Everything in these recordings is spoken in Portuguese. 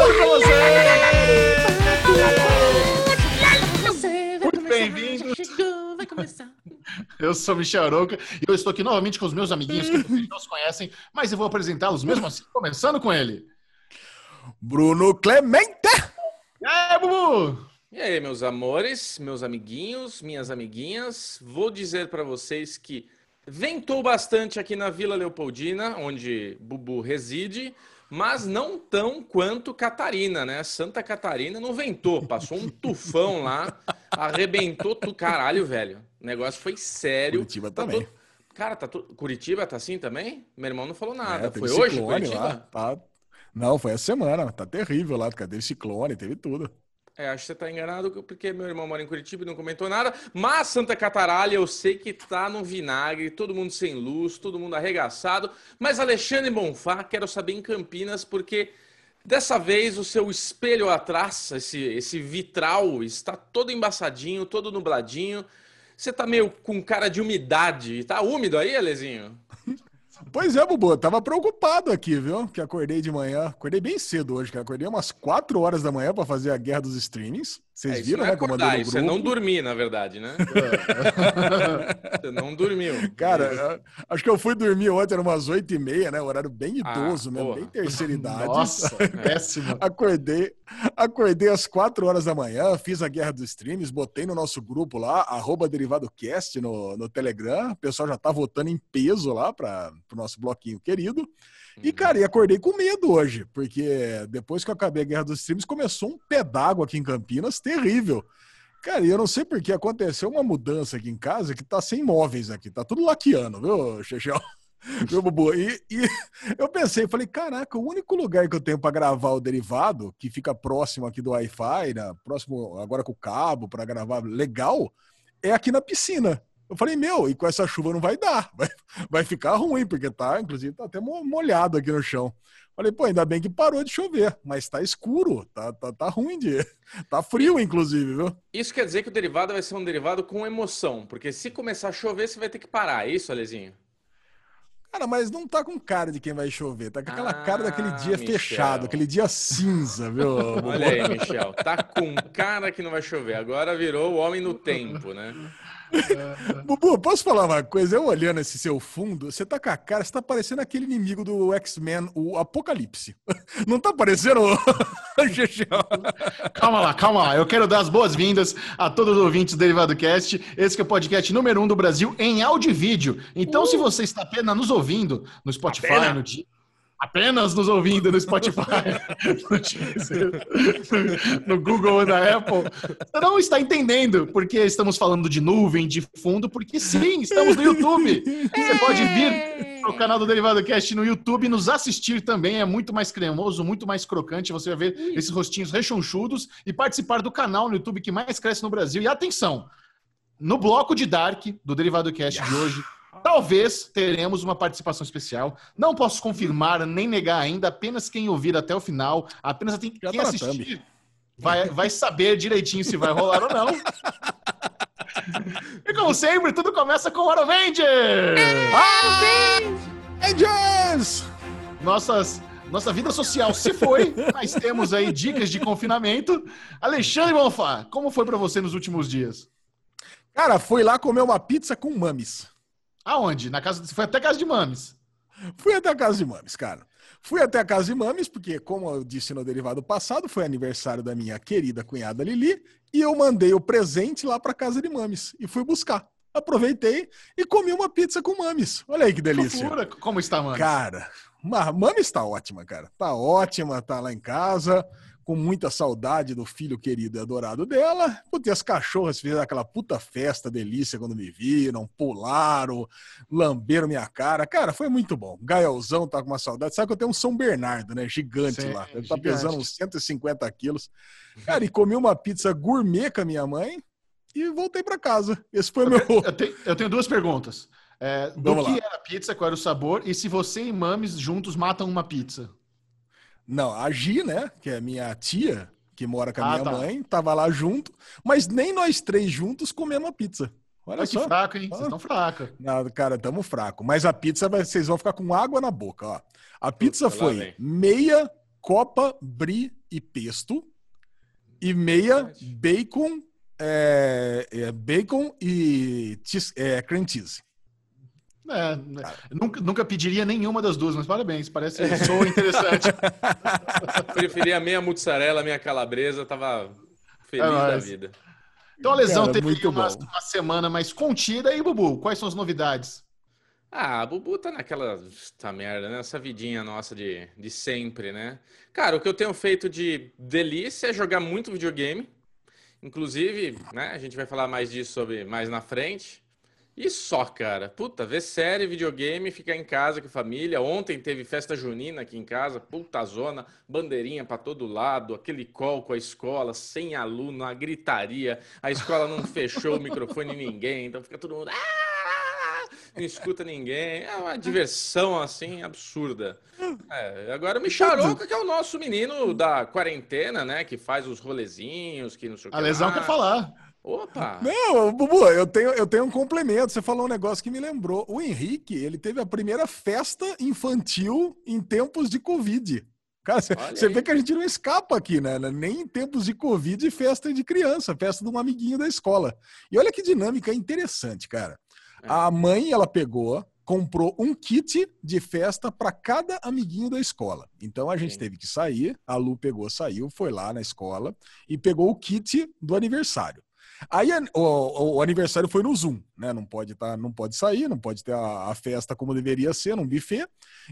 Começando com você! Muito bem-vindos! Eu sou Michel Arouca e eu estou aqui novamente com os meus amiguinhos que vocês não conhecem, mas eu vou apresentá-los mesmo assim, começando com ele. Bruno Clemente! E aí, Bubu? E aí, meus amores, meus amiguinhos, minhas amiguinhas, vou dizer para vocês que ventou bastante aqui na Vila Leopoldina, onde Bubu reside, mas não tão quanto Catarina, né? Santa Catarina não ventou, passou um tufão lá, arrebentou tudo. Caralho, velho. O negócio foi sério. Curitiba Tá também. todo- Cara, tá tu... Curitiba tá assim também? Meu irmão não falou nada. É, foi hoje, Curitiba? lá, tá- Não, foi essa semana. Tá terrível lá. Teve ciclone, teve tudo. É, acho que você tá enganado, porque meu irmão mora em Curitiba e não comentou nada. Mas Santa Cataralha, eu sei que tá no vinagre, todo mundo sem luz, todo mundo arregaçado. Mas Alexandre Bonfá, quero saber em Campinas, porque dessa vez o seu espelho atrás, esse, esse vitral, está todo embaçadinho, todo nubladinho. Você tá meio com cara de umidade. Tá úmido aí, Alezinho? Pois é, Bubu, tava preocupado aqui, viu? Que acordei de manhã. Acordei bem cedo hoje. Acordei umas 4 horas da manhã pra fazer a guerra dos streamings. Vocês É, viram, não é né? Mandei acordar, é grupo. não dormir, na verdade, né? Você não dormiu. Cara, acho que eu fui dormir ontem, era umas 8 e meia, né? Horário bem Ah, idoso mesmo, porra. bem terceira idade. Nossa, péssimo. Acordei, acordei às 4 horas da manhã, fiz a guerra dos streams, botei no nosso grupo lá, arroba DerivadoCast no, no Telegram. O pessoal já tá votando em peso lá para o nosso bloquinho querido. E, cara, e acordei com medo hoje, porque depois que eu acabei a guerra dos streams, começou um pé d'água aqui em Campinas terrível. Cara, e eu não sei porque aconteceu uma mudança aqui em casa que tá sem móveis aqui, tá tudo laqueando, viu, Chechel? Viu, Bubu? E, e eu pensei, falei, caraca, o único lugar que eu tenho para gravar o derivado, que fica próximo aqui do Wi-Fi, né, próximo agora com o cabo para gravar legal, é aqui na piscina. Eu falei, meu, e com essa chuva não vai dar, vai, vai ficar ruim, porque tá, inclusive, tá até mo- molhado aqui no chão. Falei, pô, ainda bem que parou de chover, mas tá escuro, tá, tá, tá ruim de. Tá frio, inclusive, viu? Isso quer dizer que o derivado vai ser um derivado com emoção, porque se começar a chover, você vai ter que parar. É isso, Alezinho? Cara, mas não tá com cara de quem vai chover, tá com aquela cara daquele Ah, dia Michel. fechado, aquele dia cinza, viu? Olha aí, Michel. Tá com cara que não vai chover. Agora virou o homem no tempo, né? Bubu, posso falar uma coisa? Eu olhando esse seu fundo, você tá com a cara, você tá parecendo aquele inimigo do X-Men, o Apocalipse. Não tá parecendo? Calma lá, calma lá. Eu quero dar as boas-vindas a todos os ouvintes do Derivado Cast. Esse que é o podcast número um do Brasil em áudio e vídeo. Então, se você está apenas nos ouvindo no Spotify, no Di- apenas nos ouvindo no Spotify, no, Deezer, no Google ou na Apple, você não está entendendo porque estamos falando de nuvem, de fundo, porque sim, estamos no YouTube. Você pode vir no canal do Derivado Cast no YouTube e nos assistir também. É muito mais cremoso, muito mais crocante. Você vai ver esses rostinhos rechonchudos e participar do canal no YouTube que mais cresce no Brasil. E atenção, no bloco de Dark do Derivado Cast de hoje, talvez teremos uma participação especial. Não posso confirmar nem negar ainda, apenas quem ouvir até o final, apenas quem, Já quem tá assistir vai, vai saber direitinho se vai rolar ou não. E como sempre, tudo começa com Hora Avenger! Angels! Nossas, nossa vida social se foi, mas temos aí dicas de confinamento. Alexandre Bonfá, como foi pra você nos últimos dias? Cara, fui lá comer uma pizza com mames. Aonde? Na casa, você foi até a casa de mames. Fui até a casa de mames, cara. Fui até a casa de mames, porque, como eu disse no derivado passado, foi aniversário da minha querida cunhada Lili, e eu mandei o presente lá pra casa de mames e fui buscar. Aproveitei e comi uma pizza com mames. Olha aí que delícia. Fofura, como está, mano? Cara, ma- mames tá ótima, cara. Tá ótima, tá lá em casa, com muita saudade do filho querido e adorado dela. Putz, as cachorras fizeram aquela puta festa delícia quando me viram, pularam, lamberam minha cara. Cara, foi muito bom. Gaelzão tá com uma saudade. Sabe que eu tenho um São Bernardo, né? Gigante Sim, lá. Ele tá pesando uns 150 quilos. Cara, e comi uma pizza gourmet com a minha mãe e voltei pra casa. Esse foi meu. Eu, tenho, eu tenho duas perguntas. É, do Vamos que lá. era a pizza, qual era o sabor, e se você e mames juntos matam uma pizza? Não, a Gi, né, que é minha tia, que mora com a Ah, minha tá. mãe, tava lá junto, mas nem nós três juntos comemos a pizza. Olha Olha que só. fraco, hein? Vocês Ah. estão fracos. Não, cara, tamo fraco. Mas a pizza, vai- vocês vão ficar com água na boca, ó. A pizza lá foi vem. meia Copa Brie e pesto. E meia, bacon, é, é, bacon e cheese, é, cream cheese. É, nunca, nunca pediria nenhuma das duas, mas parabéns, parece sou interessante. Preferia meia mozzarella, meia calabresa, tava feliz é da vida. Então a lesão Cara, teve uma, uma, semana mais contida. E, Bubu, quais são as novidades? Ah, a Bubu tá naquela tá merda, né? Essa vidinha nossa de, de sempre, né? Cara, o que eu tenho feito de delícia é jogar muito videogame. Inclusive, né, a gente vai falar mais disso sobre mais na frente. E só, cara. Puta, ver série, videogame, ficar em casa com a família. Ontem teve festa junina aqui em casa, puta zona, bandeirinha para todo lado, aquele call com a escola, sem aluno, a gritaria. A escola não fechou o microfone em ninguém, então fica todo mundo. Ah! Não escuta ninguém. É uma diversão assim absurda. É, agora o Micharoca, que é o nosso menino da quarentena, né? Que faz os rolezinhos, que não sei o que. A lesão lá. quer falar. Opa! Não, Bubu, eu tenho, eu tenho um complemento. Você falou um negócio que me lembrou. O Henrique, ele teve a primeira festa infantil em tempos de Covid. Cara, você vê que a gente não escapa aqui, né? Nem em tempos de Covid, festa de criança, festa de um amiguinho da escola. E olha que dinâmica interessante, cara. É. A mãe, ela pegou, comprou um kit de festa para cada amiguinho da escola. Então a gente Sim. teve que sair, a Lu pegou, saiu, foi lá na escola e pegou o kit do aniversário. Aí o, o, aniversário foi no Zoom, né? Não pode tá, não pode sair, não pode ter a, a, festa como deveria ser, num buffet.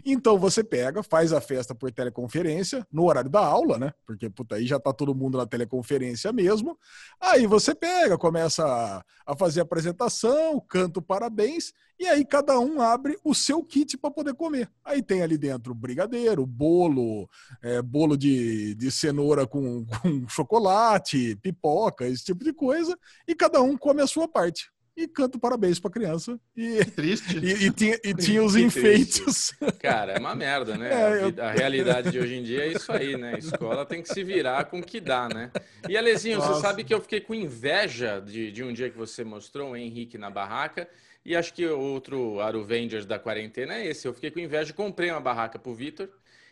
Então você pega, faz a festa por teleconferência, no horário da aula, né? Porque puta, aí já tá todo mundo na teleconferência mesmo. Aí você pega, começa a, a fazer a apresentação, canta parabéns e aí cada um abre o seu kit para poder comer. Aí tem ali dentro brigadeiro, bolo, é, bolo de, de cenoura com, com chocolate, pipoca, esse tipo de coisa, e cada um come a sua parte e canto parabéns pra criança. E, que triste. E, e, tinha, e tinha os enfeites. Cara, é uma merda, né? É, eu... a, realidade de hoje em dia é isso aí, né? A escola tem que se virar com o que dá, né? E Alezinho, Nossa. você sabe que eu fiquei com inveja de, de um dia que você mostrou o Henrique na barraca. E acho que outro Aruvengers da quarentena é esse. Eu fiquei com inveja, comprei uma barraca pro Vitor.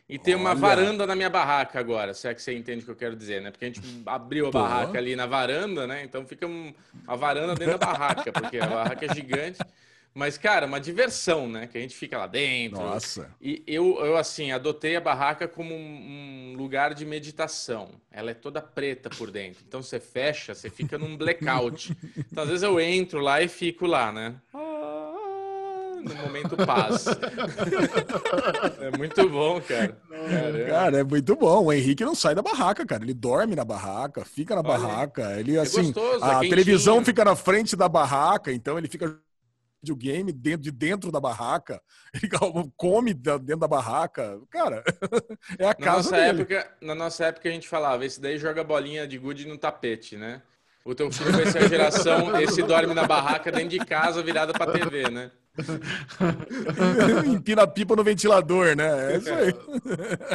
E tem uma varanda na minha barraca agora, se é que você entende o que eu quero dizer, né? Porque a gente abriu a Pô. barraca ali na varanda, né? Então fica uma varanda dentro da barraca, porque a barraca é gigante. Mas, cara, uma diversão, né? Que a gente fica lá dentro. Nossa. E eu, eu assim, adotei a barraca como um, lugar de meditação. Ela é toda preta por dentro. Então você fecha, você fica num blackout. Então, às vezes eu entro lá e fico lá, né? No momento paz. é muito bom, cara. Cara, é muito bom. O Henrique não sai da barraca, cara. Ele dorme na barraca, fica na Olha, barraca. Ele, é assim, gostoso, a é televisão fica na frente da barraca, então ele fica videogame dentro de dentro da barraca, ele come dentro da barraca. Cara, é a na casa nossa dele. Época, na nossa época a gente falava, esse daí joga bolinha de gude no tapete, né? O teu filho vai ser a geração, esse dorme na barraca dentro de casa virada pra TV, né? Empina a pipa no ventilador, né? É isso aí.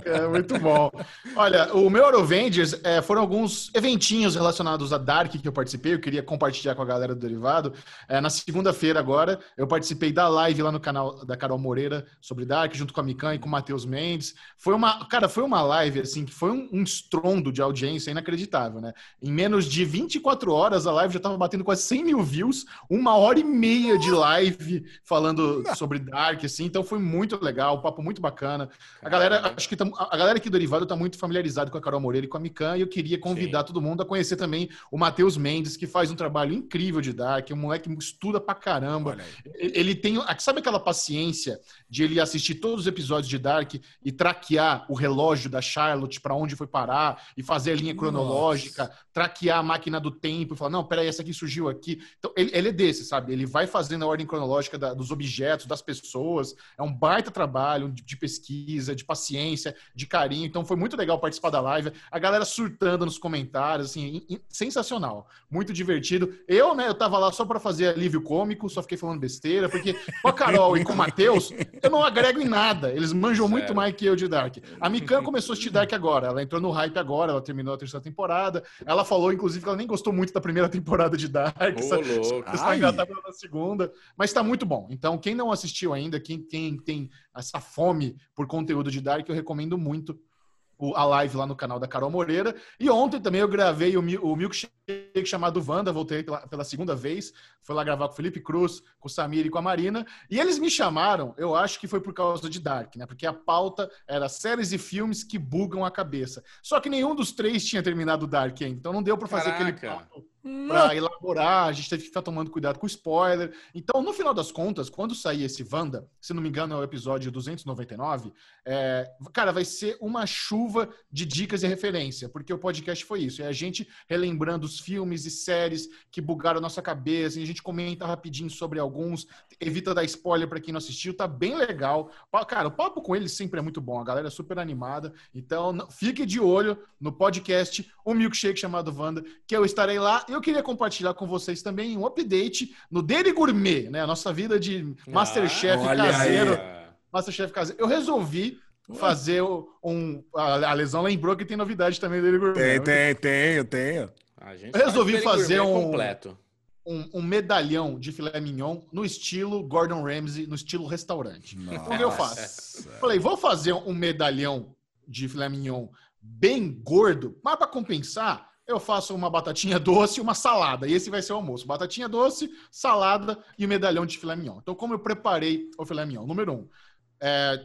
É muito bom. Olha, o meu Eurovengers é, foram alguns eventinhos relacionados a Dark que eu participei. Eu queria compartilhar com a galera do Derivado. É, na segunda-feira, agora, eu participei da live lá no canal da Carol Moreira sobre Dark, junto com a Mikan e com o Matheus Mendes. Foi uma, cara, foi uma live assim que foi um, um estrondo de audiência inacreditável, né? Em menos de 24 horas, a live já estava batendo quase 100 mil views, uma hora e meia de live falando sobre Dark, assim, então foi muito legal, um papo muito bacana. A galera, acho que tam, a galera aqui do Derivado tá muito familiarizada com a Carol Moreira e com a Mikan, e eu queria convidar Sim. todo mundo a conhecer também o Matheus Mendes, que faz um trabalho incrível de Dark, um moleque que estuda pra caramba. Ele tem, sabe aquela paciência de ele assistir todos os episódios de Dark e traquear o relógio da Charlotte para onde foi parar e fazer a linha cronológica, Nossa. traquear a máquina do tempo e falar, não, peraí, essa aqui surgiu aqui. Então, ele, ele é desse, sabe? Ele vai fazendo a ordem cronológica da, dos objetos, das pessoas. É um baita trabalho de, de, pesquisa, de paciência, de carinho. Então foi muito legal participar da live. A galera surtando nos comentários, assim, sensacional. Muito divertido. Eu, né, eu tava lá só para fazer alívio cômico, só fiquei falando besteira, porque com a Carol e com o Matheus, eu não agrego em nada. Eles manjam Sério? muito mais que eu de Dark. A Mikan começou a assistir Dark agora. Ela entrou no hype agora, ela terminou a terceira temporada. Ela falou, inclusive, que ela nem gostou muito da primeira temporada de Dark. Ô, só, louco. Está engatada na segunda. Mas tá muito bom. Então, quem não assistiu ainda, quem, quem tem essa fome por conteúdo de Dark, eu recomendo muito a live lá no canal da Carol Moreira. E ontem também eu gravei o, o milkshake chamado Wanda, voltei pela, pela, segunda vez. Fui lá gravar com o Felipe Cruz, com o Samir e com a Marina. E eles me chamaram, eu acho que foi por causa de Dark, né? Porque a pauta era séries e filmes que bugam a cabeça. Só que nenhum dos três tinha terminado Dark ainda, então não deu para fazer Caraca. aquele papo para elaborar, a gente teve que ficar tomando cuidado com spoiler. Então, no final das contas, quando sair esse Wanda, se não me engano é o episódio 299, é, cara, vai ser uma chuva de dicas e referência, porque o podcast foi isso, é a gente relembrando os filmes e séries que bugaram a nossa cabeça, e a gente comenta rapidinho sobre alguns, evita dar spoiler para quem não assistiu, tá bem legal. Cara, o papo com eles sempre é muito bom, a galera é super animada, então fique de olho no podcast O Milkshake chamado Wanda, que eu estarei lá eu queria compartilhar com vocês também um update no Dele Gourmet, né? A nossa vida de Masterchef ah, caseiro. Masterchef caseiro. Eu resolvi fazer um. A lesão lembrou que tem novidade também dele gourmet. Tem, tem, tenho, tenho. Eu resolvi fazer um, completo. Um, um, medalhão de filé mignon no estilo Gordon Ramsay, no estilo restaurante. Nossa. Como eu faço? Falei, vou fazer um medalhão de filé mignon bem gordo, mas para compensar, eu faço uma batatinha doce e uma salada. E esse vai ser o almoço. Batatinha doce, salada e medalhão de filé mignon. Então, como eu preparei o filé mignon? Número um, é,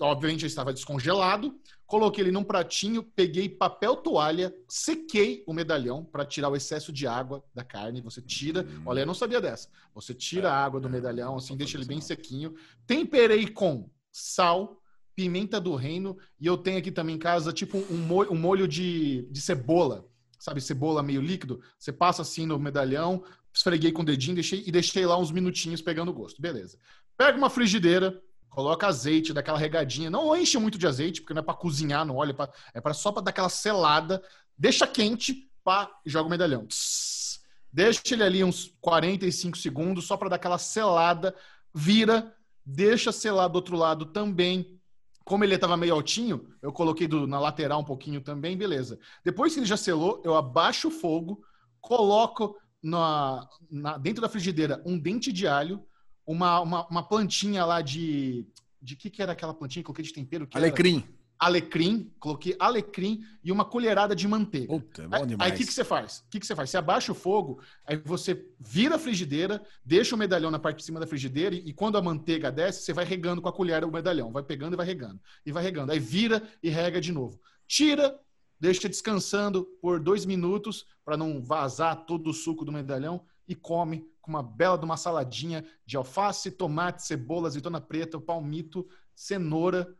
obviamente já estava descongelado. Coloquei ele num pratinho, peguei papel toalha, sequei o medalhão para tirar o excesso de água da carne. Você tira, hum. olha, eu não sabia dessa. Você tira é, a água do é, medalhão, assim, deixa ele bem sequinho. Temperei com sal, pimenta do reino e eu tenho aqui também em casa tipo um molho, um molho de, de cebola sabe, cebola meio líquido, você passa assim no medalhão, esfreguei com o dedinho deixei, e deixei lá uns minutinhos pegando gosto. Beleza. Pega uma frigideira, coloca azeite, daquela regadinha. Não enche muito de azeite, porque não é para cozinhar no óleo, é, pra, é só para dar aquela selada. Deixa quente, pá, e joga o medalhão. Tss, deixa ele ali uns 45 segundos, só para dar aquela selada. Vira, deixa selar do outro lado também como ele estava meio altinho, eu coloquei do, na lateral um pouquinho também, beleza. Depois que ele já selou, eu abaixo o fogo, coloco na, na, dentro da frigideira um dente de alho, uma, uma, uma plantinha lá de. De que, que era aquela plantinha coloquei de tempero? Que Alecrim. Era? Alecrim, coloquei alecrim e uma colherada de manteiga. Puta, é bom demais. Aí o que, que você faz? O que, que você faz? Você abaixa o fogo, aí você vira a frigideira, deixa o medalhão na parte de cima da frigideira e, e, quando a manteiga desce, você vai regando com a colher o medalhão. Vai pegando e vai regando. E vai regando. Aí vira e rega de novo. Tira, deixa descansando por dois minutos para não vazar todo o suco do medalhão e come com uma bela de uma saladinha de alface, tomate, cebola, azeitona preta, palmito, cenoura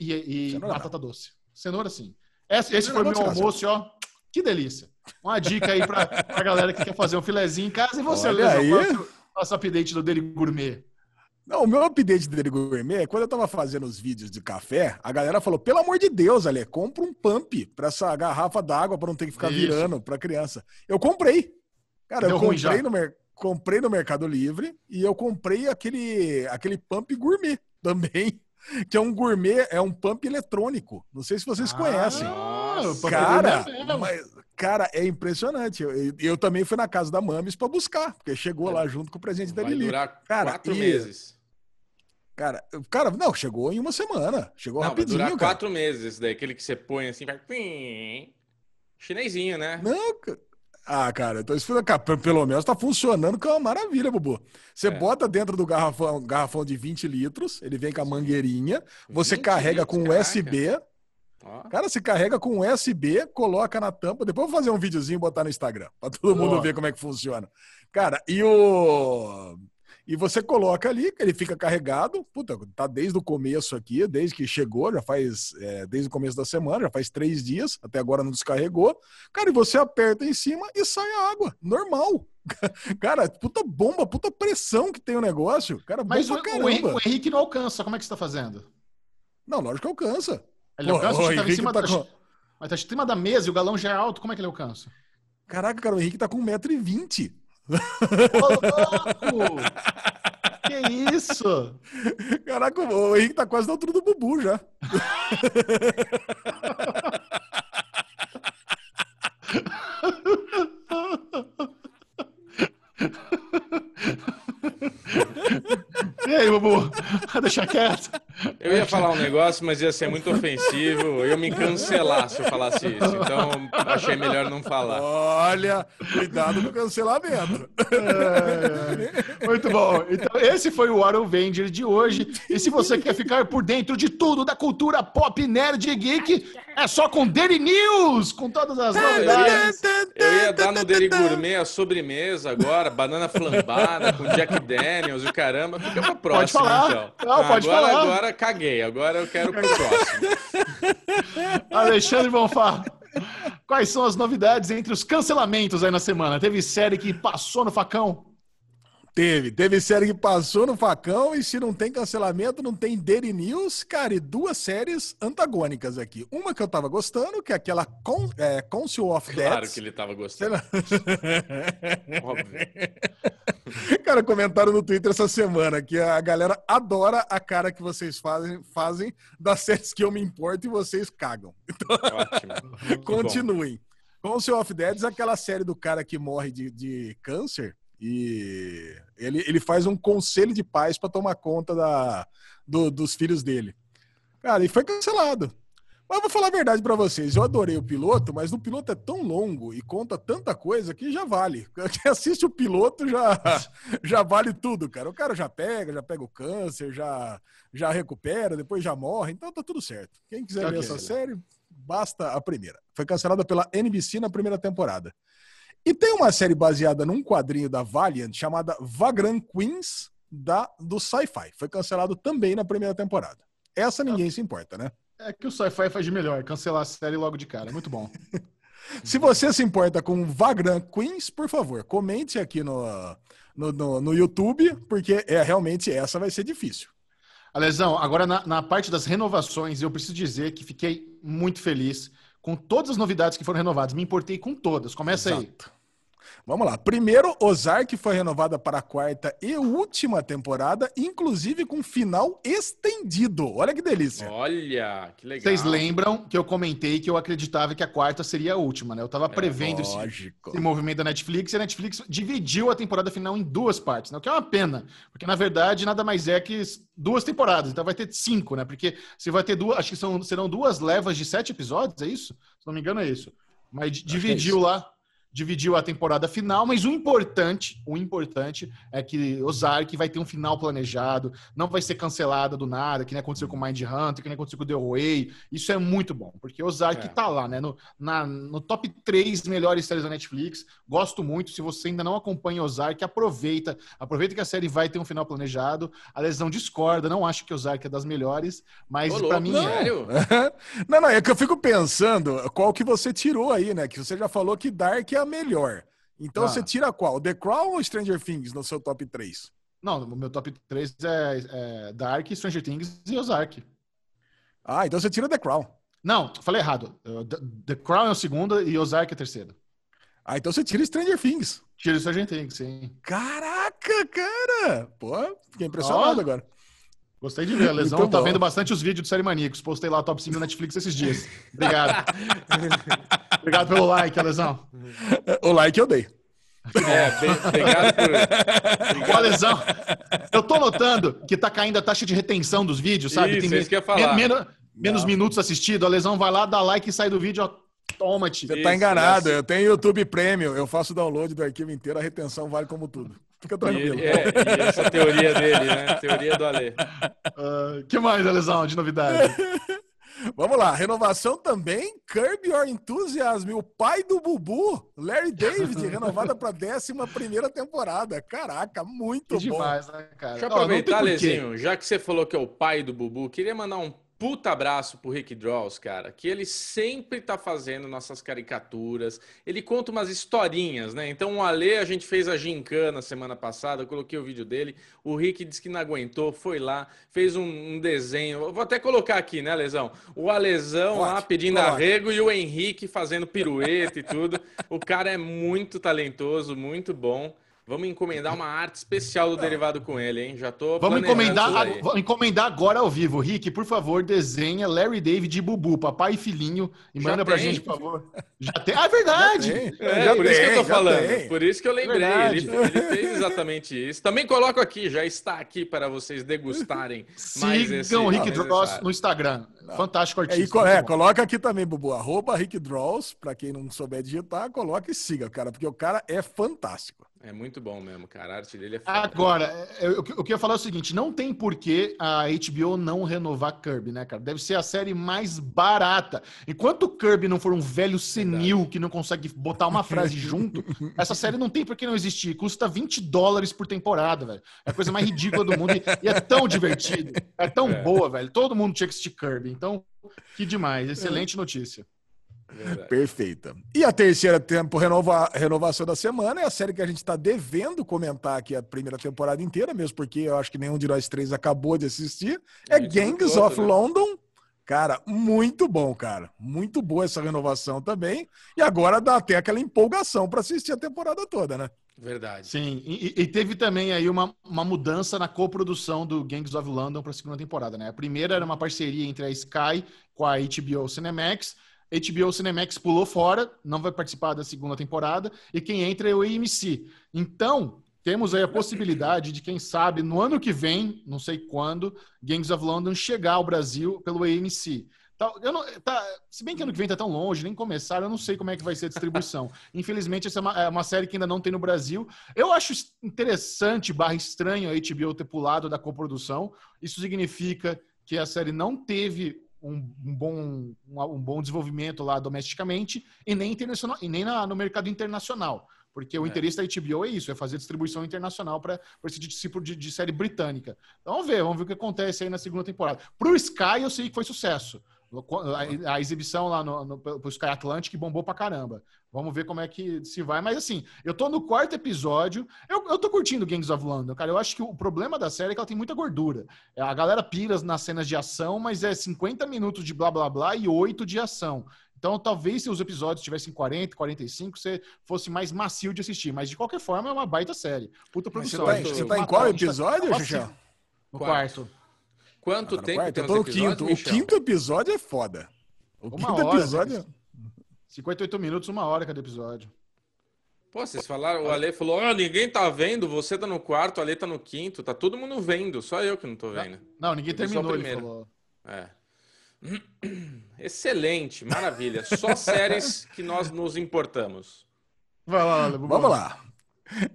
e, e batata doce. Cenoura, sim. Esse, esse foi o meu almoço, ó. Que delícia. Uma dica aí pra, pra galera que quer fazer um filezinho em casa. E você, Lesão, faça o update do Dele Gourmet. Não, o meu update do Dele Gourmet é quando eu tava fazendo os vídeos de café, a galera falou: pelo amor de Deus, Ale, compra um pump pra essa garrafa d'água pra não ter que ficar Isso. virando pra criança. Eu comprei. Cara, Deu eu comprei no, comprei no Mercado Livre e eu comprei aquele, aquele pump gourmet também que é um gourmet, é um pump eletrônico. Não sei se vocês ah, conhecem. Nossa, cara, mas, cara, é impressionante. Eu, eu, eu, também fui na casa da Mames para buscar, porque chegou é. lá junto com o presente da Lili. durar cara, quatro e, meses. Cara, cara, não, chegou em uma semana. Chegou não, rapidinho. Vai durar cara. quatro meses, esse daí, aquele que você põe assim, vai. Chinesinho, né? Não, ah, cara, então isso pelo menos tá funcionando que é uma maravilha, Bubu. Você é. bota dentro do garrafão, garrafão de 20 litros, ele vem com a mangueirinha, você carrega com USB. Cara, você carrega com USB, coloca na tampa. Depois eu vou fazer um videozinho e botar no Instagram, pra todo mundo ver como é que funciona. Cara, e o. E você coloca ali, ele fica carregado. Puta, tá desde o começo aqui, desde que chegou, já faz. É, desde o começo da semana, já faz três dias, até agora não descarregou. Cara, e você aperta em cima e sai a água. Normal. Cara, puta bomba, puta pressão que tem o negócio. Cara, Mas o, o, o, Henrique não alcança. Como é que você tá fazendo? Não, lógico que alcança. Ele alcança, o, em cima tá da... Com... Mas tá em cima da mesa e o galão já é alto. Como é que ele alcança? Caraca, cara, o Henrique tá com 1,20m. Ô, louco! que isso? Caraca, o Henrique tá quase na altura do Bubu já. E aí, Bubu? Deixa quieto. Eu ia falar um negócio, mas ia ser muito ofensivo. Eu ia me cancelar se eu falasse isso. Então, achei melhor não falar. Olha, cuidado com o cancelamento. É, é. Muito bom. Então, esse foi o Aaron Venger de hoje. E se você quer ficar por dentro de tudo da cultura pop, nerd e geek, é só com Daily News, com todas as novidades. Eu ia, dar no Daily Gourmet a sobremesa agora, banana flambada com Jack Daniels e caramba. Fica pra próxima, pode falar. então. Não, pode agora, falar. Agora caguei, agora eu quero pro próximo. Alexandre Bonfá, quais são as novidades entre os cancelamentos aí na semana? Teve série que passou no facão? Teve, teve série que passou no facão e se não tem cancelamento, não tem Daily News, cara, e duas séries antagônicas aqui. Uma que eu tava gostando, que é aquela Con é, Council of Death. Claro que ele tava gostando. Óbvio. Cara, comentaram no Twitter essa semana que a galera adora a cara que vocês fazem, fazem das séries que eu me importo e vocês cagam. Então, Ótimo. continuem. Council of Dead é aquela série do cara que morre de, de câncer e ele, ele faz um conselho de paz para tomar conta da, do- dos filhos dele. Cara, e foi cancelado. Mas eu vou falar a verdade para vocês, eu adorei o piloto, mas o piloto é tão longo e conta tanta coisa que já vale. Quem assiste o piloto já, já vale tudo, cara. O cara já pega, já pega o câncer, já, já recupera, depois já morre, então tá tudo certo. Quem quiser ver essa série, basta a primeira. Foi cancelada pela NBC na primeira temporada. E tem uma série baseada num quadrinho da Valiant chamada Vagrant Queens da, do Sci-Fi. Foi cancelado também na primeira temporada. Essa ninguém se importa, né? É que o sci-fi faz de melhor, cancelar a série logo de cara. Muito bom. Se você se importa com Vagrant Queens, por favor, comente aqui no, no, no, no YouTube, porque é realmente essa vai ser difícil. Alesão, agora na, na parte das renovações, eu preciso dizer que fiquei muito feliz com todas as novidades que foram renovadas. Me importei com todas. Começa aí. Vamos lá. Primeiro, Ozark foi renovada para a quarta e última temporada, inclusive com final estendido. Olha que delícia. Olha, que legal. Vocês lembram que eu comentei que eu acreditava que a quarta seria a última, né? Eu tava prevendo esse, Lógico. esse movimento da Netflix e a Netflix dividiu a temporada final em duas partes, né? O que é uma pena, porque na verdade nada mais é que duas temporadas, então vai ter cinco, né? Porque você vai ter duas, acho que são, serão duas levas de sete episódios, é isso? Se não me engano é isso. Mas que é dividiu isso. lá, dividiu a temporada final, mas o importante, o importante é que Ozark vai ter um final planejado, não vai ser cancelada do nada, que nem aconteceu com Mind Hunter, que nem aconteceu com The Way. Isso é muito bom, porque Ozark É. tá lá, né? No, na- no top 3 melhores séries da Netflix. Gosto muito. Se você ainda não acompanha Ozark, aproveita. Aproveita que a série vai ter um final planejado. A lesão discorda, não acho que Ozark é das melhores, mas louco, mim não. é. Sério? não, não, é que eu fico pensando qual que você tirou aí, né? Que você já falou que Dark é a melhor. Então Ah. você tira qual? The Crown ou Stranger Things no seu top 3? Não, o meu top 3 é, é Dark, Stranger Things e Ozark. Ah, então você tira The Crown. Não, falei errado. The- The Crown é o segundo e Ozark é o terceiro. Ah, então você tira Stranger Things. Tira o Stranger Things, sim. Caraca, cara! Pô, fiquei impressionado Ó. agora. Gostei de ver. A lesão Muito tá bom. vendo bastante os vídeos do Série Maníacos. Postei lá o top 5 do Netflix esses dias. Obrigado. Obrigado pelo like, Lesão. O like eu dei. É, obrigado por. Ó, Lesão, eu tô notando que tá caindo a taxa de retenção dos vídeos, sabe? Isso, men- isso que eu ia falar. men- menos minutos assistidos. A Lesão vai lá, dá like e sai do vídeo, ó. Toma-te. Você Isso, tá enganado. é. Eu tenho YouTube Premium. Eu faço download do arquivo inteiro. A retenção vale como tudo. Fica E, tranquilo. é, e essa teoria dele, né? Teoria do Alê. Ah, que mais, Lesão, de novidade? Vamos lá. Renovação também. Curb Your Enthusiasm. O pai do Bubu, Larry David, renovada para 11 temporada. Caraca, muito Que bom. demais, né, cara? Deixa eu aproveitar. Lezinho, já que você falou que é o pai do Bubu, queria mandar um puta abraço pro Rick Draws, cara, que ele sempre tá fazendo nossas caricaturas, ele conta umas historinhas, né? Então o Ale, a gente fez a gincana semana passada, eu coloquei o vídeo dele, o Rick disse que não aguentou, foi lá, fez um, um desenho, eu vou até colocar aqui, né, Lesão? O Alesão lá pedindo arrego e o Henrique fazendo pirueta e tudo. O cara é muito talentoso, muito bom. Vamos encomendar uma arte especial do derivado com ele, hein? Já tô. Vamos encomendar, vamos encomendar agora ao vivo. Rick, por favor, desenha Larry David e Bubu, papai e filhinho, e Já manda pra tem. gente, por favor. Já tem. Ah, é verdade! Já tem. É, Já por isso que eu tem, tô falando. tem. Por isso que eu lembrei. Verdade. Ele, ele fez exatamente isso. Também coloco aqui, já está aqui para vocês degustarem mais esse. Sigam o Rick. Dross no Instagram. Fantástico É, e artista. co- é, bom. coloca aqui também, Bubu, arroba Rick Draws, pra quem não souber digitar, coloca e siga, cara, porque o cara é fantástico. É muito bom mesmo, cara. A arte dele é foda. Agora, é, eu, eu queria falar o seguinte: não tem por que a HBO não renovar Kirby, né, cara? Deve ser a série mais barata. Enquanto o Kirby não for um velho senil que não consegue botar uma frase junto, essa série não tem por que não existir. Custa 20 dólares por temporada, velho. É a coisa mais ridícula do mundo e, e é tão divertido. É tão É. boa, velho. Todo mundo tinha que assistir Kirby. Então, que demais. Excelente notícia. Verdade. Perfeita. E a terceira tempo renova, renovação da semana é a série que a gente está devendo comentar aqui a primeira temporada inteira, mesmo porque eu acho que nenhum de nós três acabou de assistir. É gente Gangs não of né? London. Cara, muito bom, cara. Muito boa essa renovação também. E agora dá até aquela empolgação para assistir a temporada toda, né? Verdade. Sim, e, e teve também aí uma, uma mudança na coprodução do Gangs of London para a segunda temporada, né? A primeira era uma parceria entre a Sky com a HBO Cinemax. HBO Cinemax pulou fora, não vai participar da segunda temporada, e quem entra é o AMC. Então, temos aí a possibilidade de, quem sabe, no ano que vem, não sei quando, Gangs of London chegar ao Brasil pelo AMC. Tá, eu não, tá, se bem que ano que vem tá tão longe, nem começaram, eu não sei como é que vai ser a distribuição. Infelizmente, essa é uma, é uma série que ainda não tem no Brasil. Eu acho interessante, barra estranho, a HBO ter pulado da coprodução. Isso significa que a série não teve um, um bom, um, um bom desenvolvimento lá domesticamente e nem, internacional, e nem na- no mercado internacional. Porque o É. interesse da HBO é isso, é fazer distribuição internacional para esse tipo de, de série britânica. Então, vamos ver, vamos ver o que acontece aí na segunda temporada. Pro Sky, eu sei que foi sucesso. A, a exibição lá no, no, pro Sky Atlantic bombou pra caramba. Vamos ver como é que se vai. Mas assim, eu tô no quarto episódio. Eu, eu tô curtindo Gangs of London, cara. Eu acho que o problema da série é que ela tem muita gordura. A galera pira nas cenas de ação, mas é 50 minutos de blá blá blá e 8 de ação. Então, talvez se os episódios tivessem 40, 45, você fosse mais macio de assistir. Mas, de qualquer forma, é uma baita série. Puta Mas você produção. tá, gente você tá em qual gente tá- episódio, Xuxa? No Quarto. quarto. Quanto Tá tempo quarto? tem Eu tô no episódios, quinto. O Michel? quinto episódio é foda. O Uma quinto hora, episódio. cara. 58 minutos, uma hora cada episódio. Pô, vocês falaram, o Ale falou, ó, ninguém tá vendo, você tá no quarto, o Ale tá no quinto, tá todo mundo vendo, só eu que não tô vendo. Não, ninguém Eu vi só terminou, o ele falou. É. Excelente, maravilha. Só séries que nós nos importamos. Vai lá, Bubu. Vamos lá.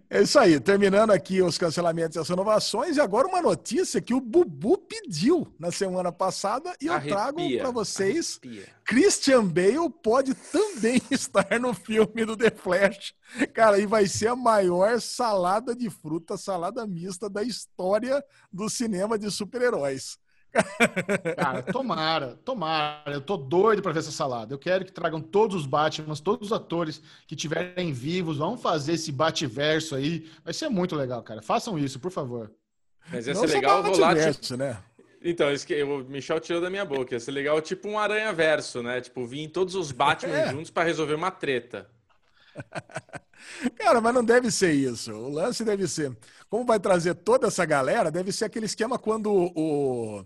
É isso aí, terminando aqui os cancelamentos e as renovações, e agora uma notícia que o Bubu pediu na semana passada e eu trago para vocês. arrepia. Christian Bale pode também estar no filme do The Flash. Cara, e vai ser a maior salada de fruta, salada mista da história do cinema de super-heróis. Cara, tomara, tomara. Eu tô doido pra ver essa salada. Eu quero que tragam todos os Batmans, todos os atores que tiverem vivos. Vamos fazer esse Bativerso aí. Vai ser muito legal, cara. Façam isso, por favor. Mas ia Não ser só legal, eu vou lá, tipo, Bativerso, né? Então, isso que o Michel tirou da minha boca. Ia ser legal, tipo um aranha-verso, né? Tipo, vir todos os Batman É. juntos pra resolver uma treta. Cara, mas não deve ser isso. O lance deve ser. Como vai trazer toda essa galera, deve ser aquele esquema quando o,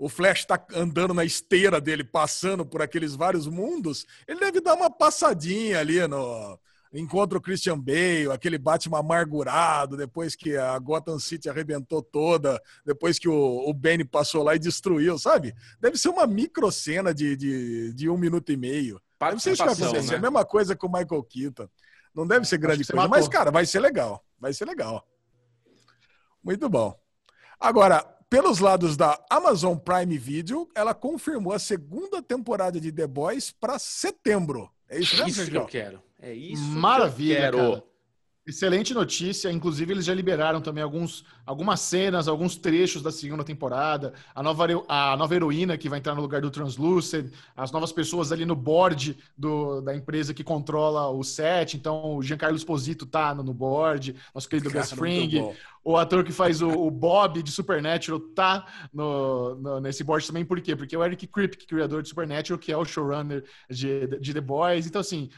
o Flash tá andando na esteira dele, passando por aqueles vários mundos. Ele deve dar uma passadinha ali no. Encontra o Christian Bale, aquele Batman amargurado, depois que a Gotham City arrebentou toda, depois que o, o Benny passou lá e destruiu, sabe? Deve ser uma micro cena de, de, de um minuto e meio. Ser isso que vai acontecer. né? A mesma coisa com o Michael Keaton. Não deve ser grande coisa, mas, matou. cara, vai ser legal. Vai ser legal. Muito bom. Agora, pelos lados da Amazon Prime Video, ela confirmou a segunda temporada de The Boys para setembro. É isso mesmo, Isso que eu quero. É isso Maravilha, que eu quero. Excelente notícia. Inclusive, eles já liberaram também alguns, algumas cenas, alguns trechos da segunda temporada. A nova, a nova heroína que vai entrar no lugar do Translucid, as novas pessoas ali no board do, da empresa que controla o set. Então, o Giancarlo Esposito tá no, no board, nosso querido Gus Fring. O ator que faz o, o Bob de Supernatural tá no, no- nesse board também. Por quê? Porque é o Eric Kripke, criador de Supernatural, que é o showrunner de, de The Boys. Então, assim,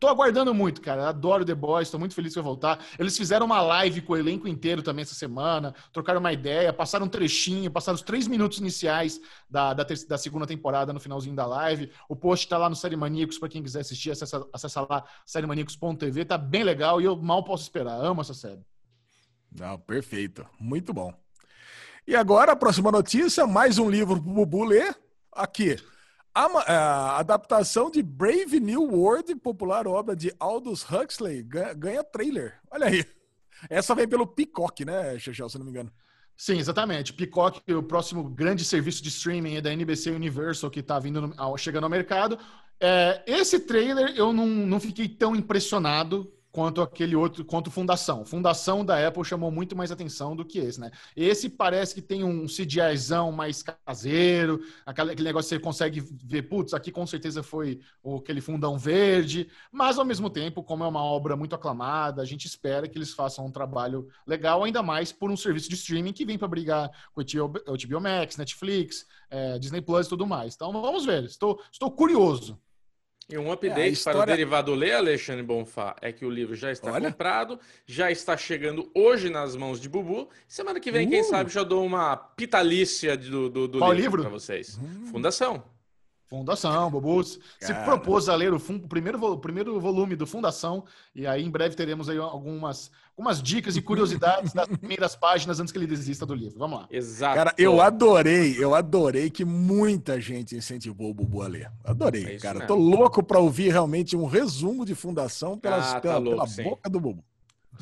Tô aguardando muito, cara. Adoro The Boys, tô muito feliz que vai voltar. Eles fizeram uma live com o elenco inteiro também essa semana, trocaram uma ideia, passaram um trechinho, passaram os três minutos iniciais da, da, da segunda temporada no finalzinho da live. O post tá lá no Série Maníacos, para quem quiser assistir, acessa, acessa lá sériemaníacos.tv, tá bem legal e eu mal posso esperar. Amo essa série. Não, perfeito. Muito bom. E agora, a próxima notícia, mais um livro pro Bubu ler. Aqui. A, a, adaptação de Brave New World, popular obra de Aldous Huxley, ganha, trailer. Olha aí. Essa vem pelo Peacock, né, Chechel, se não me engano. Sim, exatamente. Peacock, o próximo grande serviço de streaming da NBC Universal que está vindo chegando ao mercado. É, esse trailer eu não, não fiquei tão impressionado quanto aquele outro, quanto Fundação. Fundação da Apple chamou muito mais atenção do que esse, né? Esse parece que tem um CGIzão mais caseiro, aquele, negócio que você consegue ver, putz, aqui com certeza foi aquele fundão verde, mas ao mesmo tempo, como é uma obra muito aclamada, a gente espera que eles façam um trabalho legal, ainda mais por um serviço de streaming que vem para brigar com o HBO Max, Netflix, é, Disney Plus e tudo mais. Então vamos ver, estou, estou curioso. E um update é, história... para o derivado ler, Alexandre Bonfá, é que o livro já está Olha. comprado, já está chegando hoje nas mãos de Bubu. Semana que vem, uh. quem sabe, já dou uma pitalícia do, do, do livro, livro? para vocês. Hum. Fundação. Fundação, Bobus. Se propôs a ler o, o, primeiro, o primeiro volume do Fundação, e aí em breve teremos aí algumas, algumas dicas e curiosidades das primeiras páginas antes que ele desista do livro. Vamos lá. Exato. Cara, eu adorei, eu adorei que muita gente incentivou o Bubu a ler. Adorei, é cara. Mesmo. Tô louco para ouvir realmente um resumo de Fundação pelas, ah, tá pela, louco, pela boca do Bubu.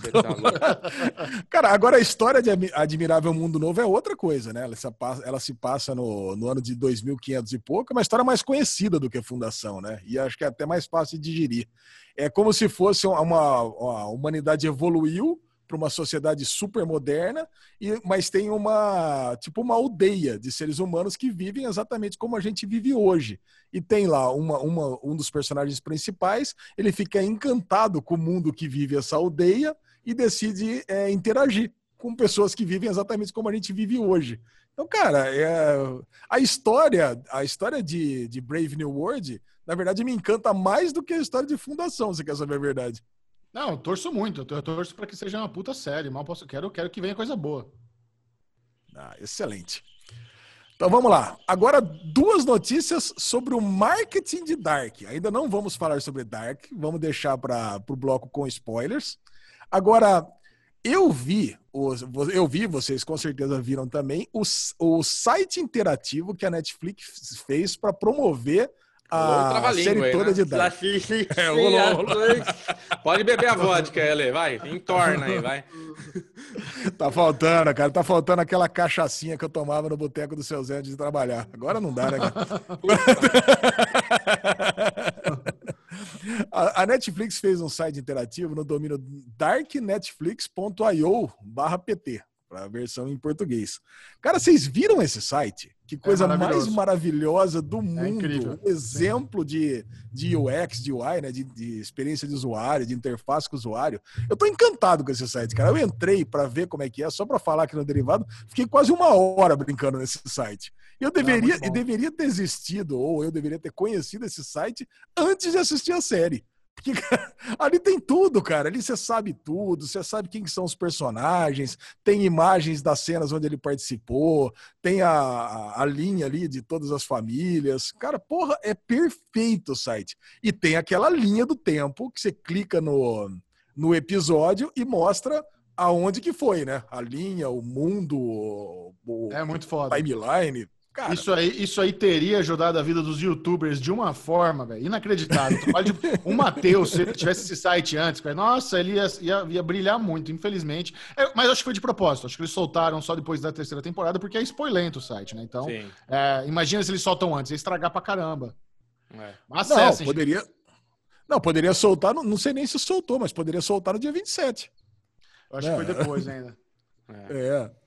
Tá Cara, agora a história de Admirável Mundo Novo é outra coisa, né? Ela se passa, ela se passa no, no ano de 2500 e pouco, é uma história mais conhecida do que a Fundação, né? E acho que é até mais fácil de digerir. É como se fosse uma, uma a humanidade evoluiu para uma sociedade super moderna, e, mas tem uma tipo uma aldeia de seres humanos que vivem exatamente como a gente vive hoje. E tem lá uma, uma, um dos personagens principais, ele fica encantado com o mundo que vive essa aldeia e decide é, interagir com pessoas que vivem exatamente como a gente vive hoje. Então, cara, é, a história, a história de, de Brave New World, na verdade, me encanta mais do que a história de Fundação, você quer saber a verdade. Não, eu torço muito. Eu torço para que seja uma puta série. Mal posso, quero, quero que venha coisa boa. Ah, excelente. Então vamos lá. Agora, duas notícias sobre o marketing de Dark. Ainda não vamos falar sobre Dark, vamos deixar para o bloco com spoilers. Agora, eu vi, eu vi, vocês com certeza viram também, o, o site interativo que a Netflix fez para promover a série aí, toda né? de Dark. É, Pode beber a vodka, Ele, vai, entorna aí, vai. Tá faltando, cara, tá faltando aquela cachaçinha que eu tomava no boteco do seu Zé antes de trabalhar. Agora não dá, né, cara? a, Netflix fez um site interativo no domínio darknetflix.io pt para a versão em português. Cara, vocês viram esse site? Que é coisa é mais maravilhosa do é mundo. Um exemplo de, de UX, de UI, né? De, de, experiência de usuário, de interface com o usuário. Eu tô encantado com esse site, cara. Eu entrei para ver como é que é, só para falar aqui no derivado. Fiquei quase uma hora brincando nesse site. Eu deveria, ah, deveria ter existido, ou eu deveria ter conhecido esse site antes de assistir a série. Porque ali tem tudo, cara. Ali você sabe tudo, você sabe quem são os personagens, tem imagens das cenas onde ele participou, tem a, a, a, linha ali de todas as famílias. Cara, porra, é perfeito o site. E tem aquela linha do tempo que você clica no, no episódio e mostra aonde que foi, né? A linha, o mundo, o, é muito foda. timeline. Cara, isso aí, isso aí teria ajudado a vida dos youtubers de uma forma, velho, inacreditável. o Matheus, se ele tivesse esse site antes, véio, nossa, ele ia, ia, ia, brilhar muito, infelizmente. É, mas acho que foi de propósito. Acho que eles soltaram só depois da terceira temporada, porque é spoilento o site, né? Então, é, imagina se eles soltam antes, ia estragar pra caramba. É. Acessem, não, poderia. Não, poderia soltar, não, não sei nem se soltou, mas poderia soltar no dia 27. Eu acho é. que foi depois ainda. é. é.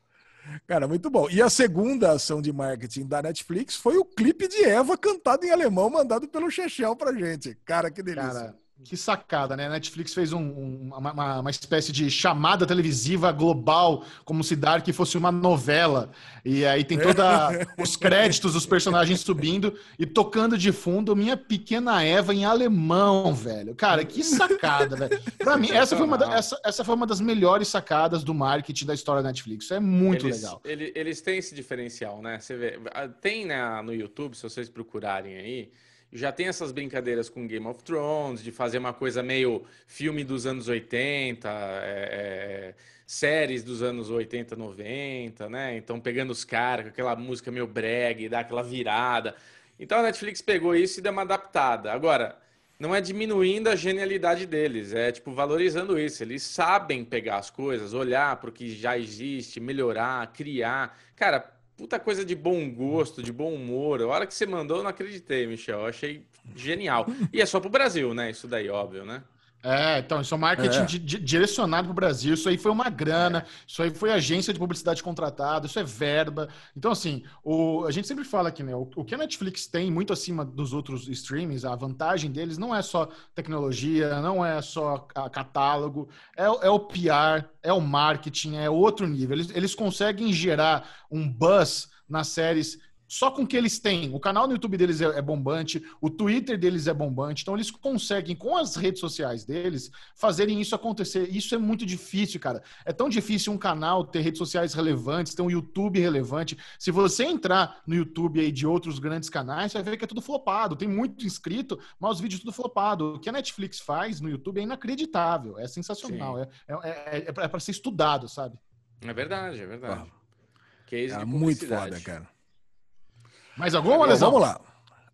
Cara, muito bom. E a segunda ação de marketing da Netflix foi o clipe de Eva cantado em alemão, mandado pelo Chechel pra gente. Cara, que delícia. Cara, Que sacada, né? A Netflix fez um, um, uma, uma, espécie de chamada televisiva global, como se Dark fosse uma novela. E aí tem todos os créditos dos personagens subindo e tocando de fundo Minha Pequena Eva em alemão, velho. Cara, que sacada, velho. Pra mim, essa foi, uma da, essa, essa foi uma das melhores sacadas do marketing da história da Netflix. Isso é muito eles, legal. Eles, eles têm esse diferencial, né? Você vê, tem né, no YouTube, se vocês procurarem aí já tem essas brincadeiras com Game of Thrones, de fazer uma coisa meio filme dos anos 80, é, é, séries dos anos 80, 90, né? Então pegando os caras com aquela música meio brega dá aquela virada. Então a Netflix pegou isso e deu uma adaptada. Agora, não é diminuindo a genialidade deles, é tipo valorizando isso. Eles sabem pegar as coisas, olhar para o que já existe, melhorar, criar. Cara, puta coisa de bom gosto, de bom humor. A hora que você mandou, eu não acreditei, Michel. Eu achei genial. E é só pro Brasil, né? Isso daí, óbvio, né? É, então, isso é marketing é. direcionado para o Brasil. Isso aí foi uma grana, é. isso aí foi agência de publicidade contratada, isso é verba. Então, assim, o, a gente sempre fala aqui, né? O, o, que a Netflix tem muito acima dos outros streamings, a vantagem deles não é só tecnologia, não é só a catálogo, é, é o PR, é o marketing, é outro nível. Eles, eles conseguem gerar um buzz nas séries só com o que eles têm. O canal no YouTube deles é, é, bombante, o Twitter deles é bombante, então eles conseguem, com as redes sociais deles, fazerem isso acontecer. Isso é muito difícil, cara. É tão difícil um canal ter redes sociais relevantes, ter um YouTube relevante. Se você entrar no YouTube aí de outros grandes canais, você vai ver que é tudo flopado. Tem muito inscrito, mas os vídeos tudo flopado. O que a Netflix faz no YouTube é inacreditável, é sensacional. É, é, é, é para ser estudado, sabe? É verdade, é verdade. Ah. é muito foda, cara. Mais alguma, Lesão? Vamos lá.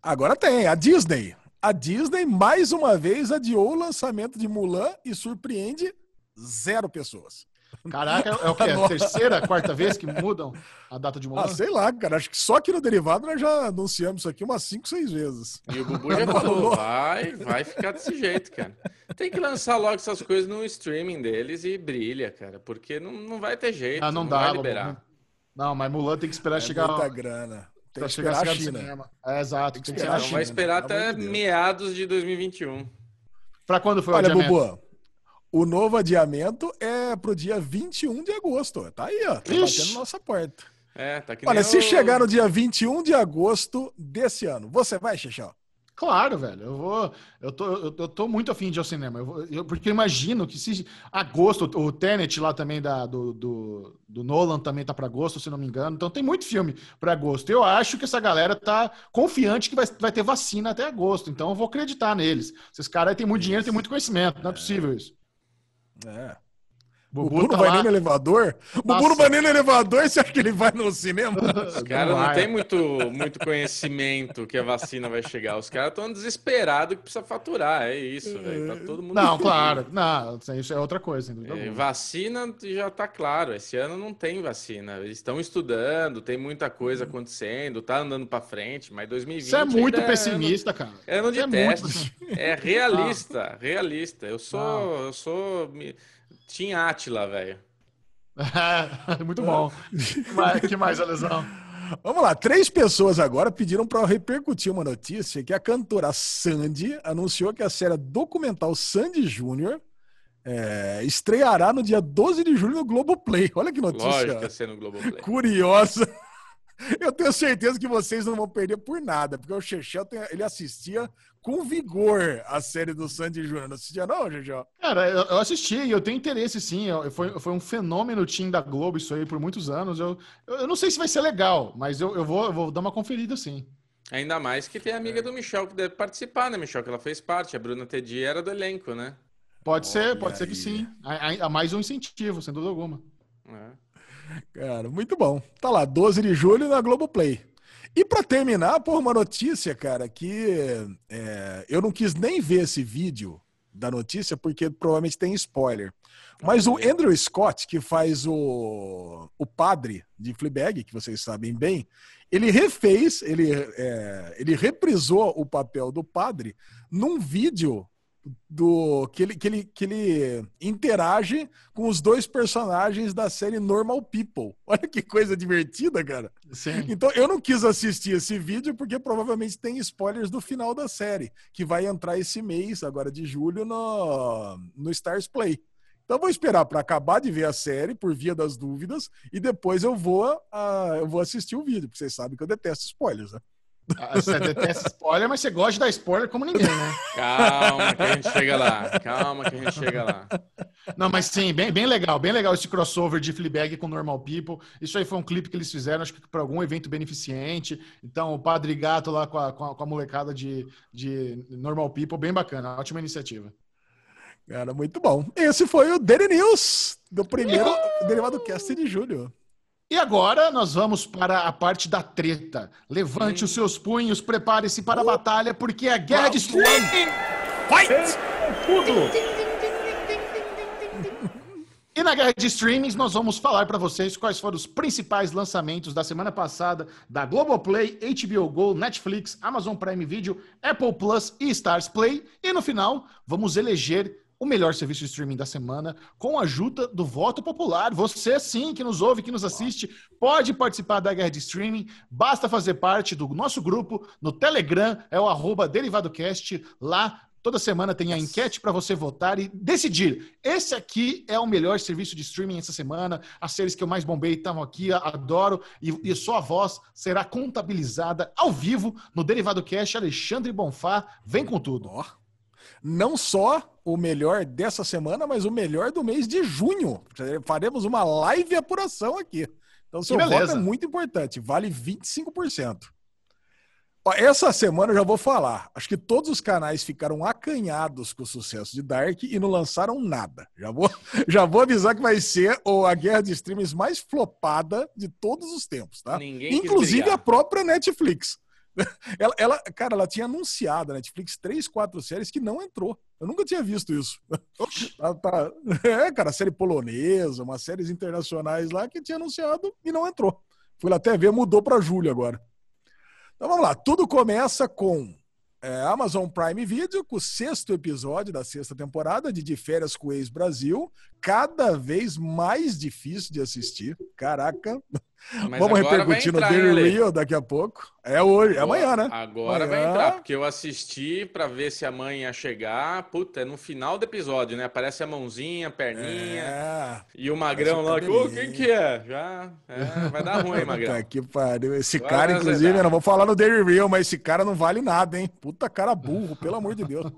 Agora tem, a Disney. A Disney, mais uma vez, adiou o lançamento de Mulan e surpreende zero pessoas. Caraca, é o quê? A terceira, quarta vez que mudam a data de Mulan? Ah, sei lá, cara. Acho que só aqui no Derivado nós já anunciamos isso aqui umas 5, 6 vezes. E o Bubu já falou, vai, vai ficar desse jeito, cara. Tem que lançar logo essas coisas no streaming deles e brilha, cara, porque não, não vai ter jeito. Ah, não, não dá, vai liberar. Não, mas Mulan tem que esperar é chegar... muita grana. Tem que chegar, chegar a China. É, exato. Tem que esperar China, vai esperar até meados de 2021. Para quando foi Olha, o adiamento? Bubu, o novo adiamento é pro dia 21 de agosto. Tá aí, ó. Tá Ixi. batendo nossa porta. É, tá Olha, se o... chegar no dia 21 de agosto desse ano, você vai, Xixão? Claro, velho. Eu vou. Eu tô, eu, eu tô muito afim de ir ao cinema. Eu vou, eu, porque eu imagino que se agosto, o Tenet lá também da, do, do, do Nolan também tá para agosto, se não me engano. Então tem muito filme para agosto. Eu acho que essa galera tá confiante que vai, vai ter vacina até agosto. Então eu vou acreditar neles. Esses caras têm muito dinheiro, têm muito conhecimento. Não é possível isso. É. Bubu, Bubu tá não vai lá. nem no elevador? O Bubu não vai nem no elevador, você acha que ele vai no cinema? Os caras não, não tem muito, muito conhecimento que a vacina vai chegar. Os caras estão desesperados que precisa faturar. É isso, velho. Tá todo mundo. Não, claro. Não, isso é outra coisa. É, vacina já tá claro. Esse ano não tem vacina. Eles estão estudando, tem muita coisa acontecendo, tá andando para frente, mas 2020. Você é muito pessimista, é ano, cara. É ano de é teste. Muito... É realista, realista. Eu sou. Eu sou tinha Atila, velho. Muito bom. que mais, Alesão? Vamos lá, três pessoas agora pediram para repercutir uma notícia que a cantora Sandy anunciou que a série documental Sandy Júnior é, estreará no dia 12 de julho no Globoplay. Olha que notícia. Lógico que é ser no Globoplay. Curiosa. Eu tenho certeza que vocês não vão perder por nada, porque o Chechel ele assistia com vigor a série do Sandy Júnior. Não assistia, não, Chechel? Cara, eu assisti e eu tenho interesse, sim. foi, foi um fenômeno team da Globo isso aí por muitos anos. Eu, eu não sei se vai ser legal, mas eu, eu, vou, eu vou dar uma conferida, sim. Ainda mais que tem a amiga do Michel que deve participar, né, Michel? Que ela fez parte. A Bruna Tedi era do elenco, né? Pode ser, pode aí. ser que sim. A, a, mais um incentivo, sem dúvida alguma. É. Cara, muito bom. Tá lá, 12 de julho na Globoplay. E para terminar, por uma notícia, cara, que é, eu não quis nem ver esse vídeo da notícia, porque provavelmente tem spoiler. Mas o Andrew Scott, que faz o, o padre de Fleabag, que vocês sabem bem, ele refez, ele, é, ele reprisou o papel do padre num vídeo do que ele, que, ele, que ele interage com os dois personagens da série Normal People. Olha que coisa divertida, cara. Sim. Então eu não quis assistir esse vídeo porque provavelmente tem spoilers do final da série, que vai entrar esse mês, agora de julho, no, no Stars Play. Então vou esperar para acabar de ver a série por via das dúvidas e depois eu vou, uh, eu vou assistir o vídeo, porque vocês sabem que eu detesto spoilers, né? Ah, você detesta spoiler, mas você gosta de dar spoiler como ninguém, né? Calma que a gente chega lá. Calma que a gente chega lá. Não, mas sim, bem, bem legal. Bem legal esse crossover de Fleabag com Normal People. Isso aí foi um clipe que eles fizeram, acho que para algum evento beneficente. Então, o Padre Gato lá com a, com a, com a molecada de, de Normal People, bem bacana. Ótima iniciativa. Cara, muito bom. Esse foi o Daily News do primeiro Derivado Cast de julho. E agora nós vamos para a parte da treta. Levante hum. os seus punhos, prepare-se para a batalha, porque é a guerra de streaming! Fight! E na guerra de streamings, nós vamos falar para vocês quais foram os principais lançamentos da semana passada da Globoplay, HBO Go, Netflix, Amazon Prime Video, Apple Plus e Stars Play. E no final, vamos eleger o melhor serviço de streaming da semana, com a ajuda do voto popular. Você, sim, que nos ouve, que nos assiste, pode participar da guerra de streaming. Basta fazer parte do nosso grupo no Telegram, é o arroba DerivadoCast. Lá, toda semana tem a enquete para você votar e decidir. Esse aqui é o melhor serviço de streaming essa semana. As séries que eu mais bombei estão aqui, adoro. E, e sua voz será contabilizada ao vivo no Derivado Cast. Alexandre Bonfá, vem com tudo. Oh não só o melhor dessa semana, mas o melhor do mês de junho. Faremos uma live apuração aqui. Então, seu voto é muito importante, vale 25%. Ó, essa semana eu já vou falar. Acho que todos os canais ficaram acanhados com o sucesso de Dark e não lançaram nada. Já vou, já vou avisar que vai ser a guerra de streams mais flopada de todos os tempos, tá? Ninguém Inclusive a própria Netflix. Ela, ela, cara, ela tinha anunciado na Netflix três, quatro séries que não entrou. Eu nunca tinha visto isso. tá, tá. É, cara, série polonesa, umas séries internacionais lá que tinha anunciado e não entrou. Fui lá até ver, mudou para julho agora. Então vamos lá. Tudo começa com é, Amazon Prime Video, com o sexto episódio da sexta temporada de De Férias com o Ex-Brasil. Cada vez mais difícil de assistir. Caraca. Mas Vamos repercutir no Daily Real daqui a pouco. É hoje, é amanhã, né? Agora amanhã... vai entrar, porque eu assisti para ver se a mãe ia chegar. Puta, é no final do episódio, né? Aparece a mãozinha, a perninha. É... E o magrão lá, oh, quem que é? Já é, vai dar ruim, magrão. Puta que pariu. Esse Agora cara, inclusive, eu não vou falar no Daily Real, mas esse cara não vale nada, hein? Puta cara burro, pelo amor de Deus.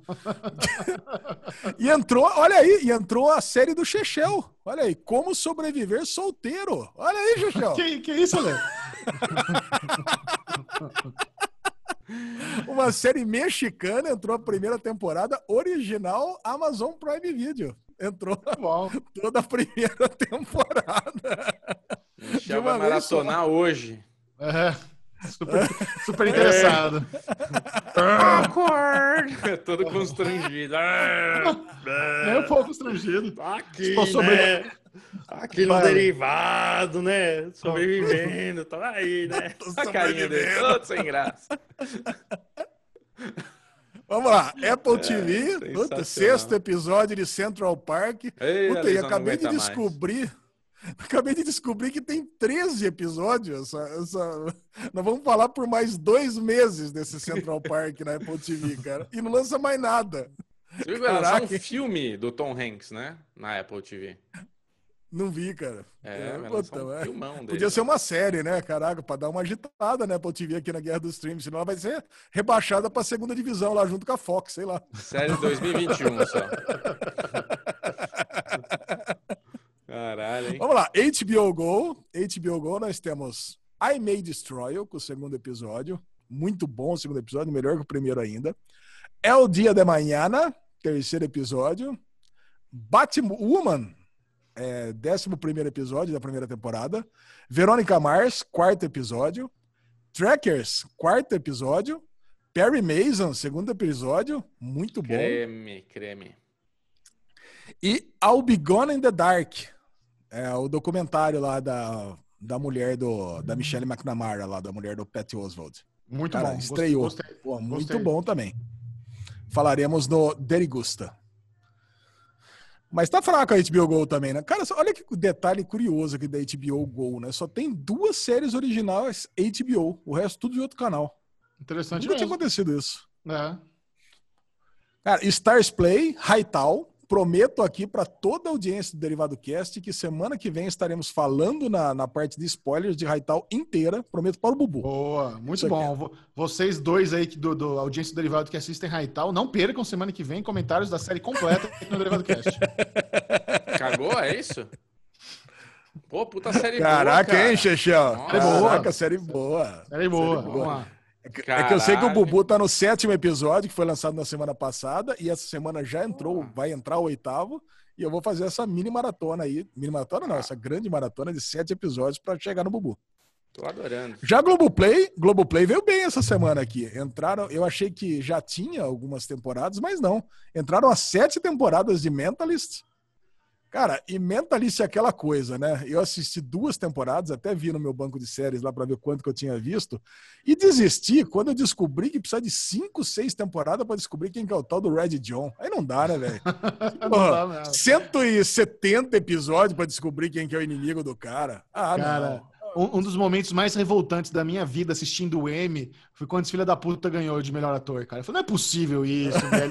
e entrou, olha aí, e entrou a série do Chechel. Olha aí, como sobreviver solteiro. Olha aí, Chechel. que, que isso, Léo? Uma série mexicana entrou a primeira temporada original Amazon Prime Video. Entrou Bom. toda a primeira temporada. Michel vai maratonar hoje. É. Super, super interessado. Awkward! Todo constrangido. É um pouco constrangido. Aqui, sobre... né? Aqui no derivado, né? Sobrevivendo, tá aí, né? A carinha dele, todo sem graça. Vamos lá, Apple TV, é, sexto episódio de Central Park. Ei, Puta, e acabei de descobrir. Mais. Acabei de descobrir que tem 13 episódios. Essa, essa... Nós vamos falar por mais dois meses desse Central Park na Apple TV, cara. E não lança mais nada. Você viu que vai lançar um filme do Tom Hanks, né? Na Apple TV. Não vi, cara. É, é um é. dele. Podia ser uma série, né? Caraca, pra dar uma agitada, né? Apple TV aqui na Guerra dos Streams. Senão ela vai ser rebaixada pra segunda divisão lá junto com a Fox, sei lá. Série 2021 só. Caralho, hein? Vamos lá, HBO Go. HBO Go, nós temos I May Destroy You, com o segundo episódio. Muito bom o segundo episódio, melhor que o primeiro ainda. É o Dia de Manhã, terceiro episódio. Batwoman, é, décimo primeiro episódio da primeira temporada. Verônica Mars, quarto episódio. Trackers, quarto episódio. Perry Mason, segundo episódio. Muito bom. Creme, creme. E I'll Be Gone in the Dark, é o documentário lá da, da mulher do, da Michelle McNamara, lá, da mulher do Pat Oswald. Muito Cara, bom. Estreou. Gostei, Pô, muito gostei. bom também. falaremos no Derigusta. Mas tá fraco a HBO Go também, né? Cara, olha que detalhe curioso aqui da HBO Go, né? Só tem duas séries originais HBO, o resto tudo de outro canal. Interessante Nunca tinha mesmo. acontecido isso. É. Cara, Stars Play, Hightal, prometo aqui para toda a audiência do Derivado Cast que semana que vem estaremos falando na, na parte de spoilers de Hightal inteira. Prometo para o Bubu. Boa, muito Isso aqui. bom. Vo- Vocês dois aí que do, do audiência do Derivado que assistem Raital, não percam semana que vem comentários da série completa aqui no Derivado Cast. Cagou, é isso? Pô, puta série Caraca, boa, cara. hein, Chechão? Nossa. Caraca, série boa. Série boa, Série boa. vamos lá. É que, é que eu sei que o. Bubu tá no sétimo episódio, que foi lançado na semana passada, e essa semana já entrou, vai entrar o oitavo, e eu vou fazer essa mini maratona aí. Mini maratona não, essa grande maratona de sete episódios para chegar no Bubu. Tô adorando. Já Globoplay, Globoplay veio bem essa semana aqui. Entraram, eu achei que já tinha algumas temporadas, mas não. Entraram as sete temporadas de Mentalist. Cara, e Mentalist é aquela coisa, né? Eu assisti duas temporadas, até vi no meu banco de séries lá para ver quanto que eu tinha visto, e desisti quando eu descobri que precisa de cinco, seis temporadas para descobrir quem que é o tal do Red John. Aí não dá, né, velho? Não Porra, dá mesmo. 170 episódios para descobrir quem que é o inimigo do cara. Ah, Cara, não. Um, um dos momentos mais revoltantes da minha vida assistindo o M foi quando esse filho da puta ganhou de melhor ator, cara. Eu falei, não é possível isso, velho.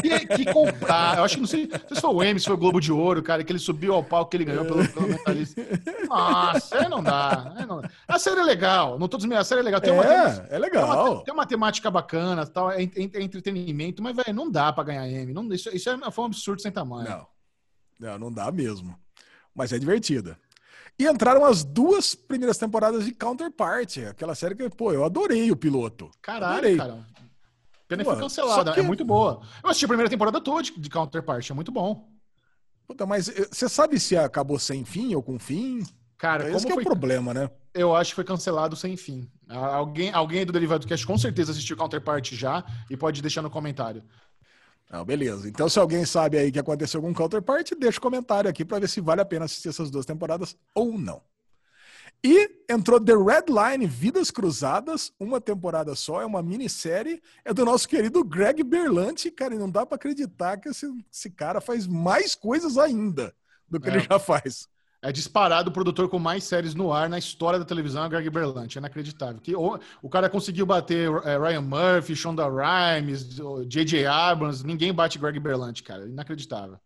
Que, que comprar. Eu acho que não sei, não sei se foi o M, se foi o Globo de Ouro, cara, que ele subiu ao palco que ele ganhou pelo, pelo mentalista. Nossa, aí não dá. aí não dá. A série é legal, não tô dizendo, a série é legal. Tem uma, é, é tem uma, legal. tem uma temática bacana, tal, é, é entretenimento, mas, velho, não dá pra ganhar M. Não, isso, isso é, foi um absurdo sem tamanho. Não. Não, não dá mesmo. Mas é divertida. E entraram as duas primeiras temporadas de Counterpart, aquela série que, pô, eu adorei o piloto. Caralho, Adorei. cara. Pena foi cancelada. só que- É muito boa. Eu assisti a primeira temporada toda de, Counterpart, é muito bom. Puta, mas eh, você sabe se acabou sem fim ou com fim? Cara, Esse como que é foi, o problema, né? eu acho que foi cancelado sem fim. Alguém, alguém do Derivado Cast com certeza assistiu Counterpart já e pode deixar no comentário. Não, beleza. Então, se alguém sabe aí que aconteceu com Counterpart, deixa o comentário aqui para ver se vale a pena assistir essas duas temporadas ou não. E entrou The Red Line, Vidas Cruzadas, uma temporada só, é uma minissérie, é do nosso querido Greg Berlanti, cara, e não dá para acreditar que esse, esse cara faz mais coisas ainda do que É. ele já faz. É disparado o produtor com mais séries no ar na história da televisão, é o Greg Berlanti. É inacreditável. Que, o, o cara conseguiu bater é, Ryan Murphy, Shonda Rhimes, J.J. Abrams. Ninguém bate Greg Berlanti, cara. Inacreditável.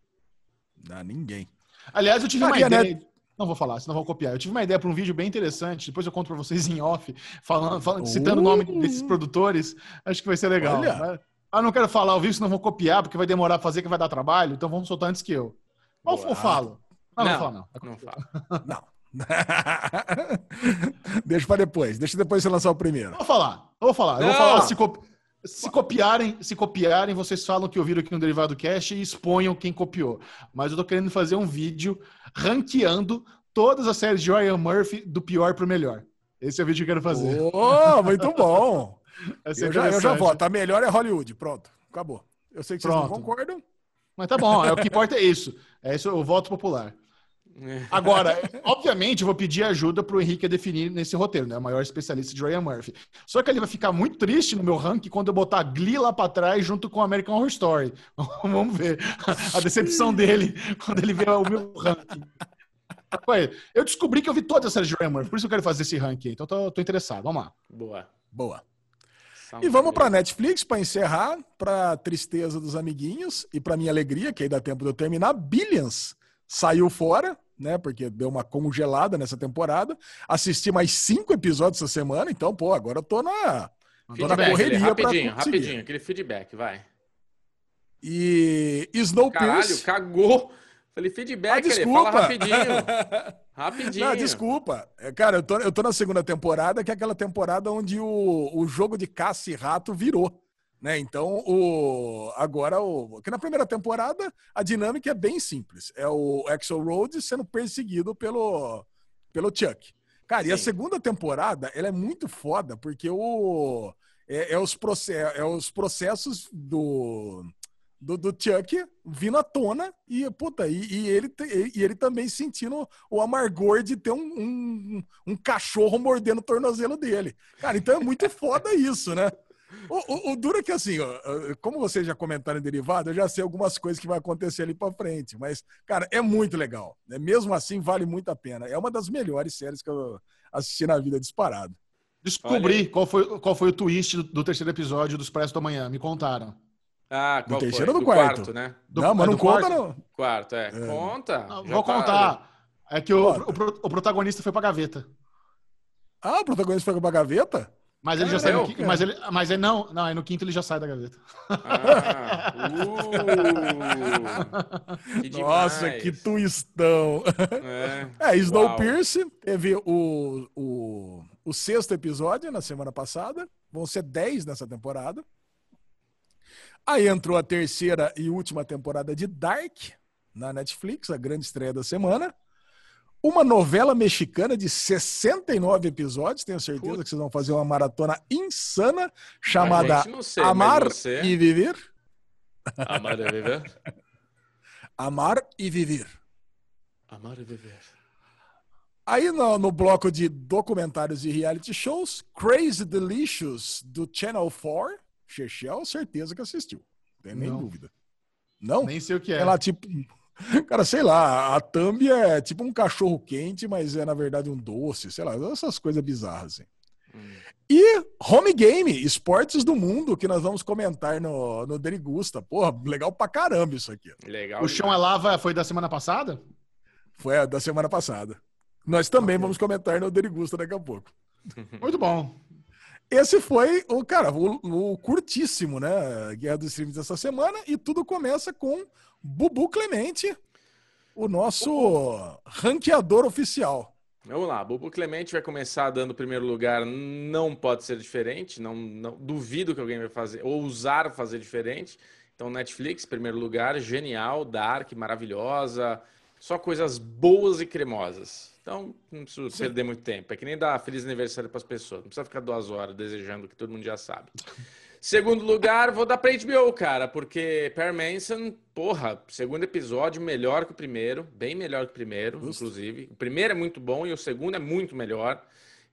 Não, ninguém. Aliás, eu tive uma né? ideia. Não vou falar, senão vou copiar. Eu tive uma ideia para um vídeo bem interessante. Depois eu conto para vocês em off, falando, falando- citando o nome Uh! desses produtores. Acho que vai ser legal. Olha. Ah, não quero falar ao vivo, senão vou copiar, porque vai demorar a fazer, que vai dar trabalho. Então vamos soltar antes que eu. Boa. eu falo? Não, não, falar, não. Não fala. Não. Deixa para depois. Deixa depois você lançar o primeiro. Eu vou falar. Eu vou falar. Eu vou falar. Se, co- se copiarem, se copiarem, vocês falam que ouviram aqui no Derivado Cash e exponham quem copiou. Mas eu tô querendo fazer um vídeo ranqueando todas as séries de Ryan Murphy do pior pro melhor. Esse é o vídeo que eu quero fazer. Oh, muito bom. Ser Eu já, eu já voto. A melhor é Hollywood. Pronto. Acabou. Eu sei que vocês não Pronto. concordam. Mas tá bom, é o que importa é isso. É isso o voto popular. Agora, obviamente, eu vou pedir ajuda pro Henrique a definir nesse roteiro, né? O maior especialista de Ryan Murphy. Só que ele vai ficar muito triste no meu ranking quando eu botar Glee lá pra trás junto com American Horror Story. Vamos ver a decepção dele quando ele vê o meu ranking. Ué, Eu descobri que eu vi todas as séries de Ryan Murphy, por isso eu quero fazer esse ranking. Então tô, tô interessado. Vamos lá. Boa. Boa. E vamos para Netflix para encerrar, para tristeza dos amiguinhos e para minha alegria, que aí dá tempo de eu terminar. Billions saiu fora, né? Porque deu uma congelada nessa temporada. Assisti mais cinco episódios essa semana, então, pô, agora eu tô na, tô na correria rapidinho, rapidinho, aquele feedback, vai. E Caralho, Snowpiercer. cagou. Falei, feedback, Ah, ele desculpa. fala rapidinho. Rapidinho. Não, desculpa. É, Cara, eu tô, eu tô na segunda temporada, que é aquela temporada onde o, o jogo de caça e rato virou. Né? Então, o, agora, o, que na primeira temporada, a dinâmica é bem simples. É o Axel Rhodes sendo perseguido pelo, pelo Chuck. Cara, e a Sim. segunda temporada, ela é muito foda, porque o, é, é os, proce é os processos do, do, do Chuck vindo à tona e, puta, e, e ele, te- e ele também sentindo o amargor de ter um, um, um cachorro mordendo o tornozelo dele. Cara, então é muito foda isso, né? O, o, o duro é que assim, ó, como vocês já comentaram em derivado, eu já sei algumas coisas que vai acontecer ali para frente. Mas, cara, é muito legal. Né? Mesmo assim, vale muito a pena. É uma das melhores séries que eu assisti na vida disparado. Descobri qual foi, qual foi o twist do, do terceiro episódio do Expresso da Manhã. Me contaram. Ah, qual do foi? terceiro ou do, do quarto? quarto, né? Do, não, mas não conta, quarto? não. Quarto, é. é. Conta. Não, vou tá, contar. É que o, o, o, protagonista foi pra gaveta. Ah, o protagonista foi pra gaveta? Mas ele já saiu. Mas ele, mas ele não, não, aí no quinto ele já sai da gaveta. Ah, uh, que Nossa, que twistão. É, é Snowpiercer teve o, o, o sexto episódio na semana passada. Vão ser dez nessa temporada. Aí entrou a terceira e última temporada de Dark na Netflix, a grande estreia da semana. Uma novela mexicana de 69 episódios, tenho certeza Puta. que vocês vão fazer uma maratona insana chamada sei, Amar você... e Viver. Amar e Viver. Amar e Viver. Amar e Viver. Aí no, no, bloco de documentários e reality shows, Crazy Delicious do Channel 4, Chechel, certeza que assistiu. Não tem nem Não. dúvida. Não? Nem sei o que é. É lá tipo Cara, sei lá, a thumb é tipo um cachorro quente, mas é na verdade um doce, sei lá, essas coisas bizarras assim. Hum. E Home Game, esportes do mundo, que nós vamos comentar no, no Derigusta. Porra, legal pra caramba isso aqui. Legal. O Chão é Lava foi da semana passada? Foi a da semana passada. Nós também okay. vamos comentar no Derigusta daqui a pouco. Muito bom. Esse foi o, cara, o, o curtíssimo, né? Guerra dos Streams dessa semana. E tudo começa com Bubu Clemente, o nosso ranqueador oficial. Vamos lá, Bubu Clemente vai começar dando primeiro lugar, não pode ser diferente, não, não duvido que alguém vai fazer, ou usar fazer diferente. Então, Netflix, primeiro lugar, genial, Dark, maravilhosa, só coisas boas e cremosas. Então, não preciso Sim. perder muito tempo. É que nem dar feliz aniversário para as pessoas. Não precisa ficar duas horas desejando que todo mundo já sabe. Segundo lugar, vou dar pra HBO, cara, porque Per Manson, porra, segundo episódio melhor que o primeiro, bem melhor que o primeiro, Justo. inclusive. O primeiro é muito bom e o segundo é muito melhor.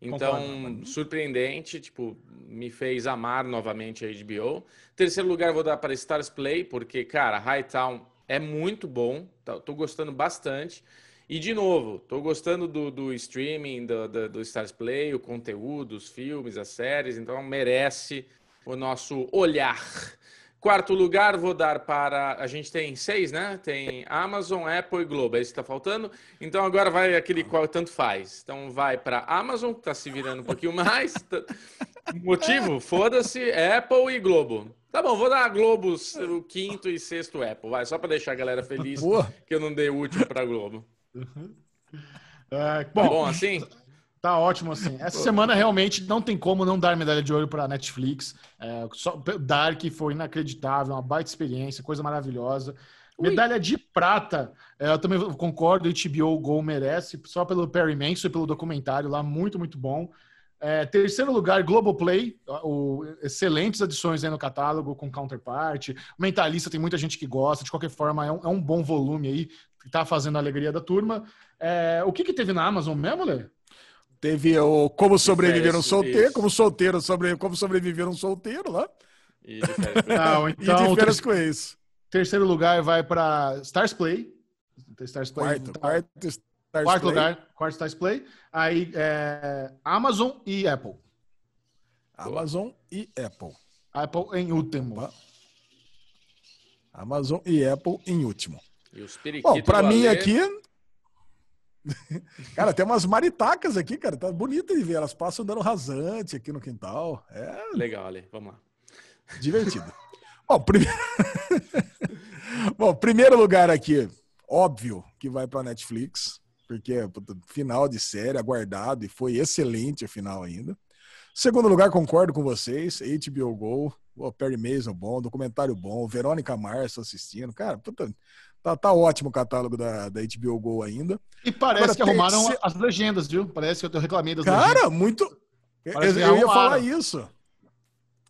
Então, Concordo. surpreendente, tipo, me fez amar novamente a HBO. Terceiro lugar, vou dar para Stars Play, porque, cara, Hightown é muito bom, tá, tô gostando bastante. E, de novo, tô gostando do, do streaming, do, do, do Stars Play, o conteúdo, os filmes, as séries, então merece o nosso olhar. Quarto lugar, vou dar para. A gente tem seis, né? Tem Amazon, Apple e Globo. É isso que está faltando. Então agora vai aquele qual tanto faz. Então vai para Amazon, que está se virando um pouquinho mais. Motivo? Foda-se, Apple e Globo. Tá bom, vou dar Globo o quinto e sexto Apple. Vai, só para deixar a galera feliz que eu não dei o último para Globo. Uhum. É, bom, bom assim? Tá ótimo, assim. Essa semana realmente não tem como não dar medalha de ouro para Netflix. É, só, Dark foi inacreditável, uma baita experiência, coisa maravilhosa. Ui. Medalha de prata, é, eu também concordo, HBO Go merece, só pelo Perry Manson e pelo documentário lá, muito, muito bom. É, terceiro lugar, Globoplay, o, excelentes adições aí no catálogo com Counterpart. Mentalista tem muita gente que gosta, de qualquer forma é um, é um bom volume aí, que tá fazendo a alegria da turma. É, o que, que teve na Amazon mesmo, Lê? Teve o Como Sobreviver um Solteiro, como solteiro sobre, como sobreviver um solteiro lá. E de férias, Não, então, e de férias com isso. Terceiro lugar vai para Stars Play. Stars Play. Quarto, tá. quarto, Stars quarto Play. lugar, quarto Stars Play. Aí é, Amazon e Apple. Amazon e Apple. Apple em último. Amazon e Apple em último. E os Bom, para mim aqui cara, tem umas maritacas aqui, cara. Tá bonito de ver. Elas passam dando rasante aqui no quintal. É. Legal, Ale. Vamos lá. Divertido. Bom, prime... Bom, primeiro lugar aqui, óbvio que vai para Netflix, porque final de série, aguardado, e foi excelente o final ainda. Segundo lugar, concordo com vocês, HBO Go, o Perry Mason bom, documentário bom, Verônica Mars assistindo, cara, puta, Tá, tá ótimo o catálogo da, da HBO Go ainda. E parece Agora, que arrumaram as legendas, viu? Parece que eu reclamei das Cara, legendas. Cara, muito. eu, eu ia falar isso.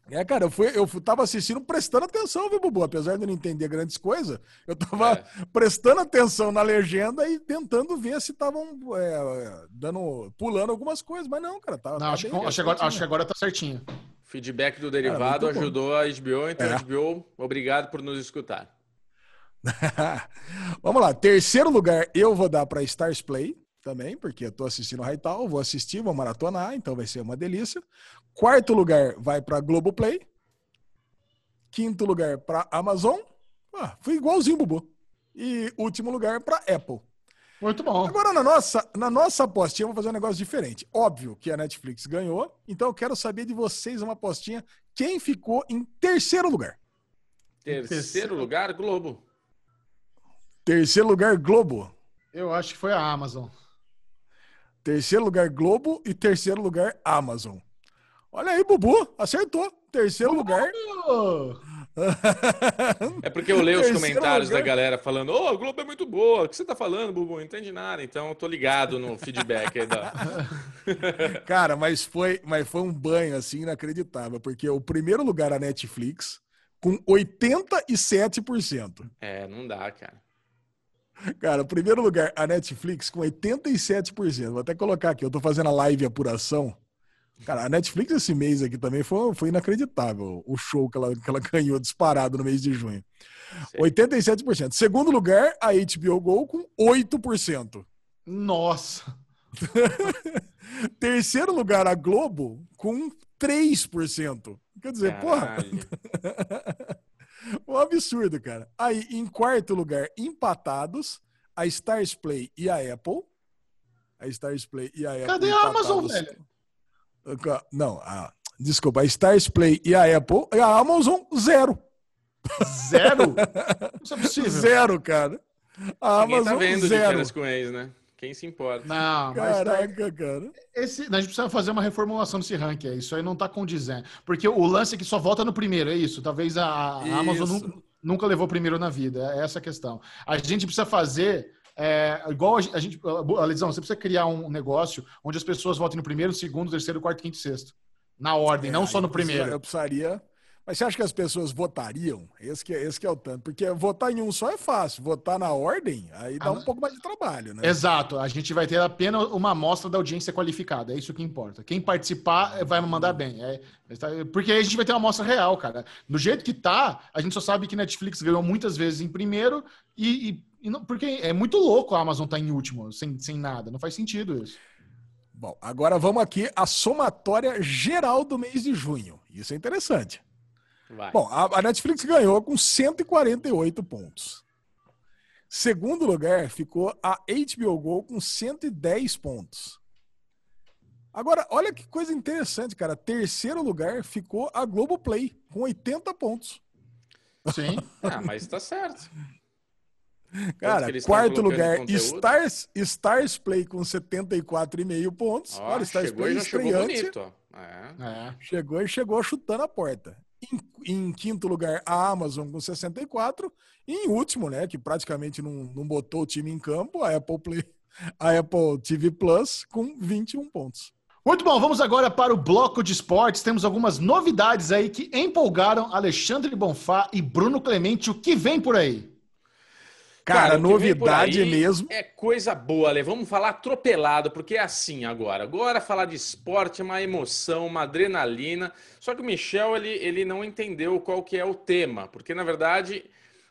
É, cara, eu, fui, eu tava assistindo prestando atenção, viu, Bubu? Apesar de eu não entender grandes coisas, eu tava é. prestando atenção na legenda e tentando ver se estavam é, dando, pulando algumas coisas, mas não, cara. Tá, não, tá acho, bem, acho, agora, acho que agora tá certinho. Feedback do derivado Cara, ajudou a HBO, então é. HBO, obrigado por nos escutar. Vamos lá, terceiro lugar eu vou dar para Stars Play também, porque eu tô assistindo Hightal, vou assistir, vou maratonar, então vai ser uma delícia. Quarto lugar vai para Globoplay. Quinto lugar para Amazon. Ah, fui igualzinho, Bubu. E último lugar para Apple. Muito bom. Agora, na nossa, na nossa apostinha, vou fazer um negócio diferente. Óbvio que a Netflix ganhou, então eu quero saber de vocês uma apostinha. Quem ficou em terceiro lugar? Terceiro, terceiro lugar, Globo. Terceiro lugar, Globo. Eu acho que foi a Amazon. Terceiro lugar, Globo. E terceiro lugar, Amazon. Olha aí, Bubu, acertou. Terceiro lugar. É porque eu leio os comentários lugar. da galera falando: Ô, oh, a Globo é muito boa. O que você tá falando, Bubu? Não entendi nada. Então eu tô ligado no feedback aí da. Cara, mas foi, mas foi um banho assim inacreditável, porque o primeiro lugar a Netflix com 87%. É, não dá, cara. Cara, primeiro lugar, a Netflix com 87%. Vou até colocar aqui, eu tô fazendo a live apuração. Cara, a Netflix esse mês aqui também foi, foi inacreditável o show que ela, que ela ganhou disparado no mês de junho. Sim. 87%. Segundo lugar, a HBO Go com 8%. Nossa! Terceiro lugar, a Globo com 3%. Quer dizer, Caralho. porra. um absurdo, cara. Aí, em quarto lugar, empatados, a Stars Play e a Apple. A Stars Play e a Apple. Cadê a Amazon, velho? Não, a, desculpa, a Stars Play e a Apple. E a Amazon, zero. Zero? Isso é possível. Zero, cara. A Ninguém tá Amazon, tá vendo zero. de com ex, né? Quem se importa? Não, Caraca, tá... cara. Esse, a gente precisa fazer uma reformulação desse ranking. Isso aí não tá condizendo. Porque o lance é que só volta no primeiro, é isso. Talvez a, a Amazon nunca, nunca, levou primeiro na vida. É essa a questão. A gente precisa fazer. É, igual a, a gente. Alisão, você precisa criar um negócio onde as pessoas votem no primeiro, segundo, terceiro, quarto, quinto e sexto. Na ordem, é, não só no primeiro. Eu precisaria mas você acha que as pessoas votariam? Esse que, é, esse que é o tanto. Porque votar em um só é fácil. Votar na ordem, aí dá ah, um pouco mais de trabalho, né? Exato. A gente vai ter apenas uma amostra da audiência qualificada. É isso que importa. Quem participar vai mandar bem. É, porque aí a gente vai ter uma amostra real, cara. Do jeito que tá, a gente só sabe que Netflix ganhou muitas vezes em primeiro e, e, e não, porque é muito louco a Amazon estar tá em último, sem, sem nada. Não faz sentido isso. Bom, agora vamos aqui a somatória geral do mês de junho. Isso é interessante. Vai. Bom, a, a Netflix ganhou com 148 pontos. Segundo lugar ficou a HBO Go com 110 pontos. Agora, olha que coisa interessante, cara. Terceiro lugar ficou a Globoplay com 80 pontos. Sim. ah, mas tá certo. Cara, quarto lugar, Stars, Stars Play com 74,5 pontos. Ó, Olha, Stars Play estreante. Chegou, bonito, é. É. chegou e chegou chutando a porta. Em, em, quinto lugar, a Amazon com 64. E em último, né, que praticamente não, não botou o time em campo, a Apple Play, a Apple TV Plus com 21 pontos. Muito bom, vamos agora para o bloco de esportes. Temos algumas novidades aí que empolgaram Alexandre Bonfá e Bruno Clemente. O que vem por aí? Cara, Cara novidade mesmo. É coisa boa, Ale. Vamos falar atropelado, porque é assim agora. Agora falar de esporte é uma emoção, uma adrenalina. Só que o Michel, ele, ele não entendeu qual que é o tema, porque na verdade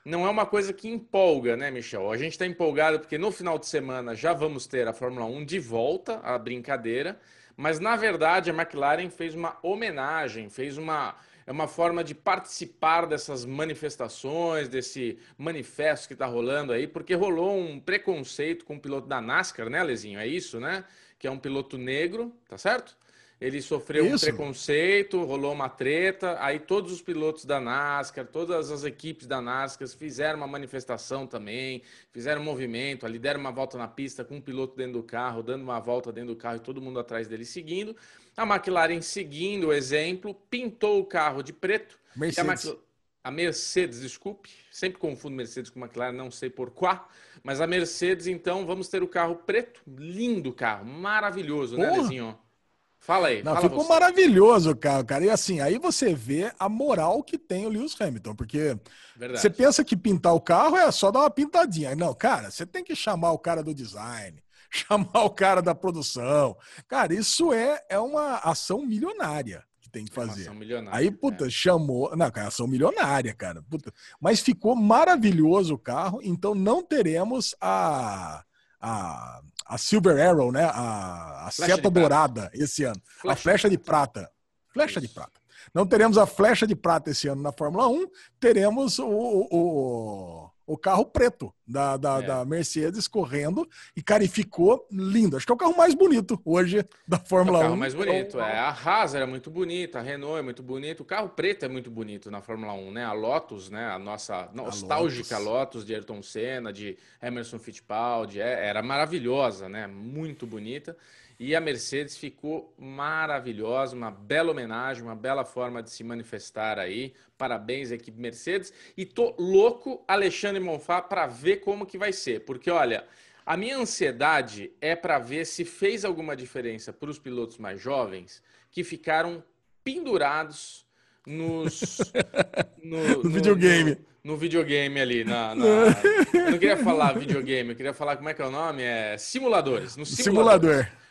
não é uma coisa que empolga, né, Michel? A gente está empolgado porque no final de semana já vamos ter a Fórmula 1 de volta, a brincadeira. Mas na verdade a McLaren fez uma homenagem, fez uma é uma forma de participar dessas manifestações, desse manifesto que está rolando aí, porque rolou um preconceito com o piloto da NASCAR, né, Lezinho? É isso, né? Que é um piloto negro, tá certo? Ele sofreu Isso. um preconceito, rolou uma treta, aí todos os pilotos da NASCAR, todas as equipes da NASCAR fizeram uma manifestação também, fizeram um movimento, ali deram uma volta na pista com um piloto dentro do carro, dando uma volta dentro do carro e todo mundo atrás dele seguindo. A McLaren, seguindo o exemplo, pintou o carro de preto. Mercedes. A, Mercedes, desculpe, sempre confundo Mercedes com McLaren, não sei por qual, mas a Mercedes, então, vamos ter o carro preto, lindo carro, maravilhoso, né, Porra. né, Lezinho? Fala aí. Não, fala ficou você. maravilhoso o carro, cara. E assim, aí você vê a moral que tem o Lewis Hamilton, porque Verdade. você pensa que pintar o carro é só dar uma pintadinha. Não, cara, você tem que chamar o cara do design, chamar o cara da produção. Cara, isso é, é uma ação milionária. tem que fazer. Ação milionária. Aí, puta, é. chamou. Não, cara, ação milionária, cara. Puta. Mas ficou maravilhoso o carro, então não teremos a. A, a Silver Arrow, né? A, a seta dourada esse ano. Flecha. A flecha de prata. Flecha de prata. Não teremos a flecha de prata esse ano na Fórmula 1, teremos o, o, o carro preto da, da, é. da, Mercedes correndo. E, cara, e ficou lindo. Acho que é o carro mais bonito hoje da Fórmula 1. É o carro 1. mais bonito, é. A Haas era muito bonita, a Renault é muito bonito. O carro preto é muito bonito na Fórmula 1, né? A Lotus, né? A nossa nostálgica a Lotus. Lotus. de Ayrton Senna, de Emerson Fittipaldi, é, era maravilhosa, né? Muito bonita. E a Mercedes ficou maravilhosa, uma bela homenagem, uma bela forma de se manifestar aí. Parabéns, equipe Mercedes. E tô louco, Alexandre Monfá, para ver como que vai ser. Porque, olha, a minha ansiedade é para ver se fez alguma diferença para os pilotos mais jovens que ficaram pendurados nos no, no, videogame. No, no, videogame ali, na, na... eu não queria falar videogame, eu queria falar como é que é o nome, é simuladores, no simulador. simulador.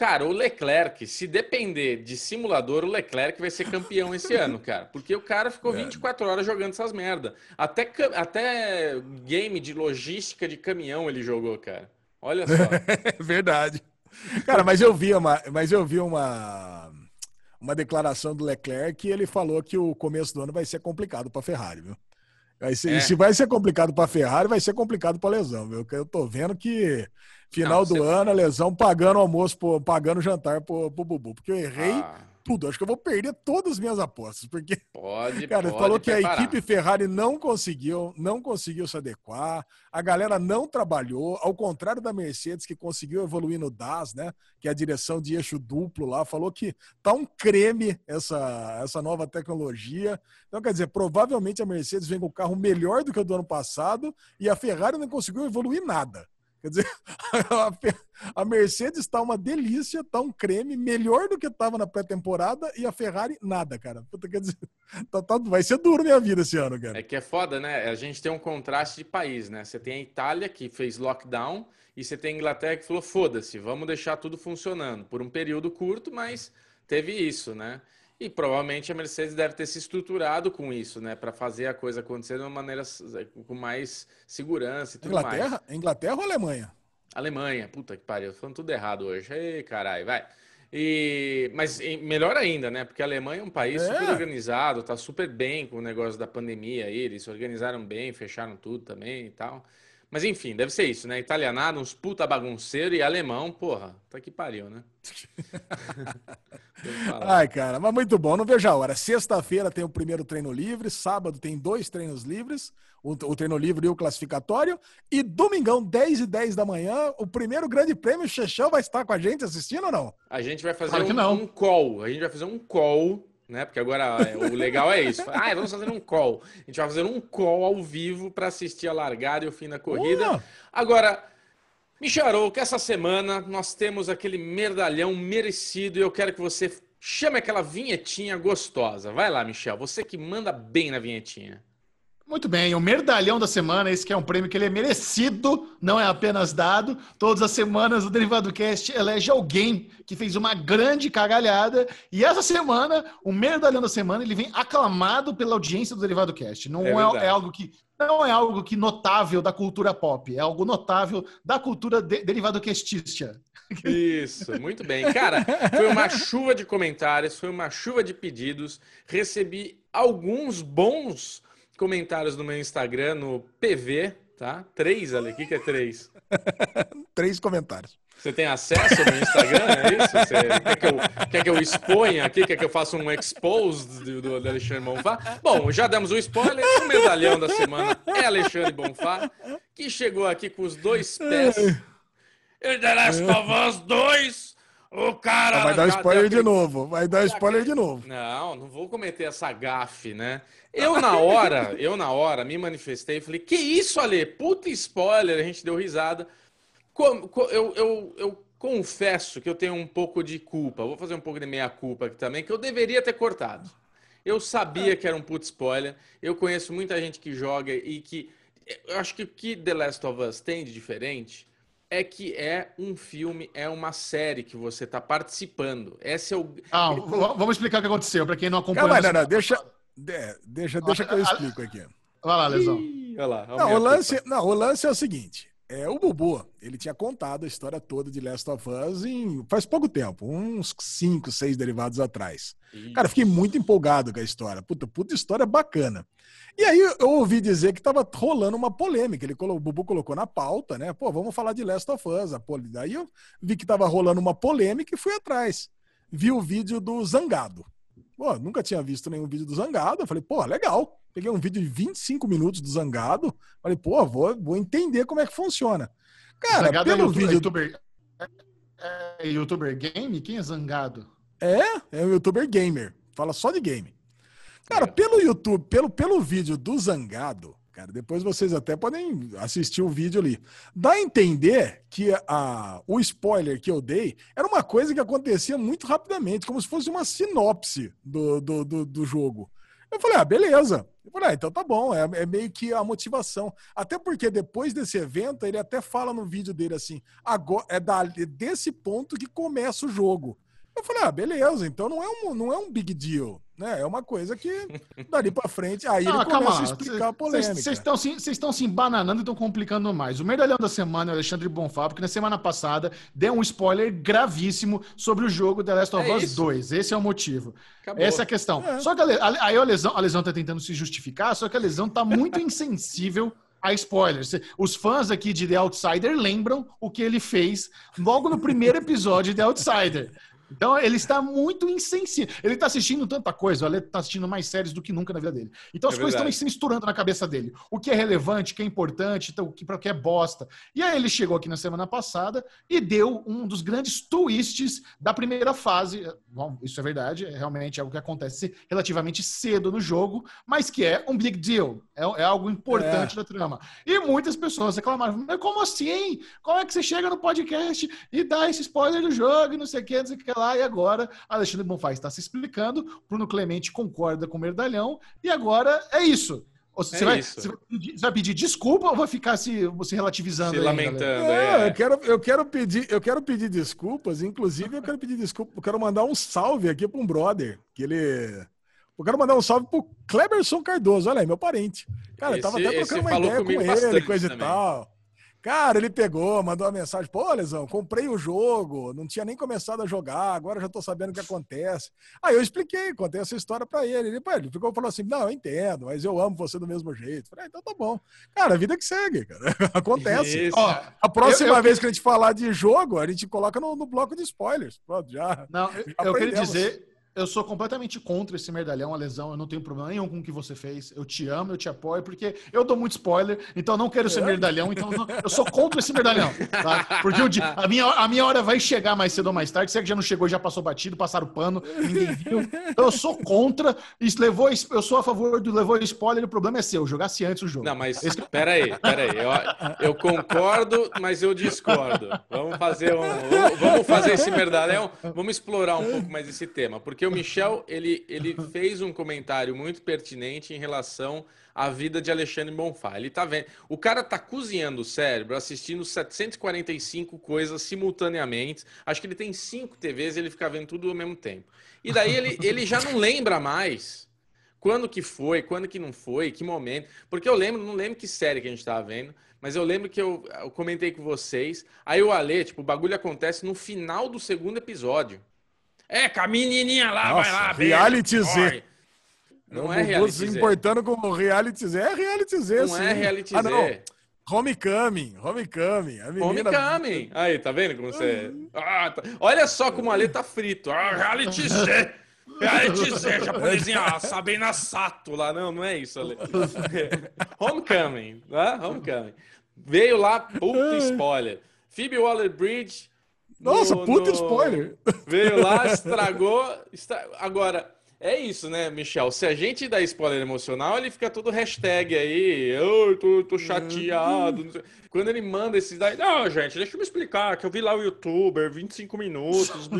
Cara, o Leclerc, se depender de simulador, o Leclerc vai ser campeão esse ano, cara. Porque o cara ficou 24 é. horas jogando essas merda. Até, até game de logística de caminhão ele jogou, cara. Olha só. Verdade. Cara, mas eu vi uma, mas eu vi uma, uma declaração do Leclerc que ele falou que o começo do ano vai ser complicado para a Ferrari, viu? Vai ser, é. Se vai ser complicado para a Ferrari, vai ser complicado para a lesão, viu? Eu tô vendo que Final não, do ano, a lesão pagando almoço, pagando jantar pro, pro Bubu. Porque eu errei ah. Tudo. Acho que eu vou perder todas as minhas apostas. Porque. Pode, Cara, pode falou que preparar. a equipe Ferrari não conseguiu, não conseguiu se adequar. A galera não trabalhou. Ao contrário da Mercedes, que conseguiu evoluir no DAS, né? Que é a direção de eixo duplo lá. Falou que tá um creme essa, essa nova tecnologia. Então, quer dizer, provavelmente a Mercedes vem com o carro melhor do que o do ano passado e a Ferrari não conseguiu evoluir nada. Quer dizer, a Mercedes está uma delícia, está um creme, melhor do que estava na pré-temporada, e a Ferrari, nada, cara. Puta, quer dizer, tá, tá, vai ser duro minha vida esse ano, cara. É que é foda, né? A gente tem um contraste de país, né? Você tem a Itália, que fez lockdown, e você tem a Inglaterra, que falou: foda-se, vamos deixar tudo funcionando. Por um período curto, mas teve isso, né? E provavelmente a Mercedes deve ter se estruturado com isso, né? Para fazer a coisa acontecer de uma maneira com mais segurança e tudo Inglaterra? mais. Inglaterra ou Alemanha? Alemanha, puta que pariu, falando tudo errado hoje. Ei, caralho, vai. E, mas melhor ainda, né? Porque a Alemanha é um país é. super organizado, tá super bem com o negócio da pandemia aí, eles se organizaram bem, fecharam tudo também e tal. Mas enfim, deve ser isso, né? Italianado, uns puta bagunceiro e alemão, porra, tá que pariu, né? Ai, cara, mas muito bom, não vejo a hora. Sexta-feira tem o primeiro treino livre, sábado tem dois treinos livres, o, o, treino livre e o classificatório, e domingão, 10 e 10 da manhã, o primeiro grande prêmio, o Chechão vai estar com a gente assistindo ou não? A gente vai fazer claro um, um call, a gente vai fazer um call né? Porque agora é, o legal é isso. Ah, vamos fazer um call. A gente vai fazer um call ao vivo para assistir a largada e o fim da corrida. Uh! Agora, Michel que essa semana nós temos aquele merdalhão merecido e eu quero que você chame aquela vinhetinha gostosa. Vai lá, Michel, você que manda bem na vinhetinha. Muito bem, o Merdalhão da semana, esse que é um prêmio que ele é merecido, não é apenas dado. Todas as semanas o Derivado Cast elege alguém que fez uma grande cagalhada. E essa semana, o Merdalhão da semana, ele vem aclamado pela audiência do Derivado Cast. Não é, é, é algo que não é algo que notável da cultura pop, é algo notável da cultura de, derivado castícia. Isso, muito bem. Cara, foi uma chuva de comentários, foi uma chuva de pedidos. Recebi alguns bons comentários no meu Instagram, no PV, tá? Três ali. O que, que é três? três comentários. Você tem acesso no Instagram, é isso? Você quer que eu, quer que eu exponha aqui? Quer que eu faça um expose do, do Alexandre Bonfá? Bom, já demos o um spoiler. O medalhão da semana é Alexandre Bonfá, que chegou aqui com os dois pés. E The Last of Us 2 o cara. Vai dar spoiler de novo. Vai dar spoiler de novo. Não, não vou cometer essa gafe, né? Eu, na hora, eu, na hora, me manifestei e falei: Que isso, Ale? Puta spoiler. A gente deu risada. Eu, eu, eu confesso que eu tenho um pouco de culpa. Vou fazer um pouco de meia-culpa aqui também, que eu deveria ter cortado. Eu sabia que era um puto spoiler. Eu conheço muita gente que joga e que. Eu acho que o que The Last of Us tem de diferente é que é um filme, é uma série que você está participando. Esse é o. Ah, vamos explicar o que aconteceu para quem não acompanha. Calma, não, não, deixa, deixa, deixa que eu explico aqui. Vai lá, Lesão. Olha lá, não, o lance, não, o lance é o seguinte: é, o Bubu, ele tinha contado a história toda de Last of Us em, faz pouco tempo, uns 5, 6 derivados atrás. Isso. Cara, fiquei muito empolgado com a história. Puta, puta história bacana. E aí eu ouvi dizer que tava rolando uma polêmica. Ele colocou, o Bubu colocou na pauta, né? Pô, vamos falar de Last of Us. A poli... Daí eu vi que tava rolando uma polêmica e fui atrás. Vi o vídeo do Zangado. Pô, nunca tinha visto nenhum vídeo do Zangado. Eu falei, pô, legal. Peguei um vídeo de 25 minutos do Zangado. Falei, pô, vou, vou entender como é que funciona. Cara, Zangado é pelo é vídeo. YouTuber, é, é YouTuber game? Quem é Zangado? É, é um YouTuber gamer. Fala só de game. Cara, pelo YouTube, pelo, pelo vídeo do Zangado, cara, depois vocês até podem assistir o vídeo ali. Dá a entender que a, o spoiler que eu dei era uma coisa que acontecia muito rapidamente, como se fosse uma sinopse do, do, do, do jogo. Eu falei, ah, beleza. Eu falei, ah, então tá bom, é, é, meio que a motivação. Até porque depois desse evento, ele até fala no vídeo dele assim, agora é da, desse ponto que começa o jogo. Eu falei, ah, beleza, então não é um, não é um big deal. Né? É uma coisa que dali para frente, aí não, ele começa calma, a explicar a polêmica. Vocês estão se, estão se embananando e estão complicando mais. O medalhão da semana é o Alexandre Bonfá, porque na semana passada deu um spoiler gravíssimo sobre o jogo The Last of é Us isso. 2. Esse é o motivo. Acabou. Essa é a questão. É. Só que a, aí a lesão, a lesão tá tentando se justificar, só que a lesão tá muito insensível a spoilers. Os fãs aqui de The Outsider lembram o que ele fez logo no primeiro episódio de The Outsider. Então ele está muito insensível. Ele está assistindo tanta coisa, o está assistindo mais séries do que nunca na vida dele. Então as é coisas estão se misturando na cabeça dele. O que é relevante, o que é importante, então, o que que é bosta. E aí ele chegou aqui na semana passada e deu um dos grandes twists da primeira fase. Bom, isso é verdade, é realmente algo que acontece relativamente cedo no jogo, mas que é um big deal. É, é algo importante é. da trama. E muitas pessoas reclamaram: mas como assim? Como é que você chega no podcast e dá esse spoiler do jogo e não sei o que, não sei o que lá, e agora Alexandre Bonfá está se explicando, Bruno Clemente concorda com o Merdalhão, e agora é isso. Você, é vai, isso. Você, vai pedir, você, vai, pedir, desculpa ou vai ficar se, se relativizando? Se aí, lamentando. É, eu, quero, eu, quero pedir, eu quero pedir desculpas. Inclusive, eu quero pedir desculpa. Eu quero mandar um salve aqui para um brother. Que ele. Eu quero mandar um salve pro Kleberson Cardoso. Olha aí, meu parente. Cara, esse, eu tava até trocando uma ideia com ele, coisa também. e tal. Cara, ele pegou, mandou uma mensagem, pô, Lesão, comprei o jogo, não tinha nem começado a jogar, agora já tô sabendo o que acontece. Aí eu expliquei, contei essa história para ele. Ele, pô, ele ficou falou assim: não, eu entendo, mas eu amo você do mesmo jeito. Falei, ah, então tá bom. Cara, a vida que segue, cara. Acontece. Ó, a próxima eu, eu, vez que a gente falar de jogo, a gente coloca no, no bloco de spoilers. Pronto, já. Não, eu, eu queria dizer eu sou completamente contra esse medalhão, a lesão. Eu não tenho problema nenhum com o que você fez. Eu te amo, eu te apoio, porque eu dou muito spoiler, então eu não quero ser é? medalhão. Então eu sou contra esse medalhão. Tá? Porque a, minha, a minha hora vai chegar mais cedo ou mais tarde. Se é que já não chegou, já passou batido, passaram pano, ninguém viu. Então eu sou contra. Isso levou, eu sou a favor do levou spoiler. O problema é seu. Jogasse antes o jogo. Não, mas Esse... peraí, peraí. Eu, eu concordo, mas eu discordo. Vamos fazer um. Vamos, vamos fazer esse medalhão. Vamos explorar um pouco mais esse tema. Porque porque o Michel, ele, ele fez um comentário muito pertinente em relação à vida de Alexandre Bonfá. Ele tá vendo. O cara tá cozinhando o cérebro, assistindo 745 coisas simultaneamente. Acho que ele tem cinco TVs e ele fica vendo tudo ao mesmo tempo. E daí ele, ele já não lembra mais quando que foi, quando que não foi, que momento. Porque eu lembro, não lembro que série que a gente tava vendo, mas eu lembro que eu, eu comentei com vocês. Aí o Ale, tipo, o bagulho acontece no final do segundo episódio. É, com a menininha lá, Nossa, vai lá. Reality Z. Não é reality Z. importando como reality Z. É reality Z, não sim. Não é reality ah, não. Z. Homecoming, Homecoming. A menina... Homecoming. Aí, tá vendo como você... Ah, tá... Olha só como a Ale tá frito. Ah, reality Z. Reality Z, japonesinha, Sabina Sato lá. Não, não é isso, Ale. Homecoming, né? Homecoming. Veio lá, puta spoiler. Phoebe Waller-Bridge nossa, no, puta no... spoiler! Veio lá, estragou. Estra... Agora, é isso, né, Michel? Se a gente dá spoiler emocional, ele fica todo hashtag aí, eu tô, tô chateado. Quando ele manda esses daí, não, gente, deixa eu me explicar, que eu vi lá o youtuber, 25 minutos.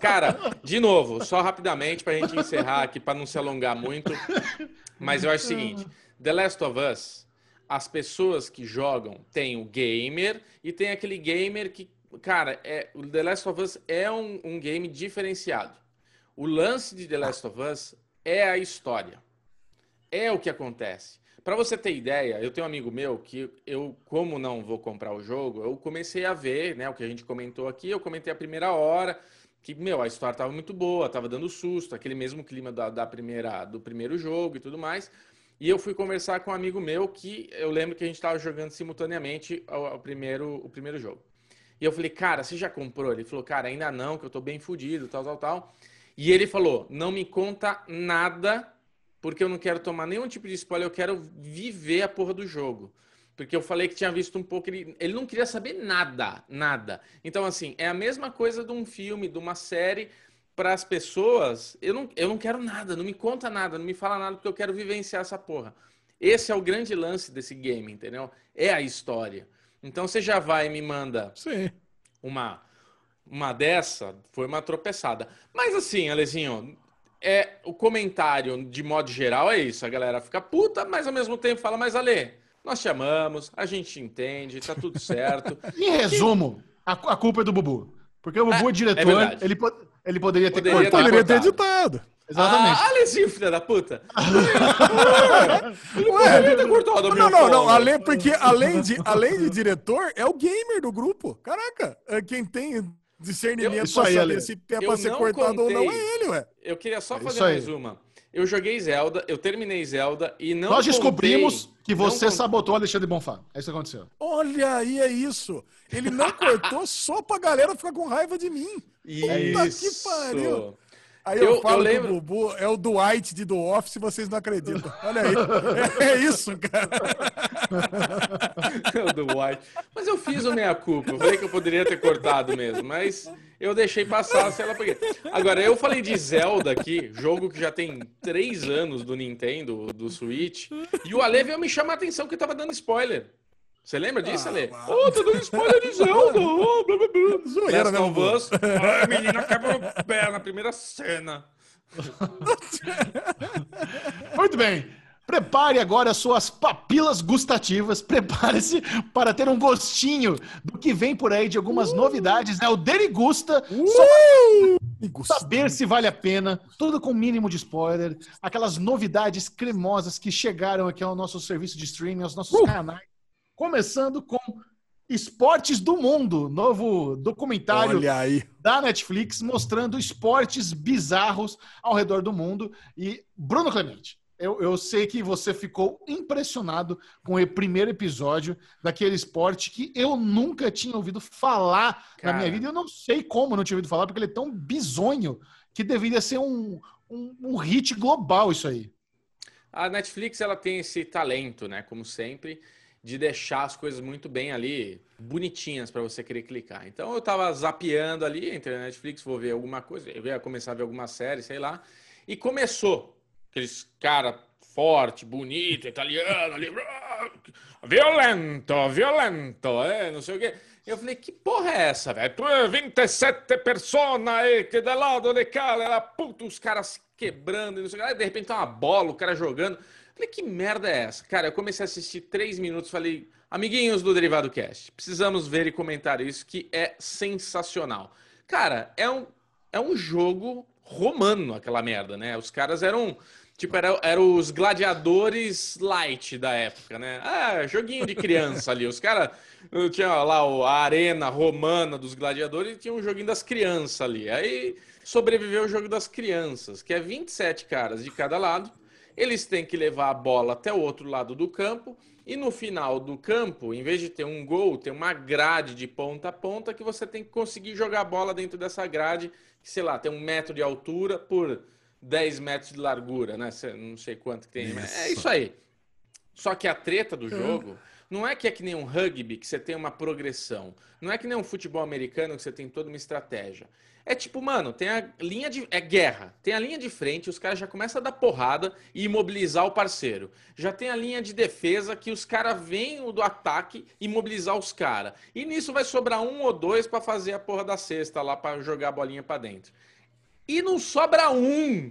Cara, de novo, só rapidamente pra gente encerrar aqui, pra não se alongar muito, mas eu acho o seguinte, The Last of Us as pessoas que jogam tem o gamer e tem aquele gamer que, cara, é, o The Last of Us é um, um game diferenciado. O lance de The Last of Us é a história. É o que acontece. Para você ter ideia, eu tenho um amigo meu que eu, como não vou comprar o jogo, eu comecei a ver, né, o que a gente comentou aqui, eu comentei a primeira hora, que, meu, a história tava muito boa, tava dando susto, aquele mesmo clima da, da primeira, do primeiro jogo e tudo mais. E eu fui conversar com um amigo meu que eu lembro que a gente estava jogando simultaneamente o, o, primeiro, o primeiro jogo. E eu falei, cara, você já comprou? Ele falou, cara, ainda não, que eu tô bem fudido, tal, tal, tal. E ele falou, não me conta nada porque eu não quero tomar nenhum tipo de spoiler, eu quero viver a porra do jogo. Porque eu falei que tinha visto um pouco, ele, ele não queria saber nada, nada. Então, assim, é a mesma coisa de um filme, de uma série, para as pessoas. Eu não, eu não quero nada, não me conta nada, não me fala nada, porque eu quero vivenciar essa porra. Esse é o grande lance desse game, entendeu? É a história. Então, você já vai e me manda Sim. uma uma dessa, foi uma tropeçada. Mas assim, Alezinho, é o comentário de modo geral é isso. A galera fica puta, mas ao mesmo tempo fala, mas Ale, nós te amamos, a gente entende, tá tudo certo. em resumo, a, a, culpa é do Bubu. Porque o Bubu é, é diretor, é ele, ele poderia ter poderia cortado. Poderia ter editado. Exatamente. Ah, Alezinho, filha da puta. cortado a Não, não, não. Além, porque além de, além de diretor, é o gamer do grupo. Caraca, é quem tem discernimento eu, pra saber se é pra ser cortado contei. ou não é ele, ué. Eu queria só é fazer mais uma. Eu joguei Zelda, eu terminei Zelda e não. Nós descobrimos contei, que você sabotou Alexandre Bonfá. É isso que aconteceu. Olha aí, é isso. Ele não cortou só pra galera ficar com raiva de mim. Puta isso. que pariu. Aí eu, eu falo eu lembro... que o Bubu é o Dwight de The Office, vocês não acreditam. Olha aí. É, isso, cara. É o Dwight. Mas eu fiz o meia-culpa. Eu falei que eu poderia ter cortado mesmo, mas eu deixei passar, sei lá por quê. Agora, eu falei de Zelda aqui, jogo que já tem três anos do Nintendo, do Switch, e o Ale veio me chamar a atenção que tava dando spoiler. Você lembra disso, ah, Ale? Ô, oh, tá dando spoiler de Zelda! Oh, blá, blá, blá. Zoeira, né, Us. a menina quebra o pé na primeira cena. Muito bem. Prepare agora suas papilas gustativas. Prepare-se para ter um gostinho do que vem por aí de algumas uh! novidades. É né? o Derigusta. Uh! Só saber se vale a pena. Tudo com mínimo de spoiler. Aquelas novidades cremosas que chegaram aqui ao nosso serviço de streaming, aos nossos uh! canais começando com Esportes do Mundo, novo documentário da Netflix mostrando esportes bizarros ao redor do mundo. E Bruno Clemente, eu, eu, sei que você ficou impressionado com o primeiro episódio daquele esporte que eu nunca tinha ouvido falar Cara. na minha vida. Eu não sei como não tinha ouvido falar, porque ele é tão bizonho que deveria ser um, um, um hit global isso aí. A Netflix ela tem esse talento, né? Como sempre de deixar as coisas muito bem ali, bonitinhas para você querer clicar. Então eu tava zapeando ali, entrei na Netflix, vou ver alguma coisa, eu ia começar a ver alguma série, sei lá, e começou aqueles cara forte, bonito, italiano ali, violento, violento, é, não sei o quê. Eu falei, que porra é essa, velho? Tu é 27 pessoas aí, que de lado de cá, puto, os caras quebrando, não sei o quê. Aí, de repente tá uma bola, o cara jogando. Falei, que merda é essa? Cara, eu comecei a assistir três minutos, falei, amiguinhos do Derivado Cast, precisamos ver e comentar isso, que é sensacional. Cara, é um, é um jogo romano aquela merda, né? Os caras eram. Tipo, eram era os gladiadores light da época, né? Ah, joguinho de criança ali. Os caras. Tinha lá a arena romana dos gladiadores e tinha um joguinho das crianças ali. Aí sobreviveu o jogo das crianças, que é 27 caras de cada lado eles têm que levar a bola até o outro lado do campo e no final do campo, em vez de ter um gol, tem uma grade de ponta a ponta que você tem que conseguir jogar a bola dentro dessa grade, que sei lá, tem um metro de altura por 10 metros de largura, né? Não sei quanto que tem. Isso. É isso aí. Só que a treta do jogo não é que é que nem um rugby que você tem uma progressão. Não é que nem um futebol americano que você tem toda uma estratégia. É tipo, mano, tem a linha de. É guerra. Tem a linha de frente, os caras já começam a dar porrada e imobilizar o parceiro. Já tem a linha de defesa que os caras vêm do ataque e imobilizar os caras. E nisso vai sobrar um ou dois para fazer a porra da cesta lá, para jogar a bolinha para dentro. E não sobra um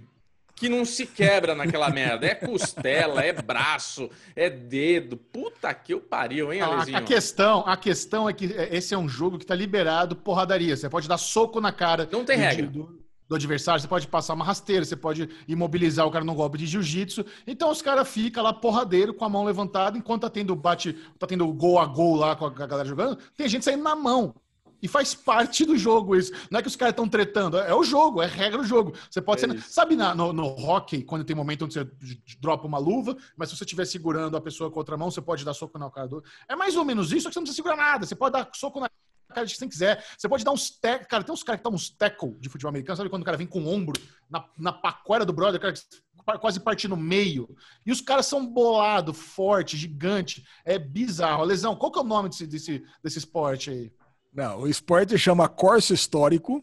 que não se quebra naquela merda. É costela, é braço, é dedo. Puta que eu pariu, hein, Alezinho? A, a, questão, a questão é que esse é um jogo que tá liberado porradaria. Você pode dar soco na cara. Não tem do, regra. Do, do adversário, você pode passar uma rasteira, você pode imobilizar o cara num golpe de jiu-jitsu. Então os caras ficam lá porradeiro com a mão levantada, enquanto tá tendo bate, tá tendo gol a gol lá com a galera jogando, tem gente saindo na mão. E faz parte do jogo isso. Não é que os caras estão tretando, é o jogo, é regra do jogo. Você pode é ser. Isso. Sabe na, no, no hockey, quando tem momento onde você dropa uma luva, mas se você estiver segurando a pessoa com a outra mão, você pode dar soco na cara do. É mais ou menos isso, só que você não precisa segurar nada. Você pode dar soco na cara de quem quiser. Você pode dar uns tackle. Cara, tem uns caras que dão uns tackle de futebol americano, sabe quando o cara vem com o ombro na, na paquera do brother, cara quase parte no meio. E os caras são bolado, forte, gigante. É bizarro. Lesão, qual que é o nome desse, desse, desse esporte aí? Não, o esporte chama Corso Histórico.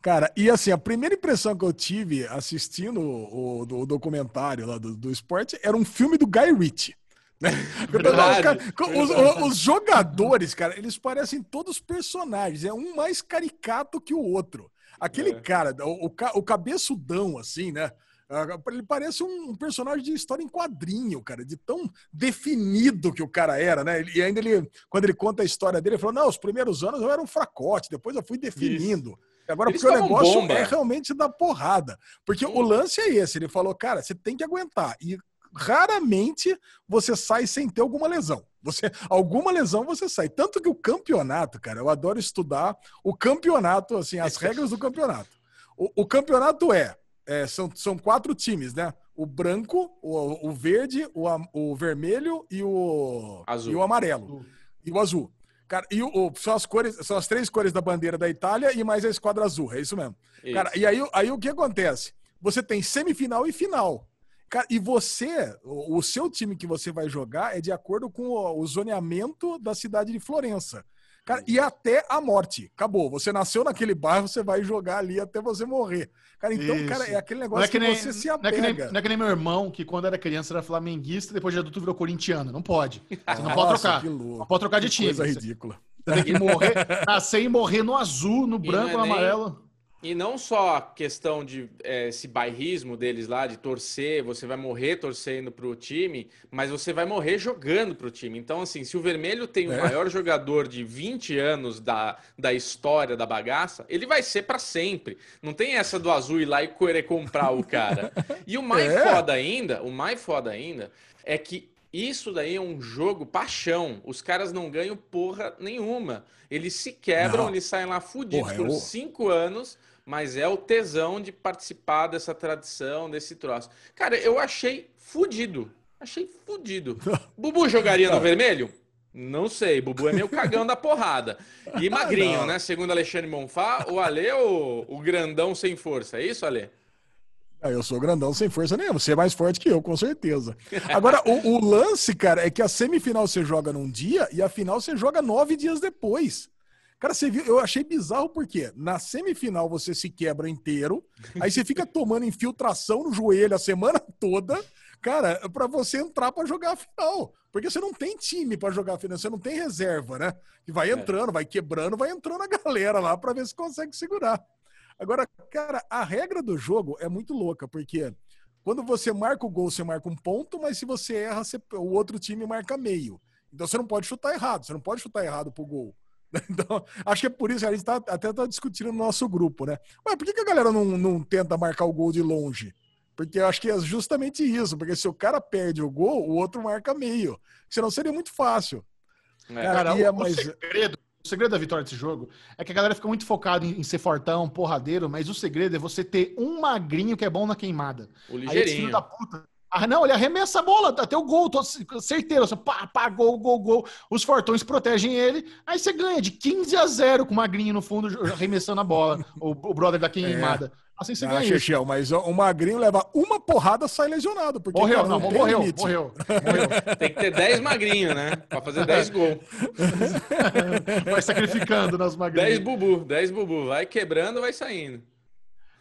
Cara, e assim, a primeira impressão que eu tive assistindo o, o, o documentário lá do, do esporte era um filme do Guy Ritchie. Né? Verdade, os, os, os, jogadores, cara, eles parecem todos personagens. É um mais caricato que o outro. Aquele é. cara, o, o, o cabeçudão, assim, né? Ah, ele parece um personagem de história em quadrinho, cara, de tão definido que o cara era, né? E ainda ele, quando ele conta a história dele, ele falou: não, os primeiros anos eu era um fracote, depois eu fui definindo. Isso. Agora, Eles porque o negócio bomba. é realmente da porrada. Porque o lance é esse: ele falou, cara, você tem que aguentar. E raramente você sai sem ter alguma lesão. Você, alguma lesão você sai. Tanto que o campeonato, cara, eu adoro estudar o campeonato, assim, as regras do campeonato. O, o campeonato é é, são, são quatro times, né? O branco, o, o verde, o, o vermelho e o, azul. e o amarelo. E o azul. Cara, e o, o, são as cores, são as três cores da bandeira da Itália e mais a esquadra azul, é isso mesmo. Isso. Cara, e aí, aí o que acontece? Você tem semifinal e final. Cara, e você, o, o seu time que você vai jogar é de acordo com o, o zoneamento da cidade de Florença. Cara, e até a morte. Acabou. Você nasceu naquele bairro, você vai jogar ali até você morrer. Cara, então, Isso. cara, é aquele negócio é que, que nem, você se apega. Não é, que nem, não é que nem meu irmão, que quando era criança era flamenguista, depois de adulto virou corintiano. Não pode. Você não pode trocar. Não pode trocar de time. Coisa ridícula. Você tem que morrer, nascer e morrer no azul, no branco, é no amarelo. E não só a questão de é, esse bairrismo deles lá, de torcer, você vai morrer torcendo para o time, mas você vai morrer jogando para o time. Então, assim, se o Vermelho tem o é. maior jogador de 20 anos da, da história da bagaça, ele vai ser para sempre. Não tem essa do azul ir lá e querer comprar o cara. E o mais é. foda ainda, o mais foda ainda, é que isso daí é um jogo paixão. Os caras não ganham porra nenhuma. Eles se quebram, não. eles saem lá fudidos porra, por eu... cinco anos mas é o tesão de participar dessa tradição, desse troço. Cara, eu achei fudido. Achei fudido. Bubu jogaria no vermelho? Não sei, Bubu é meio cagão da porrada. E magrinho, né? Segundo Alexandre Monfá, o Ale é o, o grandão sem força. É isso, Ale? Ah, eu sou grandão sem força nenhuma. Você é mais forte que eu, com certeza. Agora, o, o, lance, cara, é que a semifinal você joga num dia e a final você joga nove dias depois. Cara, você viu, eu achei bizarro porque na semifinal você se quebra inteiro, aí você fica tomando infiltração no joelho a semana toda, cara, para você entrar para jogar a final. Porque você não tem time para jogar a final, você não tem reserva, né? Que vai é. entrando, vai quebrando, vai entrando a galera lá para ver se consegue segurar. Agora, cara, a regra do jogo é muito louca, porque quando você marca o gol, você marca um ponto, mas se você erra, você, o outro time marca meio. Então você não pode chutar errado, você não pode chutar errado pro gol. Então, acho que é por isso que a gente tá, até tá discutindo no nosso grupo, né? Mas por que, que a galera não, não tenta marcar o gol de longe? Porque eu acho que é justamente isso. Porque se o cara perde o gol, o outro marca meio. Senão seria muito fácil. É. Cara, o, mais... o, segredo, o segredo da vitória desse jogo é que a galera fica muito focada em, em, ser fortão, porradeiro, mas o segredo é você ter um magrinho que é bom na queimada. O ligeirinho. Aí, da puta ah, não, ele arremessa a bola, até o gol, tô certeiro. Assim, pá, pá, gol, gol, gol. Os fortões protegem ele. Aí você ganha de 15 a 0 com o Magrinho no fundo, arremessando a bola. o, o brother da queimada. É. Assim você ah, ganha. Xexel, mas o Magrinho leva uma porrada sai lesionado. Porque, morreu, cara, não, não morreu, morreu, morreu, Tem que ter 10 magrinhos, né? Pra fazer 10 gols. Vai sacrificando nas magrinhas. 10 bubu, 10 bubu. Vai quebrando, vai saindo.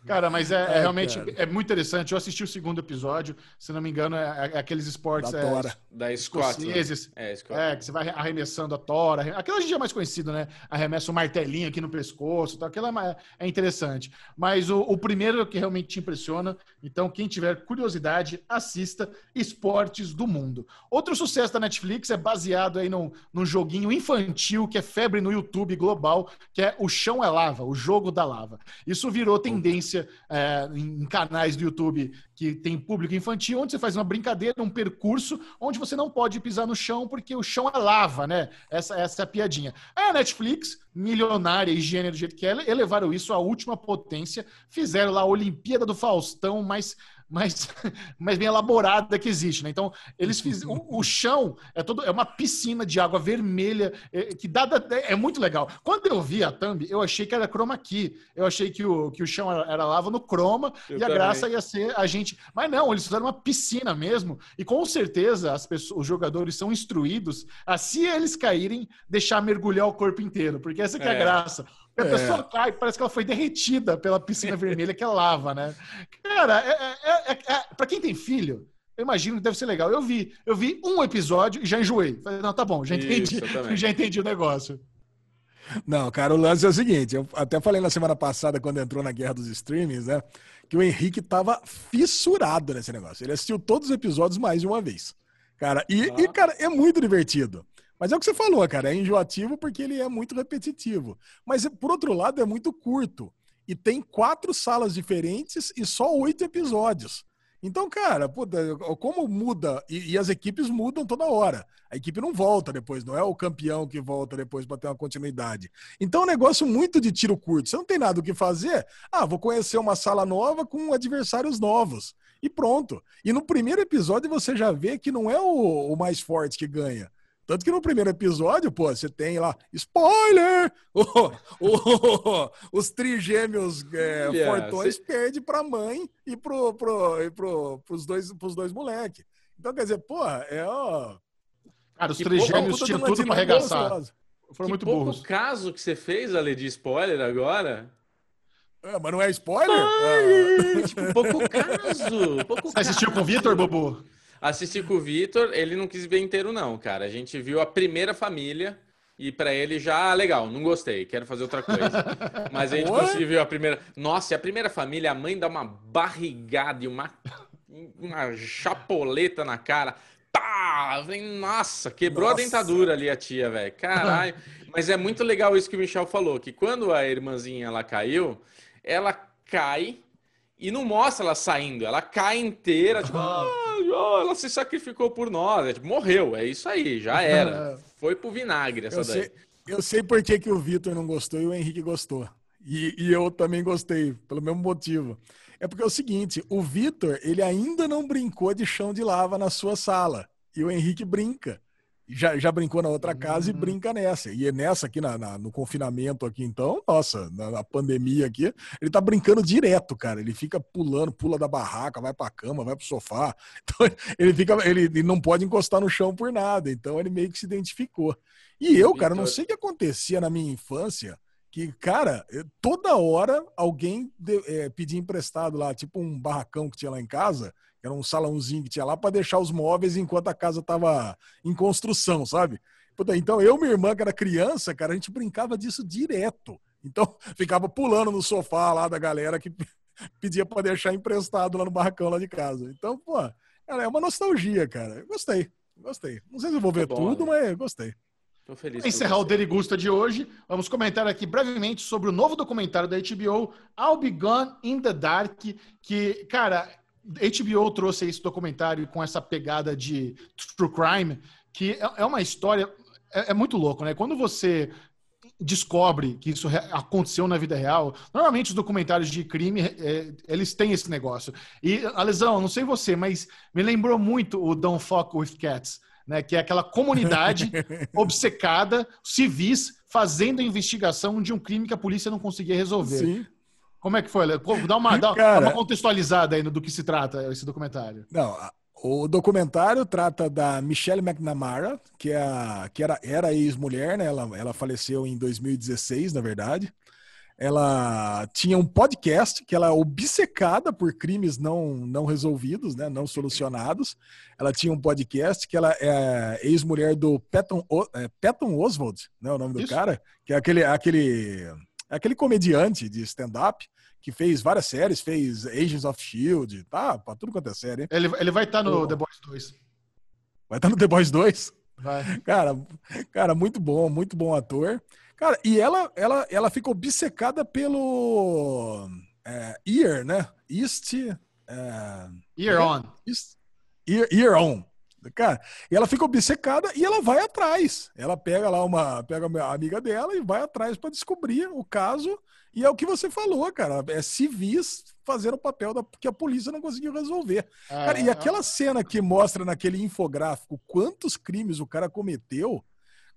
Cara, mas é, é realmente é muito interessante. Eu assisti o segundo episódio, se não me engano, é, é aqueles esportes Da é, Tora. Da Scott. escoceses. É, Scott. É, que você vai arremessando a tora. Aquilo a gente é mais conhecido, né? Arremessa o martelinho aqui no pescoço. Então, aquilo é, ma- é interessante. Mas o, o primeiro que realmente te impressiona. Então, quem tiver curiosidade, assista Esportes do Mundo. Outro sucesso da Netflix é baseado aí num, num joguinho infantil que é febre no YouTube global, que é O Chão é Lava, o jogo da lava. Isso virou tendência é, em canais do YouTube que tem público infantil, onde você faz uma brincadeira, um percurso, onde você não pode pisar no chão porque o chão é lava, né? Essa, essa é a piadinha. A Netflix, milionária e gênio do jeito que é, elevaram isso à última potência, fizeram lá a Olimpíada do Faustão, mais, mais, mais bem elaborada que existe, né? Então, eles fizeram. O, o chão é todo é uma piscina de água vermelha, é, que dá, dá- é muito legal. Quando eu vi a thumb, eu achei que era chroma key. Eu achei que o, que o chão era, era lava no croma Eu e a também. graça ia ser a gente. Mas não, eles fizeram uma piscina mesmo. E com certeza as pessoas, os jogadores são instruídos a, se eles caírem, deixar mergulhar o corpo inteiro, porque essa que é, a É. graça. A É. pessoa cai, parece que ela foi derretida pela piscina vermelha que é lava, né? Cara, é, é, é, é, pra quem tem filho, eu imagino que deve ser legal. Eu vi, eu vi um episódio e já enjoei. Falei, não, tá bom, já entendi, Isso, já entendi o negócio. Não, cara, o lance é o seguinte, eu até falei na semana passada, quando entrou na guerra dos streamings, né, que o Henrique tava fissurado nesse negócio. Ele assistiu todos os episódios mais de uma vez. Cara, e, Ah. e, cara, é muito divertido. Mas é o que você falou, cara, é enjoativo porque ele é muito repetitivo. Mas, por outro lado, é muito curto. E tem quatro salas diferentes e só oito episódios. Então, cara, puta, como muda, e, e as equipes mudam toda hora. A equipe não volta depois, não é o campeão que volta depois para ter uma continuidade. Então é um negócio muito de tiro curto. Você não tem nada o que fazer. Ah, vou conhecer uma sala nova com adversários novos. E pronto. E no primeiro episódio você já vê que não é o, o mais forte que ganha. Tanto que no primeiro episódio, pô, você tem lá, spoiler! O- o- os trigêmeos é, Olha, fortões cê- perdem pra mãe e, pro, pro, e pro, pros dois, pros dois moleques. Então, quer dizer, porra, é ó. Cara, os Que três pouco- gêmeos puta de tinham tudo pra arregaçar. Foram que muito pouco burros. caso que você fez, Ale, de spoiler agora. É, mas não é spoiler? Ah. tipo, pouco caso. Pouco Você assistiu com o Vitor, Bobo? Assisti com o Vitor, ele não quis ver inteiro, não, cara. A gente viu a primeira família e pra ele já, ah, legal, não gostei, quero fazer outra coisa. Mas a gente conseguiu ver a primeira. Nossa, e a primeira família, a mãe dá uma barrigada e uma, uma chapoleta na cara. Pá! Nossa, quebrou Nossa. a dentadura ali a tia, velho. Caralho. Mas é muito legal isso que o Michel falou, que quando a irmãzinha ela caiu, ela cai e não mostra ela saindo, ela cai inteira, tipo, ah, ó, ela se sacrificou por nós, é, tipo, morreu, é isso aí, já era. Foi pro vinagre essa Eu daí. sei, eu sei por que, que o Vitor não gostou e o Henrique gostou. E, e eu também gostei, pelo mesmo motivo. É porque é o seguinte, o Vitor, ele ainda não brincou de chão de lava na sua sala. E o Henrique brinca. Já, já brincou na outra casa e brinca nessa. E é nessa aqui, na, na- no confinamento aqui, então, nossa, na, na pandemia aqui, ele tá brincando direto, cara. Ele fica pulando, pula da barraca, vai pra cama, vai pro sofá. Então, ele fica, ele, ele não pode encostar no chão por nada. Então, ele meio que se identificou. E eu, cara, não sei o que acontecia na minha infância, que, cara, toda hora alguém de- é, pedia emprestado lá, tipo um barracão que tinha lá em casa, era um salãozinho que tinha lá, para deixar os móveis enquanto a casa tava em construção, sabe? Então, eu e minha irmã, que era criança, cara, a gente brincava disso direto. Então, ficava pulando no sofá lá da galera que pedia para deixar emprestado lá no barracão lá de casa. Então, pô, cara, é uma nostalgia, cara. Eu gostei, gostei. Não sei se eu vou ver bom, tudo, né? mas gostei. Tô feliz. Para encerrar o você. Derigusta de hoje, vamos comentar aqui brevemente sobre o novo documentário da HBO, I'll Be Gone in the Dark, que, cara, HBO trouxe esse documentário com essa pegada de true crime, que é é uma história, é, é muito louco, né? Quando você descobre que isso aconteceu na vida real, normalmente os documentários de crime, é, eles têm esse negócio. E, Alesão, não sei você, mas me lembrou muito o Don't Fuck With Cats, né? Que é aquela comunidade obcecada, civis, fazendo a investigação de um crime que a polícia não conseguia resolver. Sim. Como é que foi? Dá uma, dá, Cara- dá uma contextualizada aí do que se trata esse documentário. Não, o documentário trata da Michelle McNamara, que, é a, que era, era ex-mulher, né? Ela, ela faleceu em 2016, na verdade. ela tinha um podcast que ela é obcecada por crimes não, não resolvidos, né, não solucionados. Ela tinha um podcast que ela é ex-mulher do Patton, é, Patton Oswald, né, o nome do Isso. cara, que é aquele, aquele, aquele comediante de stand-up que fez várias séries, fez Agents of S.H.I.E.L.D., tá, pra tudo quanto é série. Ele, ele vai estar tá no oh. The Boys 2. Vai estar tá no The Boys 2? Vai. Cara, cara, muito bom, muito bom ator. Cara, e ela, ela, ela fica obcecada pelo é, Ear, né? East. É, ear On. East, ear, ear On. Cara, e ela fica obcecada e ela vai atrás. Ela pega lá uma, pega a amiga dela e vai atrás para descobrir o caso. E é o que você falou, cara. É civis fazendo o papel da, que a polícia não conseguiu resolver. É, cara, e aquela cena que mostra naquele infográfico quantos crimes o cara cometeu,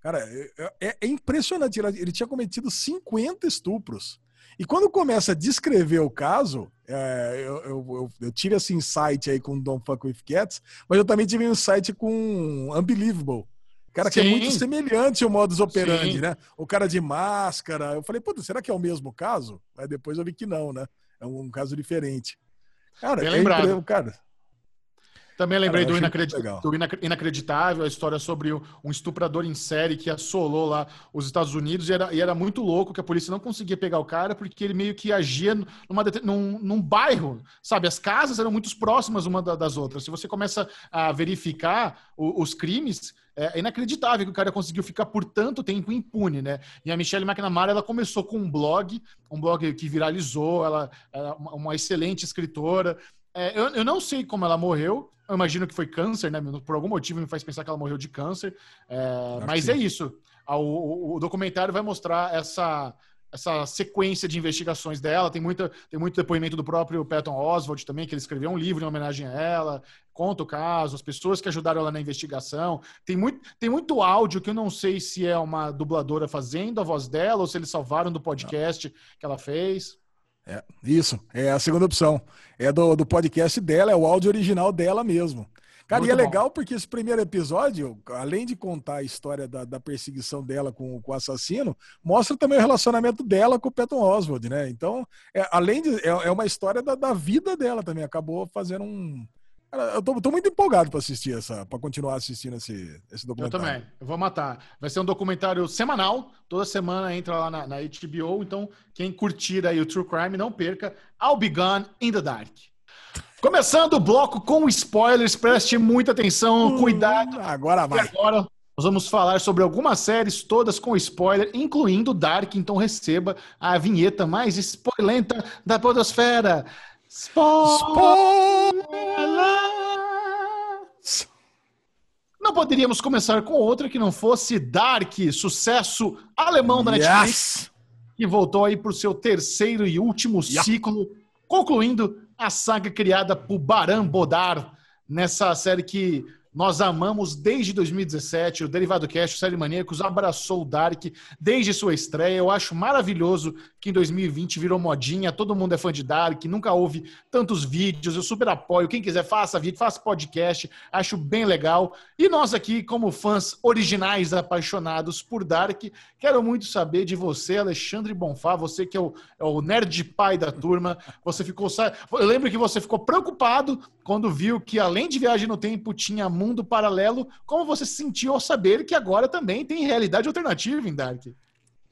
Cara, é, é, é impressionante. Ele, ele, tinha cometido 50 estupros. E quando começa a descrever o caso, é, eu, eu, eu, eu, tive esse insight aí com Don't Fuck With Cats, mas eu também tive um insight com Unbelievable. Cara, Sim. que é muito semelhante ao modus operandi, Sim. né? O cara de máscara. Eu falei, puta, será que é o mesmo caso? Aí depois eu vi que não, né? É um, um caso diferente. Cara, Bem é lembrado. cara, também lembrei Cara, do, inacredit... do, Inacreditável, a história sobre um estuprador em série que assolou lá os Estados Unidos e era, e era muito louco que a polícia não conseguia pegar o cara porque ele meio que agia numa, num, num bairro, sabe? As casas eram muito próximas uma das outras. Se você começa a verificar o, os crimes, é inacreditável que o cara conseguiu ficar por tanto tempo impune, né? E a Michelle McNamara, ela começou com um blog, um blog que viralizou, ela é uma excelente escritora, é, eu, eu, não sei como ela morreu. Eu imagino que foi câncer, né? Por algum motivo me faz pensar que ela morreu de câncer. É, mas é isso. O, o, o, documentário vai mostrar essa, essa sequência de investigações dela. Tem, muita, tem muito depoimento do próprio Patton Oswald também, que ele escreveu um livro em homenagem a ela. Conta o caso, as pessoas que ajudaram ela na investigação. Tem muito, tem muito áudio que eu não sei se é uma dubladora fazendo a voz dela ou se eles salvaram do podcast não. que ela fez. É, isso, é a segunda opção. É do, do podcast dela, é o áudio original dela mesmo. Cara, Muito e é bom. legal porque esse primeiro episódio, além de contar a história da, da perseguição dela com, com o assassino, mostra também o relacionamento dela com o Patton Oswald, né? Então, é, além de. É, é uma história da, da vida dela também. Acabou fazendo um, eu tô, tô, muito empolgado para assistir essa, para continuar assistindo esse, esse documentário. Eu também. Eu vou matar. Vai ser um documentário semanal. Toda semana entra lá na, na HBO. Então, quem curtir aí o True Crime, não perca. I'll Be Gone in the Dark. Começando o bloco com spoilers, preste muita atenção, hum, cuidado. Agora vai. Agora nós vamos falar sobre algumas séries, todas com spoiler, incluindo Dark. Então receba a vinheta mais spoilenta da Podosfera. Spoiler! Não poderíamos começar com outra que não fosse Dark, sucesso alemão da Netflix, yes. que voltou aí para o seu terceiro e último yeah. ciclo, concluindo a saga criada por Baran Bodar, nessa série que nós amamos desde 2017. O Derivado Cast, o Série Maníacos, abraçou o Dark desde sua estreia. Eu acho maravilhoso que em 2020 virou modinha. Todo mundo é fã de Dark, nunca houve tantos vídeos. Eu super apoio. Quem quiser, faça vídeo, faça podcast. Acho bem legal. E nós aqui, como fãs originais apaixonados por Dark, quero muito saber de você, Alexandre Bonfá, você que é o, é o nerd pai da turma. Você ficou. Eu lembro que você ficou preocupado quando viu que, além de Viagem no Tempo, tinha mundo paralelo. Como você se sentiu ao saber que agora também tem realidade alternativa em Dark?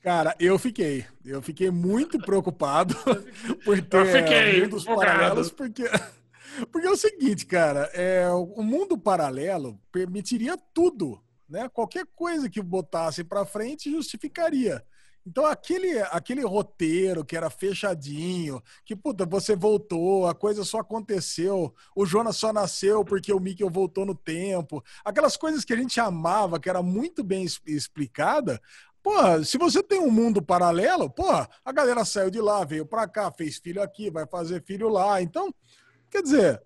Cara, eu fiquei. Eu fiquei muito preocupado por ter mundos paralelos, porque, porque é o seguinte, cara, é, o mundo paralelo permitiria tudo, né? Qualquer coisa que botasse para frente justificaria. Então, aquele, aquele roteiro que era fechadinho, que, puta, você voltou, a coisa só aconteceu, o Jonas só nasceu porque o Mikkel voltou no tempo, aquelas coisas que a gente amava, que era muito bem explicada, Porra, se você tem um mundo paralelo, porra, a galera saiu de lá, veio pra cá, fez filho aqui, vai fazer filho lá. Então, quer dizer,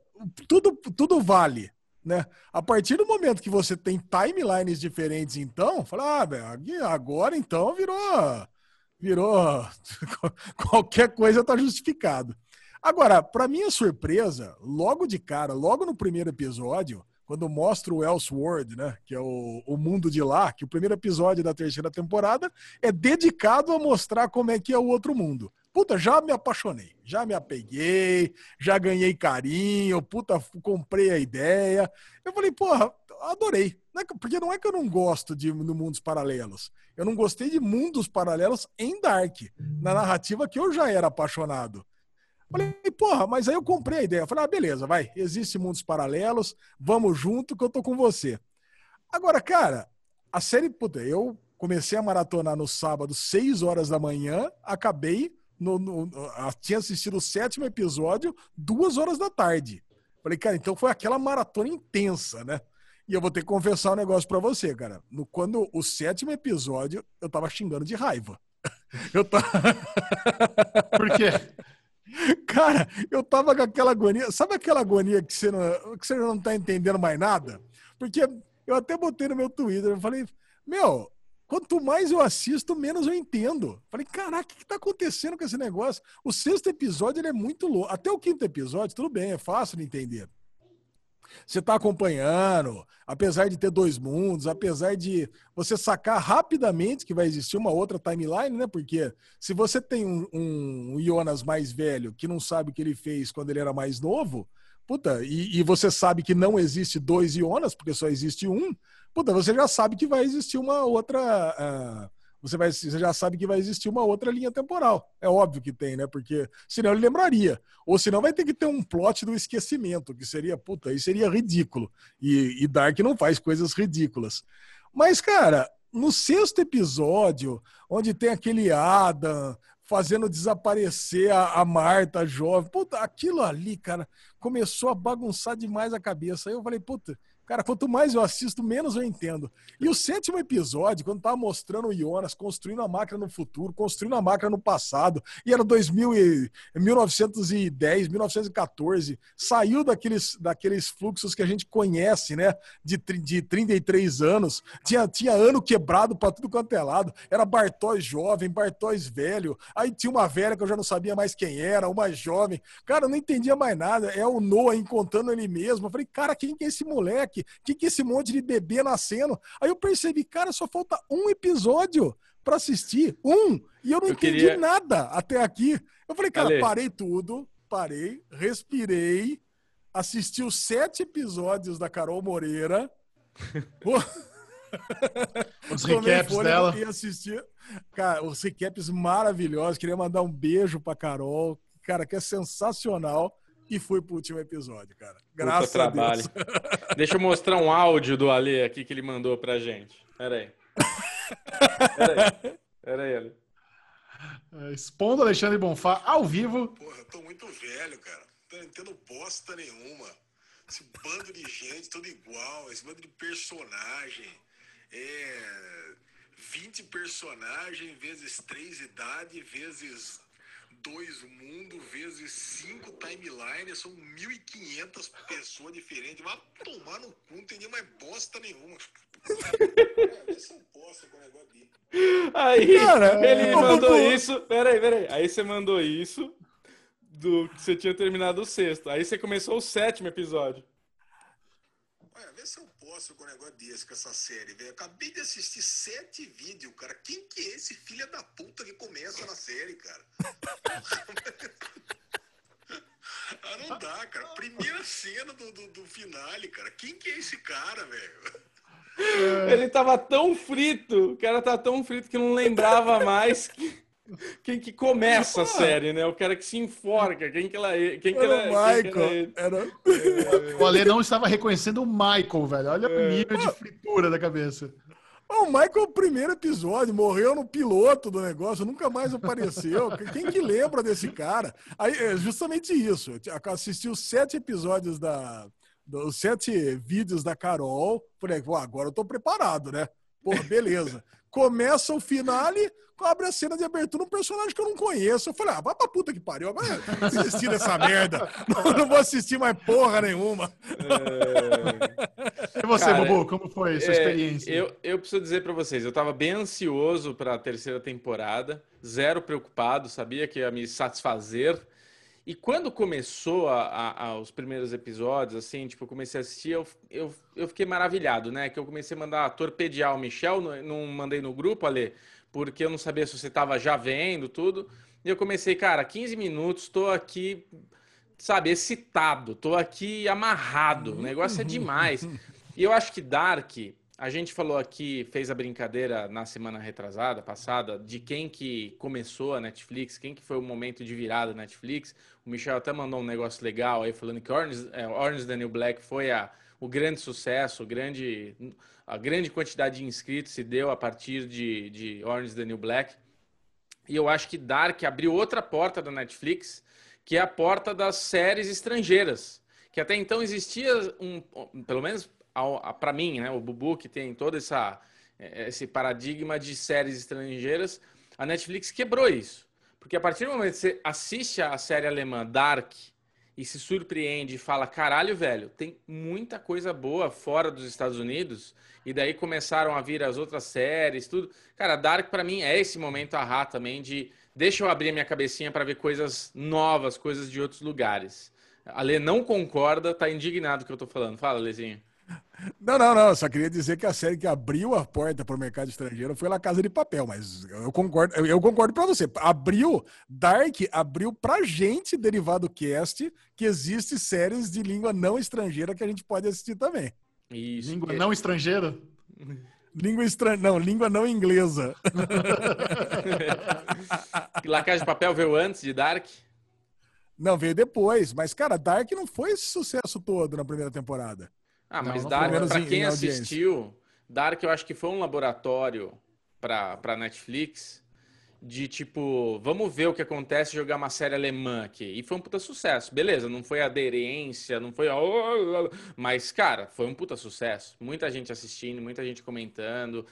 tudo, tudo vale. Né? A partir do momento que você tem timelines diferentes, então, fala, ah, agora então virou. Virou. Qualquer coisa tá justificado. Agora, para minha surpresa, logo de cara, logo no primeiro episódio, quando mostra o Elseworld, né? Que é o, o mundo de lá, que o primeiro episódio da terceira temporada é dedicado a mostrar como é que é o outro mundo. Puta, já me apaixonei, já me apeguei, já ganhei carinho, puta, comprei a ideia. Eu falei, porra, adorei. Não é que, porque não é que eu não gosto de, de mundos paralelos. Eu não gostei de mundos paralelos em Dark, na narrativa que eu já era apaixonado. Falei, porra, mas aí eu comprei a ideia. Falei, ah, beleza, vai, existe mundos paralelos, vamos junto que eu tô com você. Agora, cara, a série, puta, eu comecei a maratonar no sábado, 6 horas da manhã, acabei, no, no, tinha assistido o sétimo episódio, duas horas da tarde. Falei, cara, então foi aquela maratona intensa, né? E eu vou ter que confessar um negócio para você, cara. No, quando o sétimo episódio, eu tava xingando de raiva. Eu tava. Por quê? Cara, eu tava com aquela agonia. Sabe aquela agonia que você não, que você não tá entendendo mais nada? Porque eu até botei no meu Twitter, eu falei, meu, quanto mais eu assisto, menos eu entendo. Falei, caraca, o que, que tá acontecendo com esse negócio? O sexto episódio ele é muito louco. Até o quinto episódio, tudo bem, é fácil de entender. Você está acompanhando, apesar de ter dois mundos, apesar de você sacar rapidamente que vai existir uma outra timeline, né? Porque se você tem um, um Jonas mais velho que não sabe o que ele fez quando ele era mais novo, puta, e, e você sabe que não existe dois Jonas, porque só existe um, puta, você já sabe que vai existir uma outra. Uh, você, vai, você já sabe que vai existir uma outra linha temporal. É óbvio que tem, né? Porque senão ele lembraria. Ou senão vai ter que ter um plot do esquecimento, que seria, puta, aí seria ridículo. E, e Dark não faz coisas ridículas. Mas, cara, no sexto episódio, onde tem aquele Adam fazendo desaparecer a, a Marta a jovem, puta, aquilo ali, cara, começou a bagunçar demais a cabeça. Aí eu falei, puta, Cara, quanto mais eu assisto, menos eu entendo. E o sétimo episódio, quando tava mostrando o Jonas construindo a máquina no futuro, construindo a máquina no passado, e era 2000 e, 1910, 1914, saiu daqueles, daqueles fluxos que a gente conhece, né? De, de 33 anos. Tinha, tinha ano quebrado para tudo quanto é lado. Era Bartóis jovem, Bartóis velho. Aí tinha uma velha que eu já não sabia mais quem era, uma jovem. Cara, eu não entendia mais nada. É o Noah encontrando ele mesmo. Eu falei, cara, quem que é esse moleque? Moleque? O que, que esse monte de bebê nascendo? Aí eu percebi, cara, só falta um episódio para assistir. Um! E eu não eu entendi queria... nada até aqui. Eu falei, cara, Ale. parei tudo, parei, respirei, assisti os sete episódios da Carol Moreira. os recaps dela. E assisti. Cara, os recaps maravilhosos. Queria mandar um beijo pra Carol, cara, que é sensacional e fui pro último episódio, cara. Graças Puta a trabalho. Deus. Deixa eu mostrar um áudio do Ale aqui que ele mandou pra gente. Pera aí. Pera aí. Pera aí, Ale. É, expondo Alexandre Bonfá ao vivo. Porra, eu tô muito velho, cara. Não tô entendendo bosta nenhuma. Esse bando de gente, tudo igual. Esse bando de personagem. É... 20 personagens vezes 3 idade vezes dois mundo vezes cinco timelines, são 1.500 pessoas diferentes. Vai tomar no cu, não entendi mais bosta nenhuma. Aí, Cara, ele é... mandou isso. Peraí, peraí. Aí você mandou isso do que você tinha terminado o sexto. Aí você começou o sétimo episódio. Olha, vê se eu posso com um negócio desse, com essa série, velho. Acabei de assistir sete vídeos, cara. Quem que é esse filho da puta que começa na série, cara? ah, não dá, cara. Primeira cena do, do, do finale, cara. Quem que é esse cara, velho? Ele tava tão frito, o cara tá tão frito que não lembrava mais que quem que começa a série, né? O cara que se enforca. Quem que ela é? Quem que era ela, o Michael. Era... O Ale não estava reconhecendo o Michael, velho. Olha o é. nível de fritura da cabeça. O Michael, o primeiro episódio, morreu no piloto do negócio, nunca mais apareceu. Quem que lembra desse cara? Aí, é justamente isso. Eu assisti os sete episódios da. Os sete vídeos da Carol. Falei, agora eu tô preparado, né? Pô, beleza. Começa o finale, abre a cena de abertura um personagem que eu não conheço. Eu falei, ah, vai pra puta que pariu, vai desistir dessa merda. Não, não, vou assistir mais porra nenhuma. É... E você, Cara, Bobo, como foi a sua é, experiência? Eu, eu preciso dizer para vocês, eu tava bem ansioso para a terceira temporada, zero preocupado, sabia que ia me satisfazer. E quando começou a, a, a, os primeiros episódios, assim, tipo, eu comecei a assistir, eu, eu, eu fiquei maravilhado, né? Que eu comecei a mandar torpedear o Michel, não, não mandei no grupo, Ale, porque eu não sabia se você estava já vendo tudo. E eu comecei, cara, 15 minutos, estou aqui, sabe, excitado, estou aqui amarrado, o negócio é demais. E eu acho que Dark, a gente falou aqui, fez a brincadeira na semana retrasada, passada, de quem que começou a Netflix, quem que foi o momento de virada da Netflix. O Michel até mandou um negócio legal aí, falando que Orange, é, Orange the New Black foi a, o grande sucesso, o grande, a grande quantidade de inscritos se deu a partir de, de Orange the New Black. E eu acho que Dark abriu outra porta da Netflix, que é a porta das séries estrangeiras. Que até então existia, um, pelo menos para mim, né, o Bubu, que tem todo essa, é, esse paradigma de séries estrangeiras, a Netflix quebrou isso. Porque a partir do momento que você assiste a série alemã Dark e se surpreende e fala: caralho, velho, tem muita coisa boa fora dos Estados Unidos. E daí começaram a vir as outras séries, tudo. Cara, Dark para mim é esse momento a também de deixa eu abrir a minha cabecinha para ver coisas novas, coisas de outros lugares. A Lê não concorda, tá indignado que eu tô falando. Fala, Lezinho. Não, não, não. Só queria dizer que a série que abriu a porta para o mercado estrangeiro foi La Casa de Papel, mas eu concordo, eu concordo para você. Abriu, Dark abriu para gente derivado cast que existe séries de língua não estrangeira que a gente pode assistir também. Isso. Língua não estrangeira? Língua estranha, não, língua não inglesa. La Casa de Papel veio antes de Dark? Não, veio depois. Mas, cara, Dark não foi esse sucesso todo na primeira temporada. Ah, mas não, Dark, para quem assistiu, Dark eu acho que foi um laboratório para Netflix de tipo, vamos ver o que acontece jogar uma série alemã aqui. E foi um puta sucesso. Beleza, não foi aderência, não foi. Mas, cara, foi um puta sucesso. Muita gente assistindo, muita gente comentando.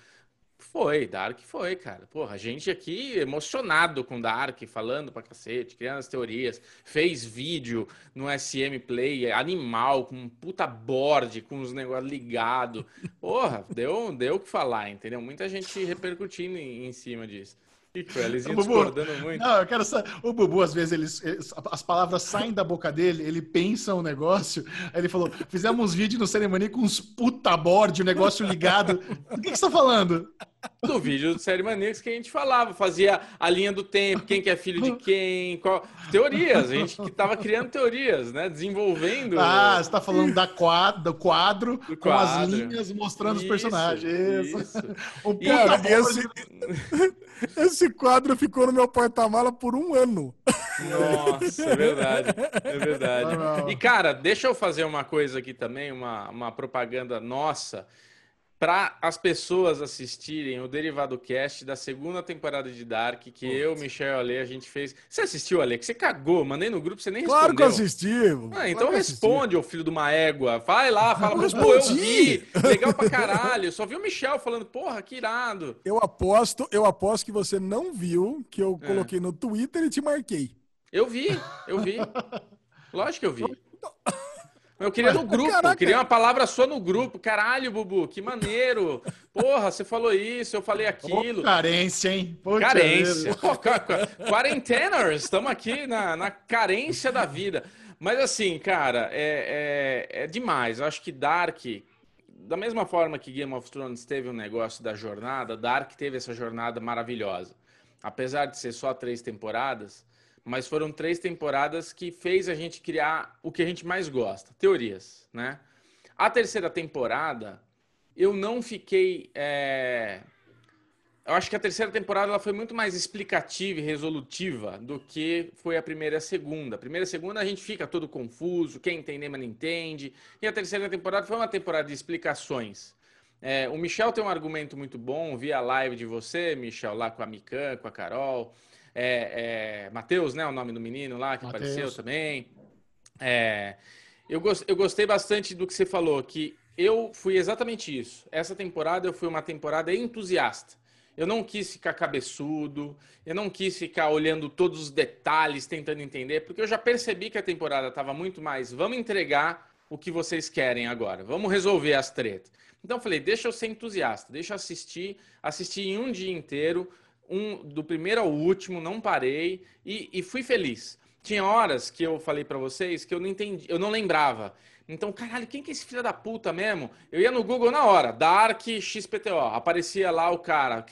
Foi, Dark foi, cara. Porra, a gente aqui emocionado com Dark, falando pra cacete, criando as teorias. Fez vídeo no SM Play, animal, com um puta board, com os negócios ligados. Porra, deu, deu o que falar, entendeu? Muita gente repercutindo em, em cima disso. Foi, discordando muito. Não, eu quero saber. O Bubu, às vezes, ele, as palavras saem da boca dele, ele pensa um negócio. Aí ele falou: fizemos um vídeo no cerimônia com uns puta board, o um negócio ligado. O que, que você tá falando? Do vídeo do Série Maníacos que a gente falava, fazia a linha do tempo, quem que é filho de quem, qual... teorias, a gente que tava criando teorias, né? Desenvolvendo. Ah, você tá falando da quadro, do quadro, do com as linhas mostrando isso, os personagens. Isso. isso. O cara, esse, esse quadro ficou no meu porta-mala por um ano. Nossa, é verdade. É verdade. E, cara, deixa eu fazer uma coisa aqui também, uma, uma propaganda nossa para as pessoas assistirem o Derivado Cast da segunda temporada de Dark, que Putz. eu, Michel Ale, a gente fez. Você assistiu, Ale? Que você cagou, mandei no grupo, você nem claro respondeu. Claro que eu assisti. Ah, então responde, ô filho de uma égua. Vai lá, fala, eu pô, eu vi. Legal pra caralho. Só vi o Michel falando, porra, que irado. Eu aposto, eu aposto que você não viu que eu é. coloquei no Twitter e te marquei. Eu vi, eu vi. Lógico que eu vi. Eu queria no grupo, Caraca. queria uma palavra só no grupo. Caralho, Bubu, que maneiro. Porra, você falou isso, eu falei aquilo. Oh, carência, hein? Carência. Quarenteners, estamos aqui na, na carência da vida. Mas assim, cara, é, é, é demais. Eu acho que Dark, da mesma forma que Game of Thrones teve um negócio da jornada, Dark teve essa jornada maravilhosa. Apesar de ser só três temporadas, mas foram três temporadas que fez a gente criar o que a gente mais gosta, teorias, né? A terceira temporada, eu não fiquei... É... Eu acho que a terceira temporada ela foi muito mais explicativa e resolutiva do que foi a primeira e a segunda. A primeira e a segunda a gente fica todo confuso, quem entender, mas não entende. E a terceira temporada foi uma temporada de explicações. É, o Michel tem um argumento muito bom, vi a live de você, Michel, lá com a Mikan, com a Carol é, é, Matheus, né? O nome do menino lá que Mateus. apareceu também. É, eu, gost, eu gostei bastante do que você falou, que eu fui exatamente isso. Essa temporada eu fui uma temporada entusiasta. Eu não quis ficar cabeçudo, eu não quis ficar olhando todos os detalhes, tentando entender, porque eu já percebi que a temporada estava muito mais. Vamos entregar o que vocês querem agora, vamos resolver as tretas. Então eu falei, deixa eu ser entusiasta, deixa eu assistir, assistir em um dia inteiro, um, do primeiro ao último, não parei e, e fui feliz. tinha horas que eu falei para vocês que eu não entendi, eu não lembrava. Então, caralho, quem que é esse filho da puta mesmo? Eu ia no Google na hora, Dark XPTO, aparecia lá o cara,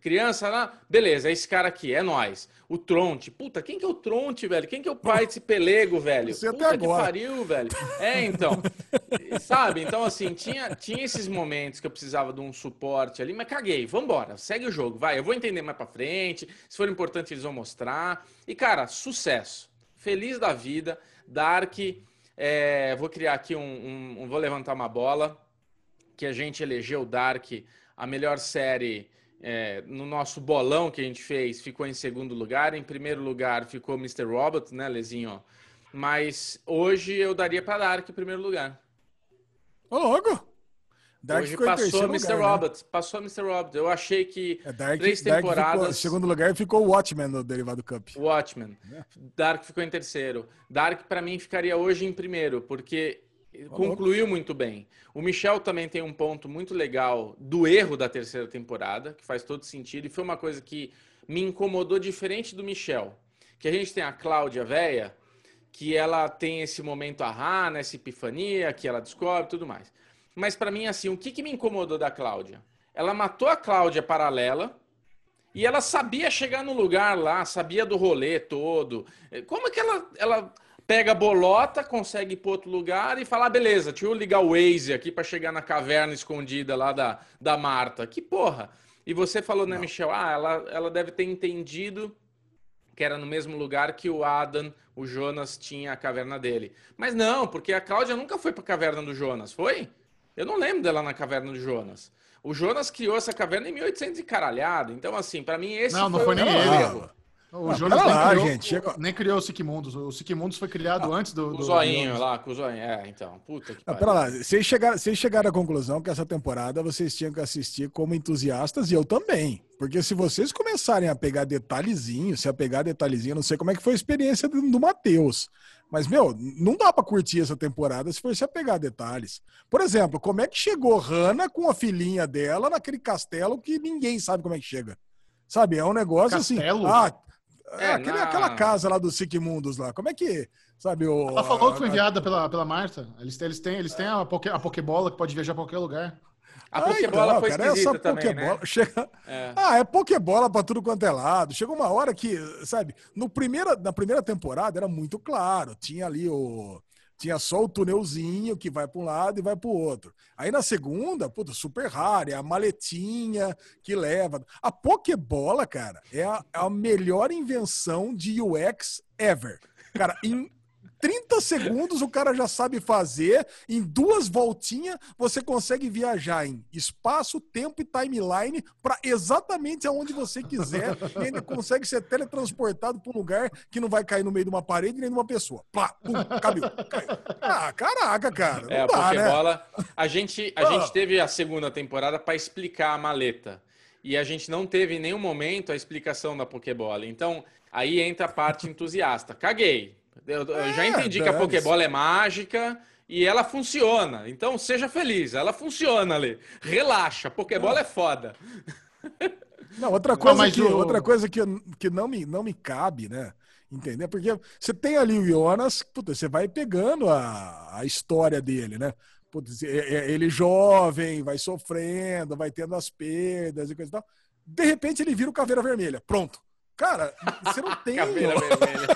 criança lá, beleza, é esse cara aqui, é nós. O Tronte, puta, quem que é o Tronte, velho? Quem que é o pai desse pelego, velho? Você puta até que agora. pariu, velho. É, então, sabe? Então, assim, tinha, tinha esses momentos que eu precisava de um suporte ali, mas caguei, vambora, segue o jogo, vai, eu vou entender mais pra frente, se for importante eles vão mostrar. E, cara, sucesso, feliz da vida, Dark é, vou criar aqui um, um, um, Vou levantar uma bola. Que a gente elegeu Dark a melhor série é, no nosso bolão que a gente fez. Ficou em segundo lugar. Em primeiro lugar ficou Mr. Robot, né, Lezinho? Mas hoje eu daria para Dark em primeiro lugar. Ô, louco! Dark Hoje passou Mr. Lugar, Robot, né? passou Mr. Robot. Eu achei que é, Dark, três temporadas. Dark em segundo lugar ficou o Watchmen no Derivado Cup. Watchmen. É. Dark ficou em terceiro. Dark para mim ficaria hoje em primeiro, porque oh, concluiu louco. muito bem. O Michel também tem um ponto muito legal do erro da terceira temporada, que faz todo sentido e foi uma coisa que me incomodou diferente do Michel, que a gente tem a Cláudia Véia, que ela tem esse momento ahá, nessa epifania, que ela descobre tudo mais. Mas para mim, assim, o que, que me incomodou da Cláudia? Ela matou a Cláudia paralela e ela sabia chegar no lugar lá, sabia do rolê todo. Como é que ela, ela pega a bolota, consegue ir para outro lugar e fala, ah, beleza, deixa eu ligar o Waze aqui para chegar na caverna escondida lá da, da Marta. Que porra! E você falou, né, Michel? Ah, ela, ela deve ter entendido que era no mesmo lugar que o Adam, o Jonas, tinha a caverna dele. Mas não, porque a Cláudia nunca foi para a caverna do Jonas, foi? Eu não lembro dela na caverna do Jonas. O Jonas criou essa caverna em 1800 e caralhado. Então, assim, para mim esse não, não foi, foi nem ele. Erro. O Jonas nem, lá, criou, gente. nem criou o Siquimundus. O Siquimundus foi criado ah, antes do. O zoinho do lá, com o zoinho. É, então. Puta que pariu. Pera lá, vocês chegaram, vocês chegaram à conclusão que essa temporada vocês tinham que assistir como entusiastas e eu também. Porque se vocês começarem a pegar detalhezinho, se a pegar detalhezinho, não sei como é que foi a experiência do, do Matheus. Mas, meu, não dá para curtir essa temporada se for se apegar a detalhes. Por exemplo, como é que chegou Hannah com a filhinha dela naquele castelo que ninguém sabe como é que chega? Sabe, é um negócio assim, castelo? assim. Ah, é, aquele, na... aquela casa lá dos Sigmundos lá. Como é que. Sabe, o, Ela falou que foi enviada pela, pela Marta. Eles, eles têm, eles têm a, poké, a Pokébola que pode viajar para qualquer lugar. A Pokébola então, foi cara, esquisita essa também, Pokébola né? chega... É. Ah, é Pokébola pra tudo quanto é lado. Chegou uma hora que, sabe, no primeira, na primeira temporada era muito claro. Tinha ali o... Tinha só o túnelzinho que vai para um lado e vai para o outro. Aí na segunda, puta, super raro, é a maletinha que leva. A Pokébola, cara, é a, é a melhor invenção de UX ever. Cara, em 30 segundos o cara já sabe fazer. Em duas voltinhas você consegue viajar em espaço, tempo e timeline para exatamente aonde você quiser e ainda consegue ser teletransportado para um lugar que não vai cair no meio de uma parede nem de uma pessoa. Plá, pum, caiu, caiu. Ah, caraca, cara. é, a dá, né? Pokébola. Né? A gente, a ah. gente teve a segunda temporada para explicar a maleta. E a gente não teve em nenhum momento a explicação da Pokébola. Então, aí entra a parte entusiasta. Caguei eu, eu já é, entendi que a Pokébola é mágica e ela funciona. Então seja feliz, ela funciona ali. Relaxa, Pokébola é foda. Não, outra coisa, não, que, o... outra coisa que, que não, me, não me cabe, né? Entender? Porque você tem ali o Jonas, puta, você vai pegando a, a história dele, né? Putz, ele jovem, vai sofrendo, vai tendo as perdas e coisa e tal. De repente ele vira o Caveira Vermelha. Pronto. Cara, você não tem. Caveira Vermelha.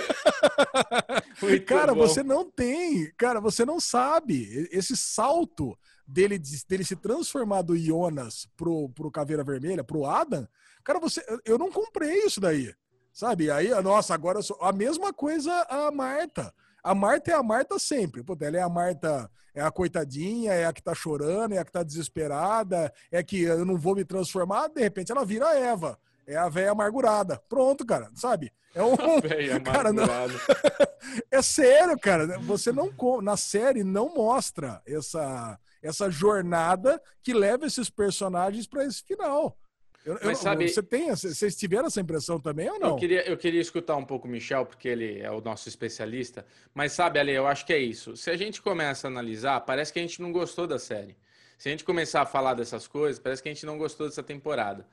cara, bom. você não tem. Cara, você não sabe. Esse salto dele, dele se transformar do Jonas pro, pro Caveira Vermelha, pro Adam, cara, você, eu não comprei isso daí. Sabe? Aí, nossa, agora eu sou. A mesma coisa a Marta. A Marta é a Marta sempre. Pô, ela é a Marta, é a coitadinha, é a que tá chorando, é a que tá desesperada, é que eu não vou me transformar, de repente ela vira a Eva. É a velha amargurada. Pronto, cara, sabe? É um. cara, não... é sério, cara. Você não. Na série não mostra essa, essa jornada que leva esses personagens para esse final. Eu, Mas eu, sabe, você tem, vocês tiveram essa impressão também ou não? Eu queria, eu queria escutar um pouco o Michel, porque ele é o nosso especialista. Mas sabe, Ale, eu acho que é isso. Se a gente começa a analisar, parece que a gente não gostou da série. Se a gente começar a falar dessas coisas, parece que a gente não gostou dessa temporada.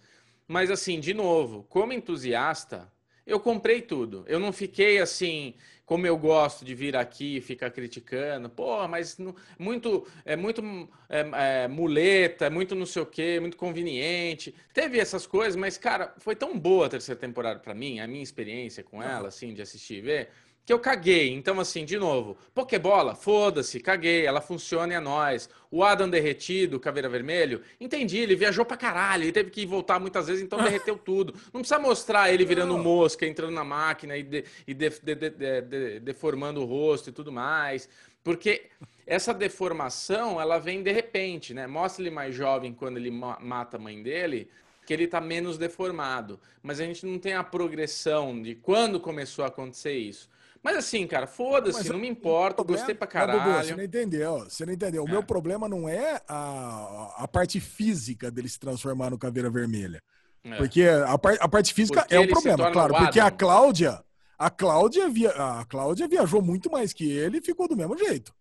Mas assim, de novo, como entusiasta, eu comprei tudo. Eu não fiquei assim, como eu gosto de vir aqui e ficar criticando. Pô, mas não, muito é muito é, é, muleta, é muito não sei o quê, muito conveniente. Teve essas coisas, mas cara, foi tão boa a terceira temporada para mim, a minha experiência com ela, assim, de assistir e ver que eu caguei. Então, assim, de novo, Pokébola, foda-se, caguei, ela funciona e é nóis. O Adam derretido, Caveira Vermelho, entendi, ele viajou pra caralho, ele teve que voltar muitas vezes, então derreteu tudo. Não precisa mostrar ele virando mosca, entrando na máquina e, de, e de, de, deformando o rosto e tudo mais. Porque essa deformação, ela vem de repente, né? Mostra ele mais jovem quando ele mata a mãe dele, que ele está menos deformado. Mas a gente não tem a progressão de quando começou a acontecer isso. Mas assim, cara, foda-se, não me importa, problema, gostei pra caralho. Dudu, você não entendeu, você não entendeu. O é. meu problema não é a, a parte física dele se transformar no Caveira Vermelha. É. Porque a, par, a parte física porque é o problema, claro. Porque a Cláudia, a Cláudia, via, a Cláudia viajou muito mais que ele e ficou do mesmo jeito.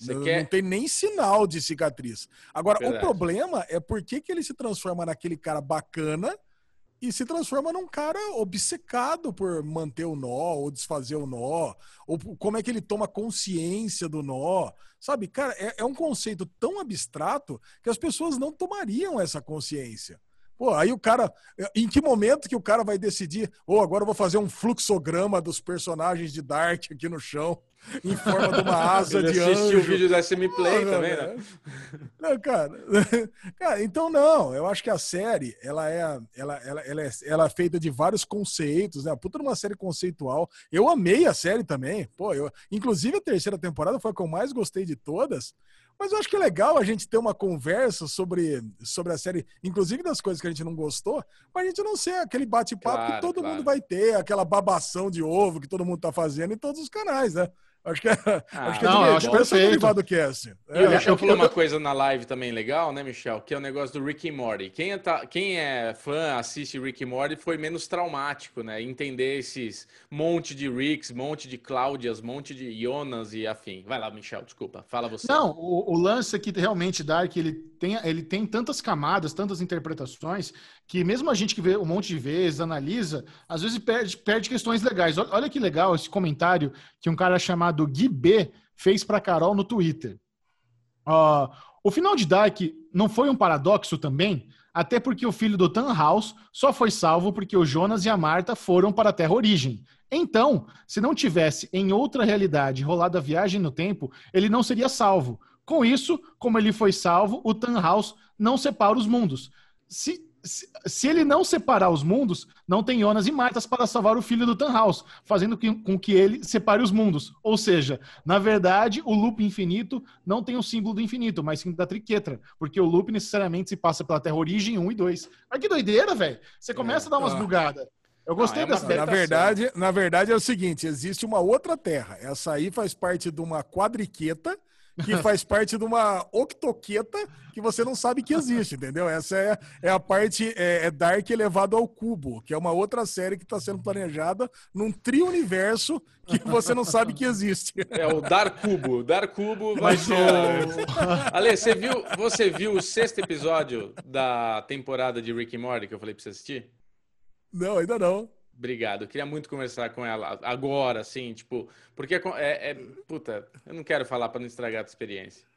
Não, quer... não, tem nem sinal de cicatriz. Agora, Verdade. o problema é por que, que ele se transforma naquele cara bacana e se transforma num cara obcecado por manter o nó ou desfazer o nó, ou como é que ele toma consciência do nó. Sabe, cara, é, é um conceito tão abstrato que as pessoas não tomariam essa consciência. Pô, aí o cara. Em que momento que o cara vai decidir? Ou oh, agora eu vou fazer um fluxograma dos personagens de Dark aqui no chão em forma de uma asa Ele de anjo. o vídeo da Semiplay também, né? Não, cara, cara, então não, eu acho que a série, ela é, ela, ela, ela, é, ela é feita de vários conceitos, né? Puta uma série conceitual. Eu amei a série também. Pô, eu, inclusive a terceira temporada foi a que eu mais gostei de todas. Mas eu acho que é legal a gente ter uma conversa sobre, sobre a série, inclusive das coisas que a gente não gostou, mas a gente não ser aquele bate-papo claro, que todo claro. mundo vai ter, aquela babação de ovo que todo mundo tá fazendo em todos os canais, né? Acho que é, ah, acho que é não, eu acho perfeito. do cast. É, eu, eu falei uma coisa na live também legal, né, Michel? Que é o negócio do Rick e Morty. Quem é, tá, quem é fã, assiste Rick e Morty, foi menos traumático, né? Entender esses monte de Ricks, monte de Cláudias, monte de Jonas e afim. Vai lá, Michel, desculpa. Fala você. Não, o, o lance aqui realmente, Dark, ele tem, ele tem tantas camadas, tantas interpretações, que mesmo a gente que vê um monte de vezes, analisa, às vezes perde, perde questões legais. Olha, que legal esse comentário que um cara chamado chamado Gui B fez para Carol no Twitter. Uh, o final de Dark não foi um paradoxo também? Até porque o filho do Tan House só foi salvo porque o Jonas e a Marta foram para a Terra Origem. Então, se não tivesse em outra realidade rolado a viagem no tempo, ele não seria salvo. Com isso, como ele foi salvo, o Tan House não separa os mundos. Se se, ele não separar os mundos, não tem Jonas e Martas para salvar o filho do Tannhaus, fazendo com que ele separe os mundos. Ou seja, na verdade, o loop infinito não tem o símbolo do infinito, mas sim da triquetra, porque o loop necessariamente se passa pela Terra Origem 1 e 2. Mas que doideira, velho! Você começa é, a dar umas ah. bugadas. Eu gostei não, é dessa. Na verdade, na verdade é o seguinte: existe uma outra Terra. Essa aí faz parte de uma quadriqueta que faz parte de uma octoqueta que você não sabe que existe, entendeu? Essa é, é a parte é, é Dark elevado ao cubo, que é uma outra série que está sendo planejada num tri-universo que você não sabe que existe. É o Dar Cubo. Dar Cubo vai ser... Ale, você viu, você viu o sexto episódio da temporada de Rick and Morty que eu falei para você assistir? Não, ainda não. Obrigado. Eu queria muito conversar com ela agora, assim, tipo, porque é, é, é puta, eu não quero falar para não estragar a experiência.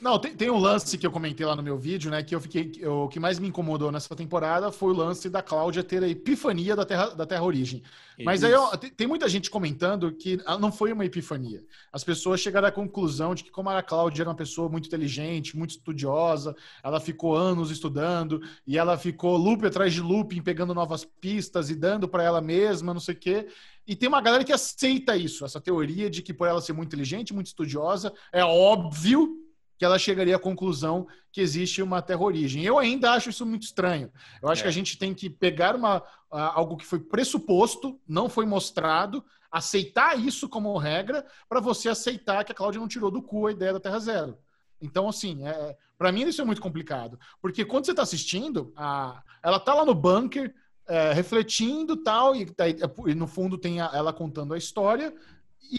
Não, tem, tem, um lance que eu comentei lá no meu vídeo, né? Que eu fiquei. Eu, o que mais me incomodou nessa temporada foi o lance da Cláudia ter a epifania da Terra, da terra Origem. Mas aí tem, tem, muita gente comentando que não foi uma epifania. As pessoas chegaram à conclusão de que, como a Cláudia era uma pessoa muito inteligente, muito estudiosa, ela ficou anos estudando e ela ficou loop atrás de looping, pegando novas pistas e dando para ela mesma, não sei o quê. E tem uma galera que aceita isso, essa teoria de que por ela ser muito inteligente, muito estudiosa, é óbvio que ela chegaria à conclusão que existe uma terra-origem. Eu ainda acho isso muito estranho. Eu acho é. que a gente tem que pegar uma, algo que foi pressuposto, não foi mostrado, aceitar isso como regra, para você aceitar que a Cláudia não tirou do cu a ideia da Terra Zero. Então, assim, é, para mim isso é muito complicado. Porque quando você está assistindo, a, ela tá lá no bunker, é, refletindo tal, e, e no fundo tem a, ela contando a história,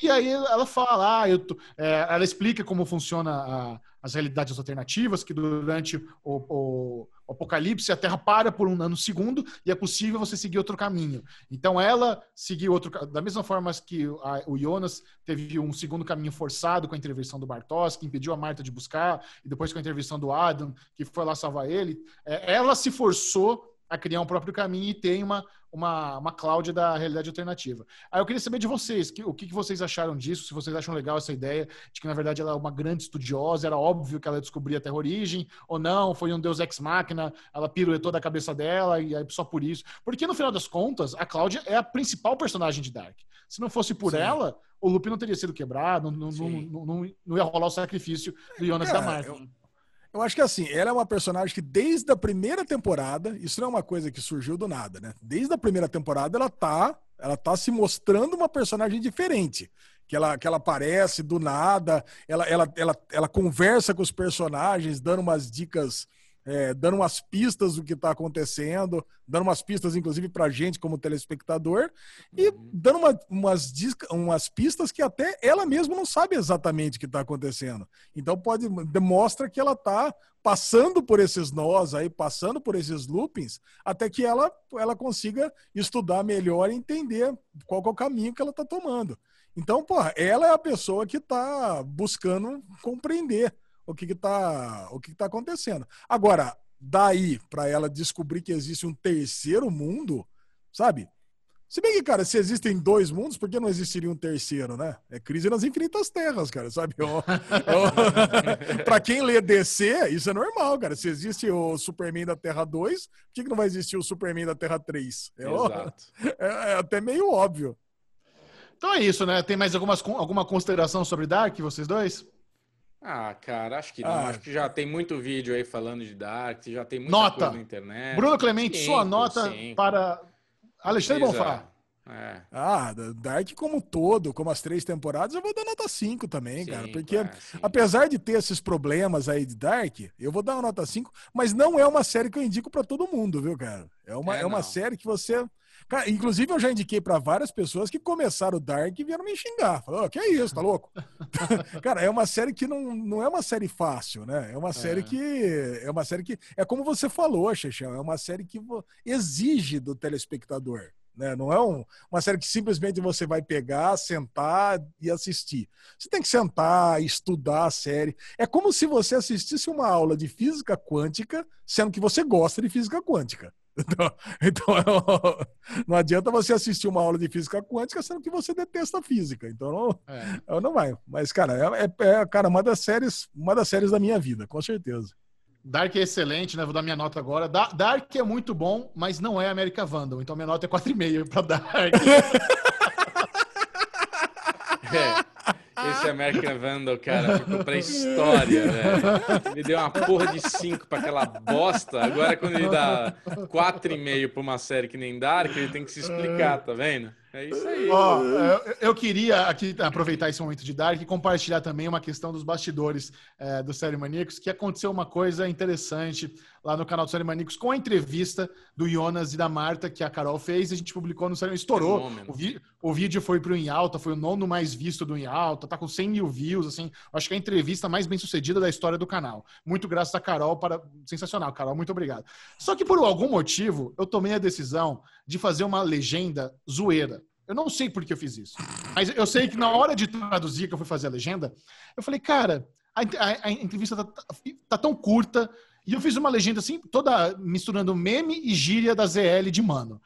E aí ela fala, ah, eu tô, é, ela explica como funciona a, as realidades alternativas, que durante o, o, o, apocalipse a Terra para por um nanosegundo e é possível você seguir outro caminho. Então ela seguiu outro da mesma forma que a, o Jonas teve um segundo caminho forçado com a intervenção do Bartos, que impediu a Marta de buscar, e depois com a intervenção do Adam, que foi lá salvar ele. É, ela se forçou a criar um próprio caminho e tem uma, uma, uma cloud da realidade alternativa. Aí eu queria saber de vocês, que, o que, que vocês acharam disso, se vocês acham legal essa ideia de que, na verdade, ela é uma grande estudiosa, era óbvio que ela descobria a terra-origem, ou não, foi um deus ex-máquina, ela piruetou da cabeça dela, e aí só por isso. Porque, no final das contas, a Cláudia é a principal personagem de Dark. Se não fosse por Sim. ela, o loop não teria sido quebrado, não, não, não, não, ia rolar o sacrifício do Jonas da Marta. Eu... Eu acho que assim, ela é uma personagem que desde a primeira temporada, isso não é uma coisa que surgiu do nada, né? Desde a primeira temporada ela tá, ela tá se mostrando uma personagem diferente. Que ela, que ela aparece do nada, ela, ela, ela, ela conversa com os personagens, dando umas dicas é, dando umas pistas do que está acontecendo, dando umas pistas, inclusive, para a gente como telespectador, e dando uma, umas, umas pistas que até ela mesma não sabe exatamente o que está acontecendo. Então pode demonstra que ela está passando por esses nós aí, passando por esses loopings, até que ela, ela consiga estudar melhor e entender qual é o caminho que ela está tomando. Então, porra, ela é a pessoa que está buscando compreender o que está o que, que tá acontecendo. Agora, daí para ela descobrir que existe um terceiro mundo, sabe? Se bem que, cara, se existem dois mundos, por que não existiria um terceiro, né? É crise nas infinitas terras, cara, sabe? para quem lê DC, isso é normal, cara. Se existe o Superman da Terra 2, por que, que não vai existir o Superman da Terra 3? É, Exato. É, é até meio óbvio. Então é isso, né? Tem mais algumas, alguma consideração sobre Dark, vocês dois? Ah, cara, acho que não. Ah. Acho que já tem muito vídeo aí falando de Dark, já tem muita nota. coisa na internet. Bruno Clemente, sua nota para Alexandre Bonfá. É. Ah, Dark como todo, como as três temporadas, eu vou dar nota 5 também, cara. Porque é, apesar de ter esses problemas aí de Dark, eu vou dar uma nota 5, mas não é uma série que eu indico para todo mundo, viu, cara? É uma, é, é uma série que você Cara, inclusive, eu já indiquei para várias pessoas que começaram o Dark e vieram me xingar. Falou, oh, que é isso, tá louco? cara, é uma série que não, não é uma série fácil, né? É uma série é. que. É uma série que. É como você falou, Xexão, é uma série que exige do telespectador. Né? Não é um, uma série que simplesmente você vai pegar, sentar e assistir. Você tem que sentar, estudar a série. É como se você assistisse uma aula de física quântica, sendo que você gosta de física quântica. Então, então não adianta você assistir uma aula de física quântica sendo que você detesta física. Então não, é. não vai. Mas, cara, é, é, é, cara, uma das séries, uma das séries da minha vida, com certeza. Dark é excelente, né? Vou dar minha nota agora. Dark é muito bom, mas não é América Vandal. Então minha nota é 4,5 para Dark. é. Esse American Vandal, cara, ficou pra história, velho. Ele deu uma porra de 5 pra aquela bosta. Agora, quando ele dá 4,5 pra uma série que nem Dark, ele tem que se explicar, tá vendo? É isso aí. Ó, eu queria aqui aproveitar esse momento de Dark e compartilhar também uma questão dos bastidores é, do Série Maníacos, que aconteceu uma coisa interessante lá no canal do Série Maníacos com a entrevista do Jonas e da Marta que a Carol fez. A gente publicou no Série estourou. O, vi, o, vídeo foi pro Em Alta, foi o nono mais visto do Em Alta, tá com 100 mil views, assim. Acho que é a entrevista mais bem sucedida da história do canal. Muito graças a Carol, para sensacional, Carol, muito obrigado. Só que por algum motivo eu tomei a decisão de fazer uma legenda zoeira. Eu não sei por que eu fiz isso. Mas eu sei que na hora de traduzir, que eu fui fazer a legenda, eu falei, cara, a, a, a entrevista tá, tá, tá, tão curta. E eu fiz uma legenda assim, toda misturando meme e gíria da ZL de mano.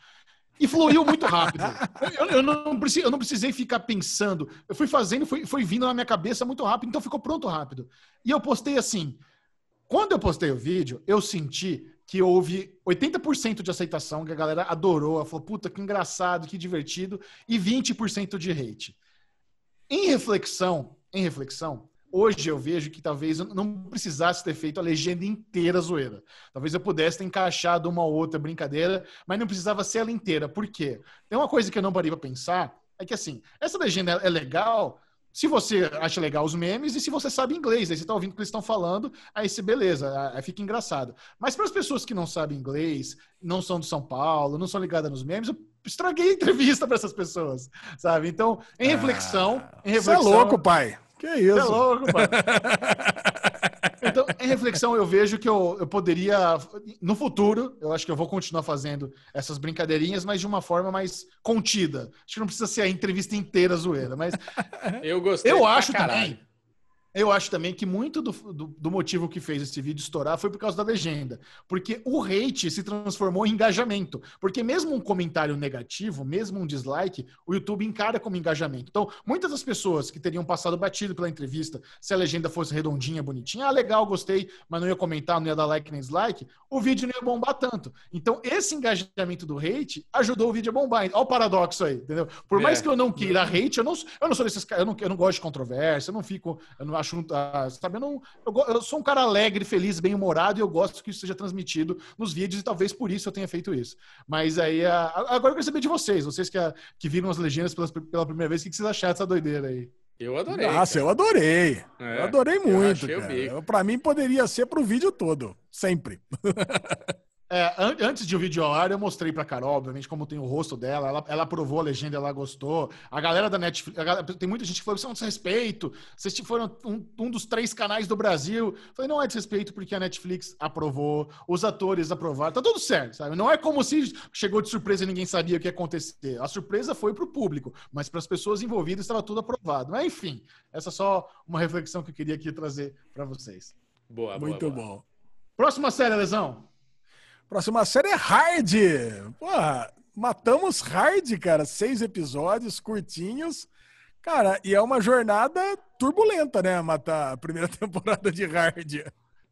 E fluiu muito rápido. Eu, eu, não, precisei, eu não precisei ficar pensando. Eu fui fazendo, foi, foi vindo na minha cabeça muito rápido, então ficou pronto rápido. E eu postei assim. Quando eu postei o vídeo, eu senti que houve 80% de aceitação, que a galera adorou, falou, puta, que engraçado, que divertido, e 20% de hate. Em reflexão, em reflexão, hoje eu vejo que talvez eu não precisasse ter feito a legenda inteira zoeira. Talvez eu pudesse ter encaixado uma ou outra brincadeira, mas não precisava ser ela inteira. Por quê? Tem uma coisa que eu não parei para pensar, é que assim, essa legenda é legal se você acha legal os memes e se você sabe inglês, aí você está ouvindo o que eles estão falando, aí você, beleza, aí fica engraçado. Mas para as pessoas que não sabem inglês, não são de São Paulo, não são ligadas nos memes, estraguei a entrevista para essas pessoas, sabe? Então, em reflexão, Ah, em Você é reflexão. louco, pai. Que isso? Você é louco, pai. Em reflexão, eu vejo que eu, eu poderia, no futuro, eu acho que eu vou continuar fazendo essas brincadeirinhas, mas de uma forma mais contida. Acho que não precisa ser a entrevista inteira zoeira, mas Eu gostei. eu acho caralho. também. Eu acho também que muito do, do, do motivo que fez esse vídeo estourar foi por causa da legenda. Porque o hate se transformou em engajamento. Porque mesmo um comentário negativo, mesmo um dislike, o YouTube encara como engajamento. Então, muitas das pessoas que teriam passado batido pela entrevista, se a legenda fosse redondinha, bonitinha, ah, legal, gostei, mas não ia comentar, não ia dar like nem dislike, o vídeo não ia bombar tanto. Então, esse engajamento do hate ajudou o vídeo a bombar. Olha o paradoxo aí, entendeu? Por mais É. que eu não queira hate, eu não, eu não sou desses caras, eu não, eu não gosto de controvérsia, eu não fico, eu não acho, ah, sabe, eu não, eu, eu sou um cara alegre, feliz, bem-humorado e eu gosto que isso seja transmitido nos vídeos e talvez por isso eu tenha feito isso. Mas aí, ah, agora eu quero saber de vocês, vocês que, ah, que viram as legendas pela, pela primeira vez, o que vocês acharam dessa doideira aí? Eu adorei. Nossa, cara. eu adorei. É, eu adorei eu muito, achei o cara. Eu- Pra mim poderia ser pro vídeo todo, sempre. É, an- antes de o vídeo ao ar, eu mostrei pra Carol, obviamente, como tem o rosto dela. Ela, ela aprovou a legenda, ela gostou. A galera da Netflix, a galera- tem muita gente que falou: Isso é um desrespeito. Vocês foram um, um dos três canais do Brasil. Eu Falei: Não é desrespeito porque a Netflix aprovou, os atores aprovaram, tá tudo certo, sabe? Não é como se chegou de surpresa e ninguém sabia o que ia acontecer. A surpresa foi pro público, mas para as pessoas envolvidas estava tudo aprovado. Mas enfim, essa é só uma reflexão que eu queria aqui trazer para vocês. Boa, boa, muito boa. bom. Próxima série, Lesão. Próxima série é Hard. Porra, matamos Hard, cara. Seis episódios curtinhos. Cara, e é uma jornada turbulenta, né? Matar a primeira temporada de Hard.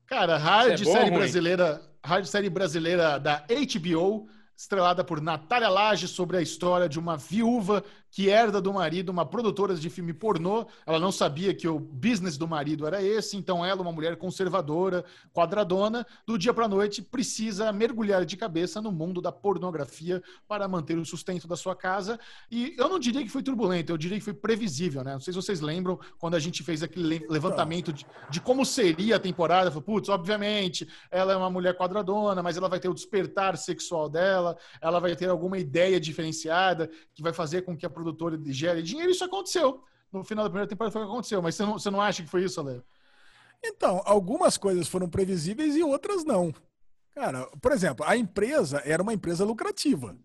Cara, hard é bom série ruim? brasileira, hard série brasileira da HBO, estrelada por Natália Laje sobre a história de uma viúva que herda do marido uma produtora de filme pornô. Ela não sabia que o business do marido era esse, então ela, uma mulher conservadora, quadradona, do dia para noite precisa mergulhar de cabeça no mundo da pornografia para manter o sustento da sua casa. E eu não diria que foi turbulento, eu diria que foi previsível, né? Não sei se vocês lembram quando a gente fez aquele le- levantamento de, de como seria a temporada. Falei, Putz, obviamente, ela é uma mulher quadradona, mas ela vai ter o despertar sexual dela, ela vai ter alguma ideia diferenciada que vai fazer com que a produtora gere dinheiro. Isso aconteceu. No final da primeira temporada foi o que aconteceu, mas você não, você não acha que foi isso, Ale? Então, algumas coisas foram previsíveis e outras não. Cara, por exemplo, a empresa era uma empresa lucrativa.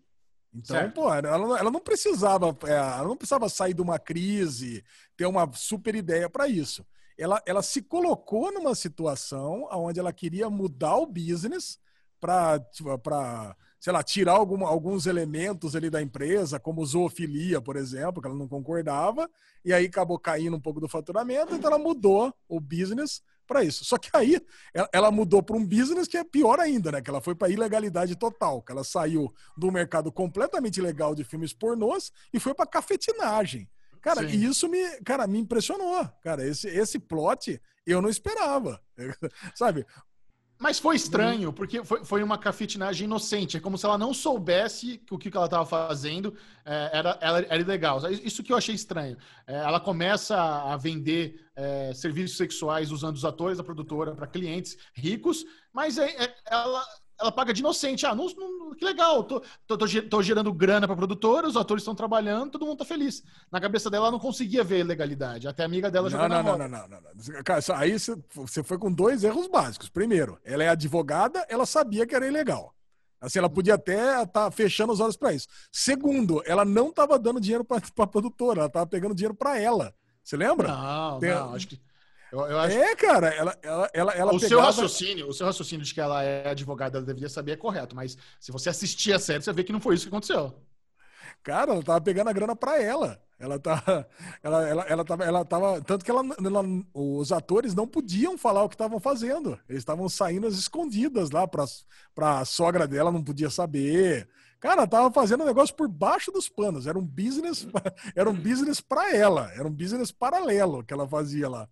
Então, Certo. pô, ela, não- ela não precisava, é, ela não precisava sair de uma crise, ter uma super ideia para isso. Ela, ela se colocou numa situação onde ela queria mudar o business para, sei lá, tirar algum- alguns elementos ali da empresa, como zoofilia, por exemplo, que ela não concordava, e aí acabou caindo um pouco do faturamento, então ela mudou o business para isso. Só que aí ela- mudou para um business que é pior ainda, né? Que ela foi para ilegalidade total, que ela saiu do mercado completamente ilegal de filmes pornôs e foi para cafetinagem. Cara, Sim. e isso me, cara, me impressionou. Cara, esse, esse plot eu não esperava. Sabe? Mas foi estranho, porque foi, foi uma cafetinagem inocente. É como se ela não soubesse que o que ela estava fazendo é, era, era, era ilegal. Isso que eu achei estranho. É, ela começa a vender é, serviços sexuais usando os atores da produtora para clientes ricos, mas é- é- ela, ela paga de inocente. Ah, não, não- que legal, tô, tô, tô, tô gerando grana para produtora, os atores estão trabalhando, todo mundo tá feliz. Na cabeça dela, ela não conseguia ver ilegalidade. Até a amiga dela Não, jogou não, não, roda. não, não, não, não. Cara, aí você- foi com dois erros básicos. Primeiro, ela é advogada, ela sabia que era ilegal. Assim, ela podia até estar fechando os olhos para isso. Segundo, ela não estava dando dinheiro para a produtora, ela estava pegando dinheiro para ela. Você lembra? Não, Tem- não, acho que. Eu, eu acho É, cara, ela, ela, ela, ela o seu pegava- raciocínio, o seu raciocínio de que ela é advogada, ela deveria saber é correto, mas se você assistir a série, você vê que não foi isso que aconteceu. Cara, ela tava pegando a grana pra ela. Ela tá, ela, ela, ela tava, ela tava, tanto que ela, ela- os atores não podiam falar o que estavam fazendo. Eles estavam saindo às escondidas lá para para sogra dela não podia saber. Cara, ela tava fazendo um negócio por baixo dos panos. Era um business, era um business para ela. Era um business paralelo que ela fazia lá.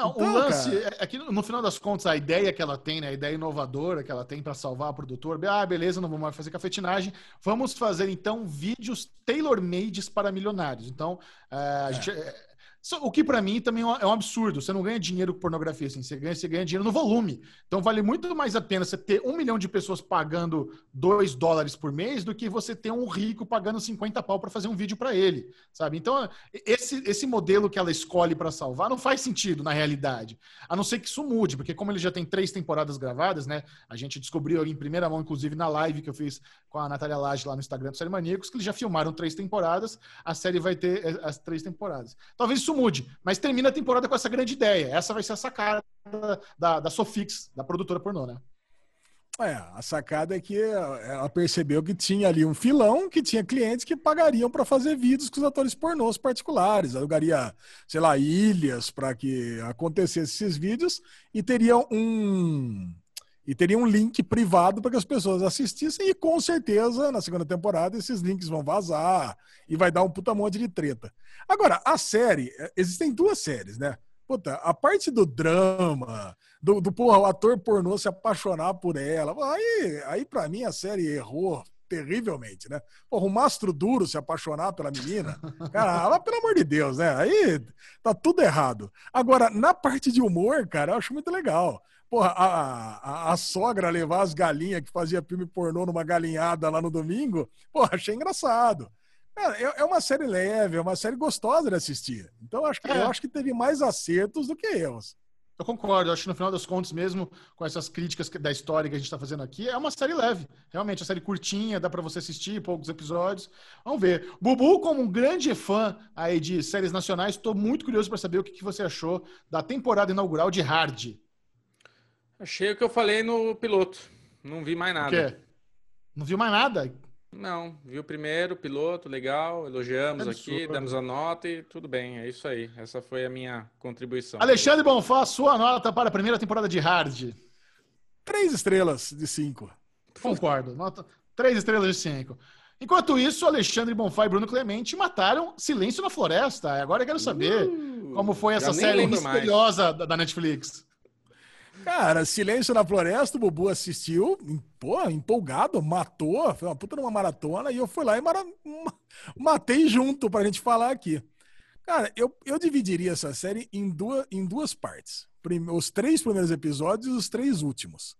Não, Então, o lance cara- é é que no final das contas a ideia que ela tem, né, a ideia inovadora que ela tem para salvar a produtora, ah, beleza, não vamos mais fazer cafetinagem, vamos fazer então vídeos tailor-made para milionários. Então, eh, a gente, eh, O que para mim também é um absurdo. Você não ganha dinheiro com pornografia, assim. Você ganha, você ganha dinheiro no volume. Então vale muito mais a pena você ter um milhão de pessoas pagando dois dólares por mês do que você ter um rico pagando 50 pau para fazer um vídeo para ele, sabe? Então esse, esse modelo que ela escolhe para salvar não faz sentido na realidade. A não ser que isso mude, porque como ele já tem três temporadas gravadas, né? A gente descobriu em primeira mão, inclusive na live que eu fiz com a Natália Lage lá no Instagram do Série Maníacos, que eles já filmaram três temporadas. A série vai ter eh, as três temporadas. Talvez isso mude, mas termina a temporada com essa grande ideia. Essa vai ser a sacada da, da Sofix, da produtora pornô, né? É, a sacada é que ela percebeu que tinha ali um filão, que tinha clientes que pagariam para fazer vídeos com os atores pornôs particulares, alugaria, sei lá, ilhas para que acontecesse esses vídeos e teria um e teria um link privado para que as pessoas assistissem e com certeza na segunda temporada esses links vão vazar e vai dar um puta monte de treta. Agora, a série, é, existem duas séries, né? Puta, a parte do drama, do, do porra, o ator pornô se apaixonar por ela, aí, aí para mim a série errou terrivelmente, né? Porra, o mastro duro se apaixonar pela menina, cara, pelo amor de Deus, né? Aí tá tudo errado. Agora, na parte de humor, cara, eu acho muito legal. Porra, a, a, a, sogra levar as galinhas que fazia filme pornô numa galinhada lá no domingo, porra, achei engraçado. É, é uma série leve, é uma série gostosa de assistir. Então, acho que, é. eu acho que teve mais acertos do que erros. Eu concordo, eu acho que no final das contas, mesmo com essas críticas da história que a gente está fazendo aqui, é uma série leve. Realmente, a série curtinha, dá para você assistir poucos episódios. Vamos ver. Bubu, como um grande fã aí de séries nacionais, estou muito curioso para saber o que, que você achou da temporada inaugural de Hard. Achei o que eu falei no piloto. Não vi mais nada. O quê? Não viu mais nada? Não, viu primeiro, piloto, legal, elogiamos é aqui, damos a nota e tudo bem, é isso aí. Essa foi a minha contribuição. Alexandre Bonfá, sua nota para a primeira temporada de Hard? Três estrelas de cinco. Concordo, nota três estrelas de cinco. Enquanto isso, Alexandre Bonfá e Bruno Clemente mataram Silêncio na Floresta. Agora eu quero saber uh, como foi essa série misteriosa da Netflix. Cara, Silêncio na Floresta, o Bubu assistiu, pô, empolgado, matou, foi uma puta numa maratona, e eu fui lá e mara... matei junto pra gente falar aqui. Cara, eu, eu dividiria essa série em duas, em duas partes. Os três primeiros episódios e os três últimos.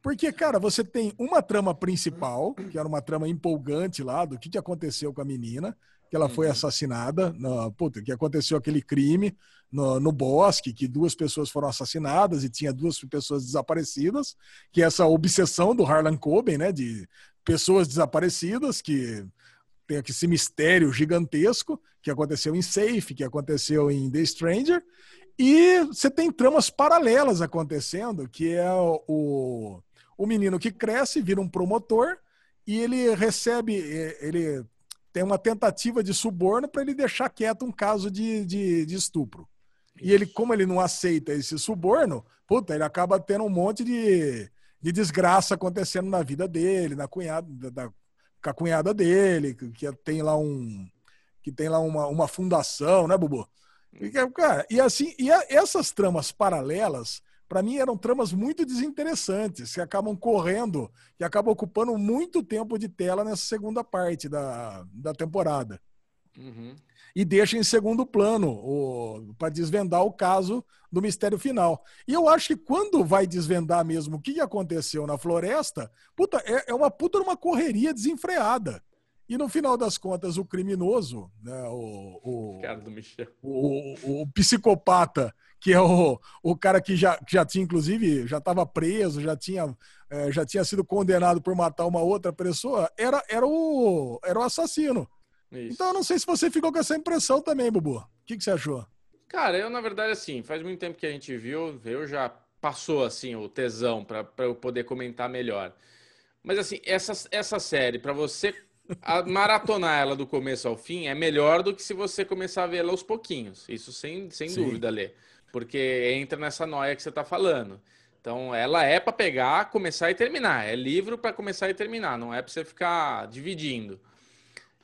Porque, cara, você tem uma trama principal, que era uma trama empolgante lá, do que, que aconteceu com a menina que ela foi uhum. assassinada, no, puta, que aconteceu aquele crime no, no, bosque, que duas pessoas foram assassinadas e tinha duas pessoas desaparecidas, que é essa obsessão do Harlan Coben, né, de pessoas desaparecidas, que tem aqui esse mistério gigantesco que aconteceu em Safe, que aconteceu em The Stranger, e você tem tramas paralelas acontecendo, que é o, o menino que cresce, vira um promotor, e ele recebe, ele tem uma tentativa de suborno para ele deixar quieto um caso de, de, de estupro. E ele, como ele não aceita esse suborno, puta, ele acaba tendo um monte de, de desgraça acontecendo na vida dele, na cunhada, da, com a cunhada dele, que, que tem lá um que tem lá uma, uma fundação, né, Bubu? E, cara, e assim, e a, essas tramas paralelas para mim eram tramas muito desinteressantes, que acabam correndo, que acabam ocupando muito tempo de tela nessa segunda parte da, da temporada. Uhum. E deixa em segundo plano para desvendar o caso do mistério final. E eu acho que quando vai desvendar mesmo o que aconteceu na floresta, puta, é, é uma puta uma correria desenfreada. E no final das contas, o criminoso, né, o, o, o, o, psicopata que é o, o cara que já, que já tinha, inclusive, já estava preso, já tinha, é, já tinha sido condenado por matar uma outra pessoa, era, era, o, era o assassino. Isso. Então eu não sei se você ficou com essa impressão também, Bubu. O que, que você achou? Cara, eu, na verdade, assim, faz muito tempo que a gente viu, eu já passou, assim, o tesão para eu poder comentar melhor. Mas, assim, essa, essa série, para você maratonar ela do começo ao fim, é melhor do que se você começar a ver ela aos pouquinhos. Isso sem, sem dúvida, Lê porque entra nessa noia que você está falando. Então, ela é para pegar, começar e terminar. É livro para começar e terminar, não é para você ficar dividindo.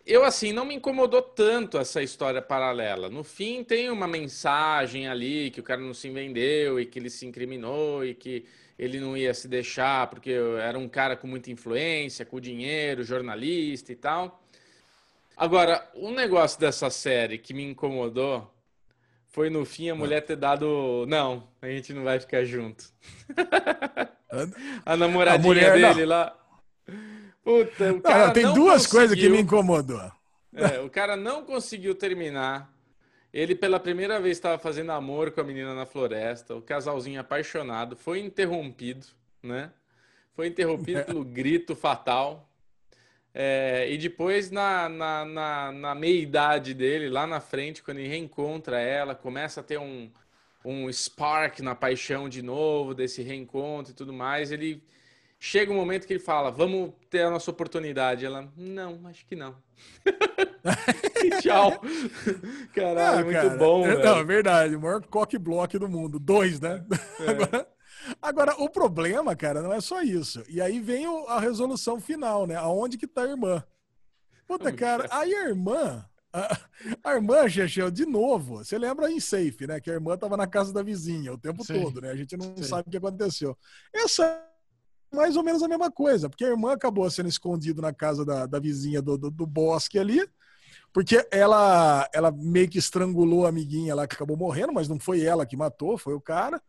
Eu, assim, não me incomodou tanto essa história paralela. No fim, tem uma mensagem ali que o cara não se vendeu e que ele se incriminou e que ele não ia se deixar porque era um cara com muita influência, com dinheiro, jornalista e tal. Agora, um negócio dessa série que me incomodou foi no fim a mulher ter dado. Não, a gente não vai ficar junto. a namoradinha a mulher, dele não. lá. Puta, o cara. Não, tem duas coisas que me incomodou. É, o cara não conseguiu terminar. Ele, pela primeira vez, estava fazendo amor com a menina na floresta. O casalzinho apaixonado foi interrompido, né? Foi interrompido é. pelo grito fatal. É, e depois, na, na, na, na meia-idade dele, lá na frente, quando ele reencontra ela, começa a ter um, um spark na paixão de novo, desse reencontro e tudo mais, ele chega um momento que ele fala, vamos ter a nossa oportunidade. Ela, não, acho que não. e tchau. Caralho, ah, muito cara, bom, é, Não, é verdade, o maior cock block do mundo. Dois, né? É. Agora, Agora, o problema, cara, não é só isso. E aí vem a resolução final, né? Aonde que tá a irmã? Puta, cara, aí a irmã. A, a irmã, Chechel, de novo, você lembra em Safe, né? Que a irmã tava na casa da vizinha o tempo Sim. todo, né? A gente não Sim. sabe o que aconteceu. Essa mais ou menos a mesma coisa, porque a irmã acabou sendo escondida na casa da, da vizinha do, do, do bosque ali, porque ela, ela meio que estrangulou a amiguinha lá que acabou morrendo, mas não foi ela que matou, foi o cara.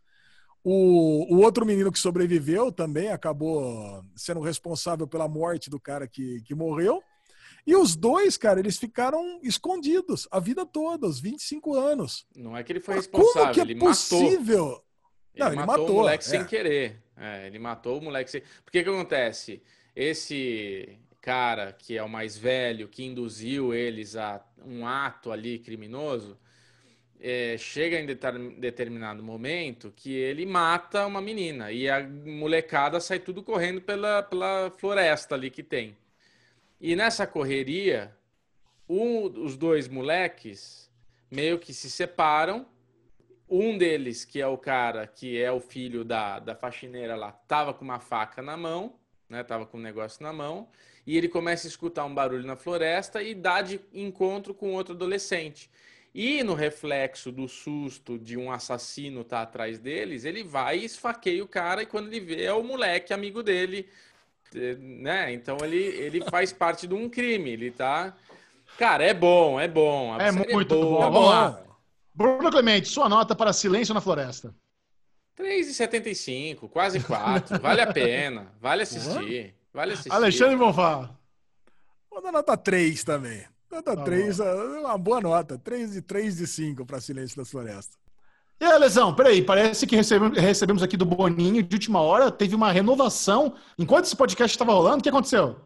O, o outro menino que sobreviveu também acabou sendo responsável pela morte do cara que, que morreu. E os dois, cara, eles ficaram escondidos a vida toda, os 25 anos. Não é que ele foi responsável, Como que é ele possível? Matou. Ele, Não, ele matou, matou, o moleque é. sem querer. É, ele matou o moleque sem... Porque que acontece? Esse cara que é o mais velho, que induziu eles a um ato ali criminoso, é, chega em determinado momento que ele mata uma menina e a molecada sai tudo correndo pela, pela floresta ali que tem. E nessa correria, um, os dois moleques meio que se separam. Um deles, que é o cara que é o filho da, da faxineira lá, tava com uma faca na mão, né? Tava com um negócio na mão. E ele começa a escutar um barulho na floresta e dá de encontro com outro adolescente. E no reflexo do susto de um assassino estar tá atrás deles, ele vai e esfaqueia o cara, e quando ele vê é o moleque amigo dele, né? Então ele, ele faz parte de um crime, ele tá. Cara, é bom, é bom. é muito é boa. bom. Vamos lá. Bruno Clemente, sua nota para Silêncio na Floresta. 3,75, quase 4. Vale a pena. Vale assistir. Vale assistir. Alexandre Bonfá. Vou dar nota 3 também. Nota tá 3, é uma boa nota. 3 de 3 de 5 para Silêncio das Florestas. E aí, Lesão, peraí, parece que recebemos, recebemos aqui do Boninho de última hora, teve uma renovação. Enquanto esse podcast estava rolando, o que aconteceu?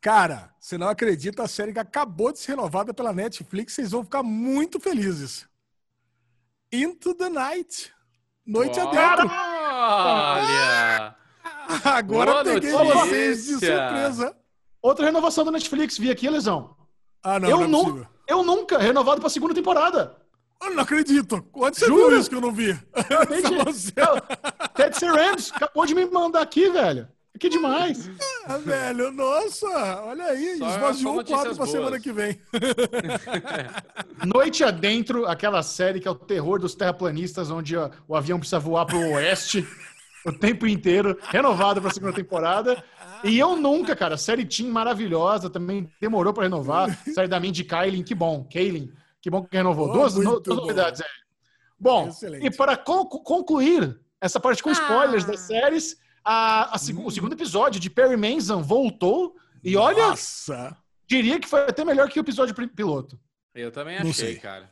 Cara, você não acredita, a série que acabou de ser renovada pela Netflix, vocês vão ficar muito felizes. Into the Night. Noite oh, adentro. Olha! Agora Boa peguei notícia. vocês de surpresa. Outra renovação da Netflix, vi aqui, Lesão. Ah, não, eu, não é eu nunca, renovado pra segunda temporada. Eu não acredito. Onde você Juro? viu isso que eu não vi? Ted Sarandos acabou de me mandar aqui, velho. Que demais. Ah, velho, nossa, olha aí, só, esvaziou o quadro pra semana que vem. Noite Adentro, aquela série que é o terror dos terraplanistas, onde o avião precisa voar pro oeste o tempo inteiro, renovado pra segunda temporada. E eu nunca, cara, série Team maravilhosa, também demorou para renovar. série da Mindy Kailin, que bom. Kaylin, que bom que renovou. Oh, duas, no, duas novidades aí. Bom, Excelente. e para concluir essa parte com ah. spoilers das séries, a, a, hum. o segundo episódio de Perry Manson voltou. E olha, Nossa. diria que foi até melhor que o episódio piloto. Eu também achei, cara.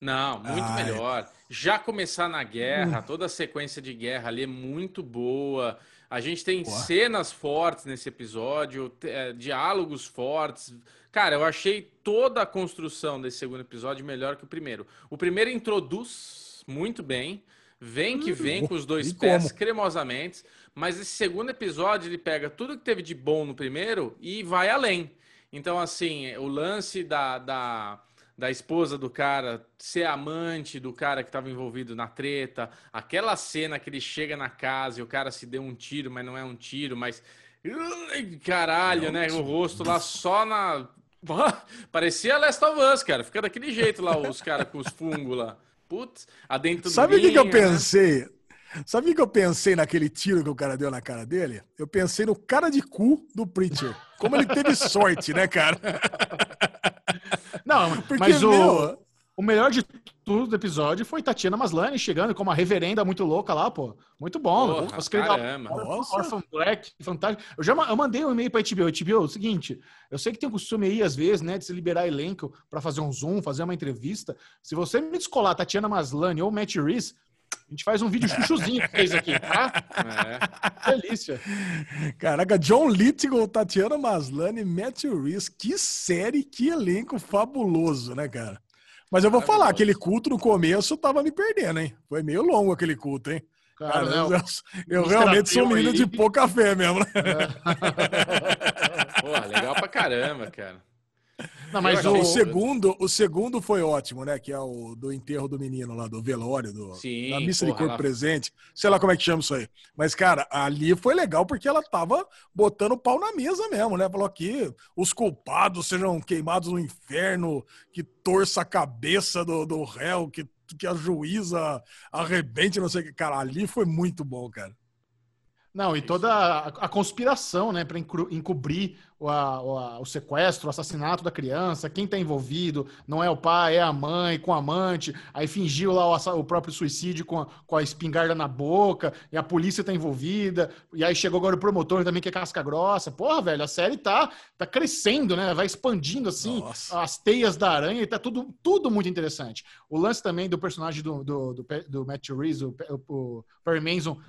Não, muito Ai. melhor. Já começar na guerra, hum. toda a sequência de guerra ali é muito boa. A gente tem cenas fortes nesse episódio, é, diálogos fortes. Cara, eu achei toda a construção desse segundo episódio melhor que o primeiro. O primeiro introduz muito bem, vem que hum, vem com os dois pés como? cremosamente, mas esse segundo episódio ele pega tudo que teve de bom no primeiro e vai além. Então, assim, o lance da, da da esposa do cara ser amante do cara que estava envolvido na treta, aquela cena que ele chega na casa e o cara se deu um tiro, mas não é um tiro, mas caralho, né? O rosto lá só na parecia Last of Us, cara. Fica daquele jeito lá os caras com os fungos lá. Putz, adentro Sabe o que, que eu né? pensei? Sabe o que eu pensei naquele tiro que o cara deu na cara dele? Eu pensei no cara de cu do Preacher. Como ele teve sorte, né, cara? Não, Porque, mas o. Meu... O melhor de tudo do episódio foi Tatiana Maslany chegando com uma reverenda muito louca lá, pô. Muito bom. Porra, caramba. Nossa. Orphan Black, fantástico. Eu já eu mandei um e-mail pra HBO. HBO, é o seguinte, eu sei que tem um costume aí, às vezes, né, de se liberar elenco pra fazer um Zoom, fazer uma entrevista. Se você me descolar Tatiana Maslany ou Matt Reese, a gente faz um vídeo chuchuzinho que fez aqui, tá? É. Delícia. Caraca, John Lithgow, Tatiana Maslany, Matthew Reese. Que série, que elenco fabuloso, né, cara? Mas eu vou falar, aquele culto no começo tava me perdendo, hein? Foi meio longo aquele culto, hein? Cara, Cara, né, eu, eu realmente sou um menino aí. de pouca fé mesmo, né? Porra, legal pra caramba, cara. Não, mas O o, segundo, o segundo foi ótimo, né? Que é o do enterro do menino lá, do velório, do, Sim, da missa de porra, corpo lá- presente. Sei lá como é que chama isso aí. Mas, cara, ali foi legal porque ela tava botando o pau na mesa mesmo, né? Falou que os culpados sejam queimados no inferno, que torça a cabeça do, do réu, que, que a juíza arrebente, não sei o que. Cara, ali foi muito bom, cara. Não, e toda a, a conspiração, né, para encobrir o, a- o, sequestro, o assassinato da criança, quem está envolvido, não é o pai, é a mãe, com a amante, aí fingiu lá o, o próprio suicídio com a, com a espingarda na boca, e a polícia tá envolvida, e aí chegou agora o promotor também, que é casca grossa. Porra, velho, a série tá, tá crescendo, né, vai expandindo, assim, Nossa. as teias da aranha, e tá tudo, tudo muito interessante. O lance também do personagem do, do, do, do Matthew Reese, o, o, o Perry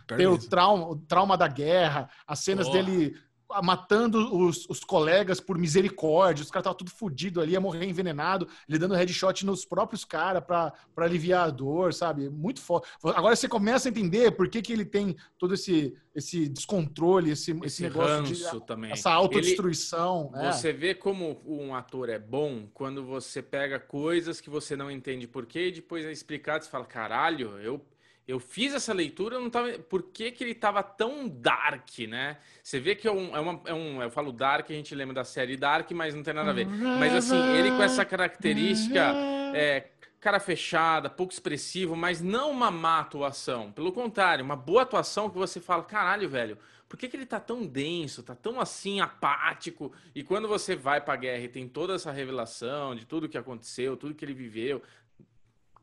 Perry ter o trauma, o trauma da guerra, as cenas Porra. dele matando os, os colegas por misericórdia, os caras estavam tudo fudido ali, ia morrer envenenado, ele dando headshot nos próprios caras pra aliviar a dor, sabe? Muito foda. Agora você começa a entender por que, que ele tem todo esse, esse descontrole, esse, esse, Esse negócio de. também. Essa autodestruição. é. Você vê como um ator é bom quando você pega coisas que você não entende por quê e depois é explicado, você fala, caralho, eu, eu fiz essa leitura, eu não tava. Por que, que ele tava tão dark, né? Você vê que é um, é, uma, é um. Eu falo dark, a gente lembra da série Dark, mas não tem nada a ver. Mas assim, ele com essa característica. É, cara fechada, pouco expressivo, mas não uma má atuação. Pelo contrário, uma boa atuação que você fala, caralho, velho, por que, que ele tá tão denso, tá tão assim apático? E quando você vai pra guerra e tem toda essa revelação de tudo que aconteceu, tudo que ele viveu,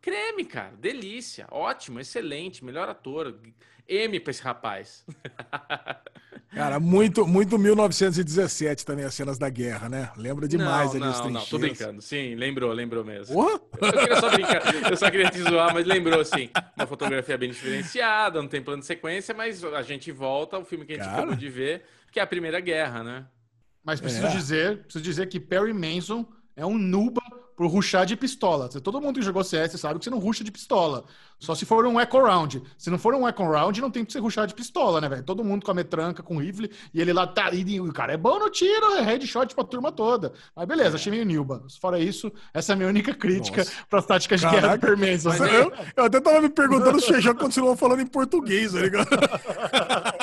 creme, cara, delícia, ótimo, excelente, melhor ator. M pra esse rapaz. Cara, muito, muito 1917 também, as cenas da guerra, né? Lembra demais não, ali os não, não, tô brincando. Sim, lembrou, lembrou mesmo. Porra! Eu queria só brincar, eu só queria te zoar, mas lembrou assim. Uma fotografia bem diferenciada, não tem plano de sequência, mas a gente volta ao filme que a gente Cara. acabou de ver, que é a Primeira Guerra, né? Mas preciso É. dizer, preciso dizer que Perry Manson é um nuba por ruxar de pistola. Todo mundo que jogou CS sabe que você não ruxa de pistola. Só se for um echo round. Se não for um echo round, não tem pra você ruxar de pistola, né, velho? Todo mundo com a metranca, com rifle, e ele lá tá. E o cara é bom no tiro, é headshot pra turma toda. Mas beleza, achei meio Nilba. Fora isso, essa é a minha única crítica Nossa. pras táticas de guerra do Caraca. Perry Manson. Mas Mas é- Eu, eu até tava me perguntando se o Xexão continuou falando em português, tá ligado?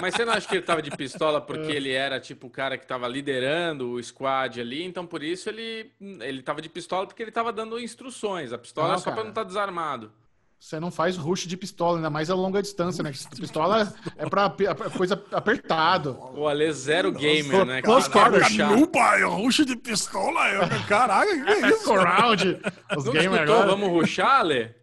Mas você não acha que ele tava de pistola porque ele era tipo o cara que tava liderando o squad ali, então por isso ele ele tava de pistola porque ele tava dando instruções. A pistola Não, é só pra cara. não estar desarmado. Você não faz rush de pistola, ainda mais a longa distância, né? Pistola é pra, pra coisa apertado. O Ale zero gamer, né? tá quarter. puxado. Nuba, ruxo de pistola. Eu, caraca, que é isso? Round. Os Não gamers escutou? agora. Vamos ruxar, Ale?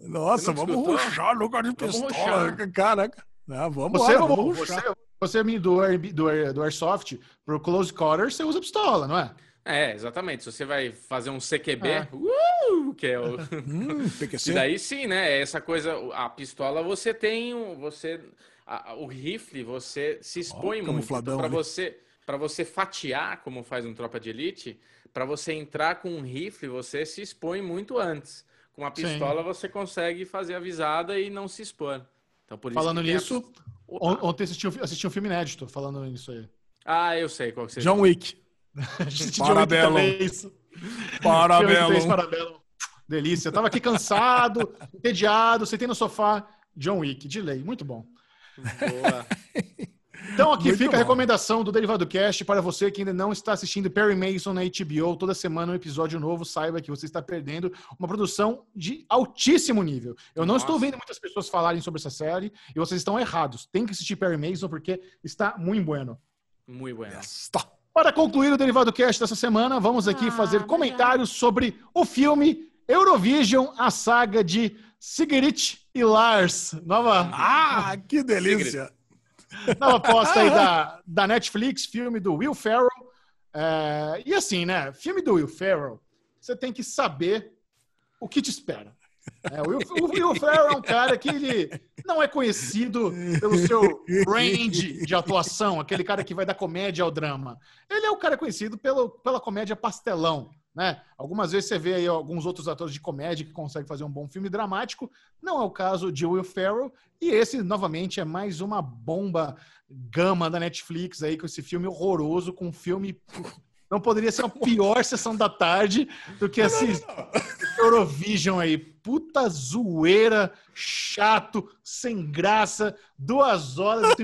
Nossa, vamos escutou? ruxar lugar de pistola. Caraca. Não, vamos Você, lá, vamos, você, você me do, Air- do, Air- do Airsoft pro Close Quarter, você usa pistola, não é? É, exatamente. Se você vai fazer um CQB, É. uh, que é o Hum. E daí sim, né? Essa coisa, a pistola você tem, um- você, a- o rifle você se expõe muito. camufladão Para você, para você fatiar, como faz um tropa de elite, para você entrar com um rifle você se expõe muito antes. Com a Sim. pistola você consegue fazer a visada e não se expor. Então por isso Falando tem nisso, Opa. On- Ontem assisti, um- assisti um filme inédito falando nisso aí. Ah, eu sei qual que você John Wick. Wick 3, Parabellum. Delícia. Eu tava aqui cansado, entediado, sentei no sofá. John Wick, de lei. Muito bom. Boa. Então aqui Muito fica bom. a recomendação do Derivado Cast para você que ainda não está assistindo Perry Mason na HBO. Toda semana um episódio novo. Saiba que você está perdendo uma produção de altíssimo nível. Eu não Nossa. estou vendo muitas pessoas falarem sobre essa série e vocês estão errados. Tem que assistir Perry Mason porque está muito bueno. Muito bueno. Está. Para concluir o Derivado Cast dessa semana, vamos aqui Ah, fazer comentários sobre o filme Eurovision, a saga de Sigrid e Lars. Nova, Ah, que delícia! Nova aposta aí da, da Netflix, filme do Will Ferrell. É, e assim, né? Filme do Will Ferrell, você tem que saber o que te espera. É, o, Will, o Will Ferrell é um cara que ele não é conhecido pelo seu range de atuação, aquele cara que vai da comédia ao drama. Ele é o cara conhecido pelo, pela comédia pastelão. Né? Algumas vezes você vê aí alguns outros atores de comédia que conseguem fazer um bom filme dramático. Não é o caso de Will Ferrell. E esse, novamente, é mais uma bomba gama da Netflix aí com esse filme horroroso, com um filme. Não poderia ser uma pior sessão da tarde do que esse Eurovision aí. Puta zoeira, chato, sem graça, duas horas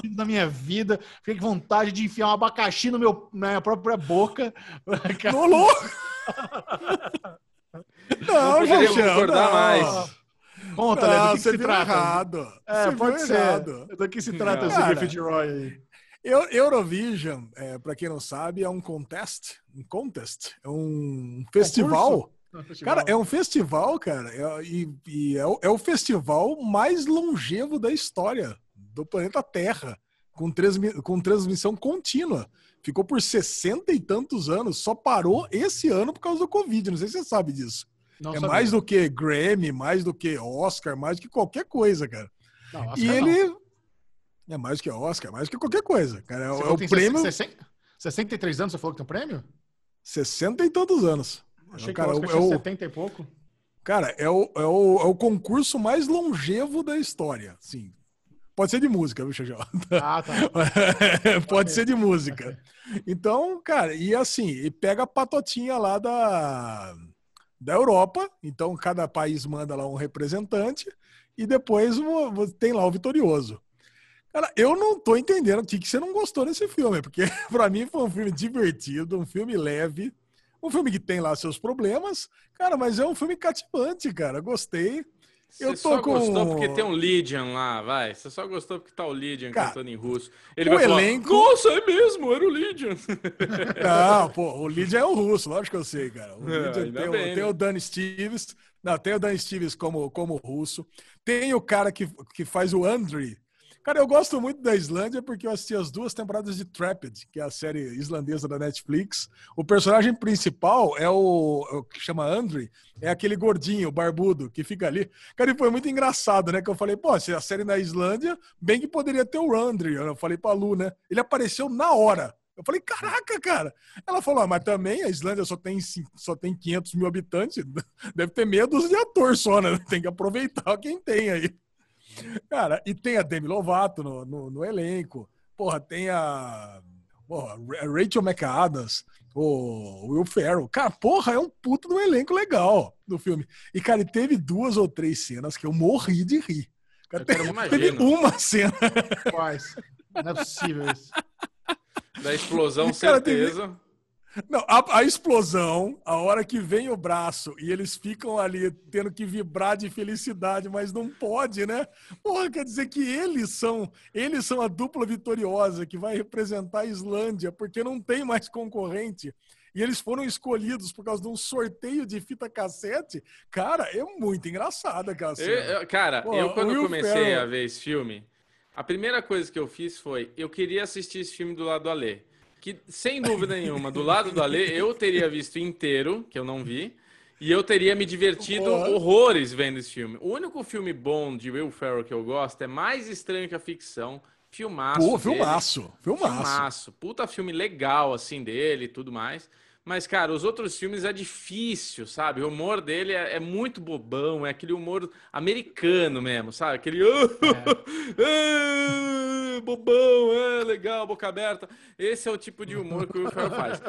perdido na minha vida. Fiquei com vontade de enfiar um abacaxi no meu, na minha própria boca. Tô louco! Não, gente, não. mais. Conta, Léo, do Não, que, que você se viu trata? errado. É, Você pode ser. errado. Do que se trata esse. Griffith Roy Eurovision, é, para quem não sabe, é um contest, um contest, é um festival. Cara, é um festival, cara, é- e, e é, o, é o festival mais longevo da história do planeta Terra, com, com transmissão contínua. Ficou por 60 e tantos anos, só parou esse ano por causa do Covid. Não sei se você sabe disso. Não é sabia. mais do que Grammy, mais do que Oscar, mais do que qualquer coisa, cara. Não, Oscar e não. ele. É mais do que Oscar, é mais do que qualquer coisa, cara. É, o- é prêmio. 60 63 anos, você falou que tem um prêmio? 60 e tantos anos. Achei cara, que o Oscar é o- 70 e pouco. Cara, é o, é, o, é o concurso mais longevo da história. Sim. Pode ser de música, viu, Xajó? Ah, tá. Pode ser de música. Então, cara, e assim, e pega a patotinha lá da, da Europa. Então, cada país manda lá um representante e depois tem lá o vitorioso. Cara, eu não tô entendendo o que, que você não gostou desse filme, porque pra mim foi um filme divertido, um filme leve, um filme que tem lá seus problemas, cara, mas é um filme cativante, cara. Gostei. Você Eu tô só com- gostou porque tem um Lydian lá, vai. Você só gostou porque tá o Lydian Cara, cantando em russo. Ele o vai falar, elenco- nossa, é mesmo, era o Lydian. Não, pô, o Lídia é o russo, lógico que eu sei, cara. O É, tem, o- bem, tem né? o Dan Stevens, não, tem o Dan Stevens como, como russo. Tem o cara que, que faz o Andri. Cara, eu gosto muito da Islândia porque eu assisti as duas temporadas de Trapped, que é a série islandesa da Netflix. O personagem principal é o, é o que chama Andri, é aquele gordinho, barbudo, que fica ali. Cara, e foi muito engraçado, né? Que eu falei, pô, se a série na Islândia, bem que poderia ter o Andri. Eu falei pra Lu, né? Ele apareceu na hora. Eu falei, caraca, cara. Ela falou, ah, mas também a Islândia só tem, só tem 500 mil habitantes, deve ter dúzia de ator só, né? Tem que aproveitar quem tem aí. Cara, e tem a Demi Lovato no, no, no elenco. Porra, tem a, porra, a Rachel McAdams, o Will Ferrell. Cara, porra, é um puto do elenco legal do filme. E, cara, e teve duas ou três cenas que eu morri de rir. Cara, Eu quero teve, teve uma cena. Quais? Não é possível isso. Da explosão, Cara, teve- certeza. Não, a, a explosão, a hora que vem o braço e eles ficam ali tendo que vibrar de felicidade, mas não pode, né? Porra, quer dizer que eles são, eles são a dupla vitoriosa que vai representar a Islândia, porque não tem mais concorrente. E eles foram escolhidos por causa de um sorteio de fita cassete. Cara, é muito engraçado aquela Eu- cena. eu- cara, Pô, eu quando Will comecei Ferrell- a ver esse filme, a primeira coisa que eu fiz foi, eu queria assistir esse filme do lado do Alê. Que, sem dúvida nenhuma, do lado do Alê, eu teria visto inteiro, que eu não vi, e eu teria me divertido Porra. horrores vendo esse filme. O único filme bom de Will Ferrell que eu gosto é Mais Estranho que a Ficção, filmaço Pô, filmaço, filmaço. Filmaço. Puta filme legal, assim, dele e tudo mais. Mas, cara, os outros filmes é difícil, sabe? O humor dele é, é muito bobão, é aquele humor americano mesmo, sabe? Aquele. "Ah, bobão, é legal, boca aberta. Esse é o tipo de humor que o Will Ferrell faz.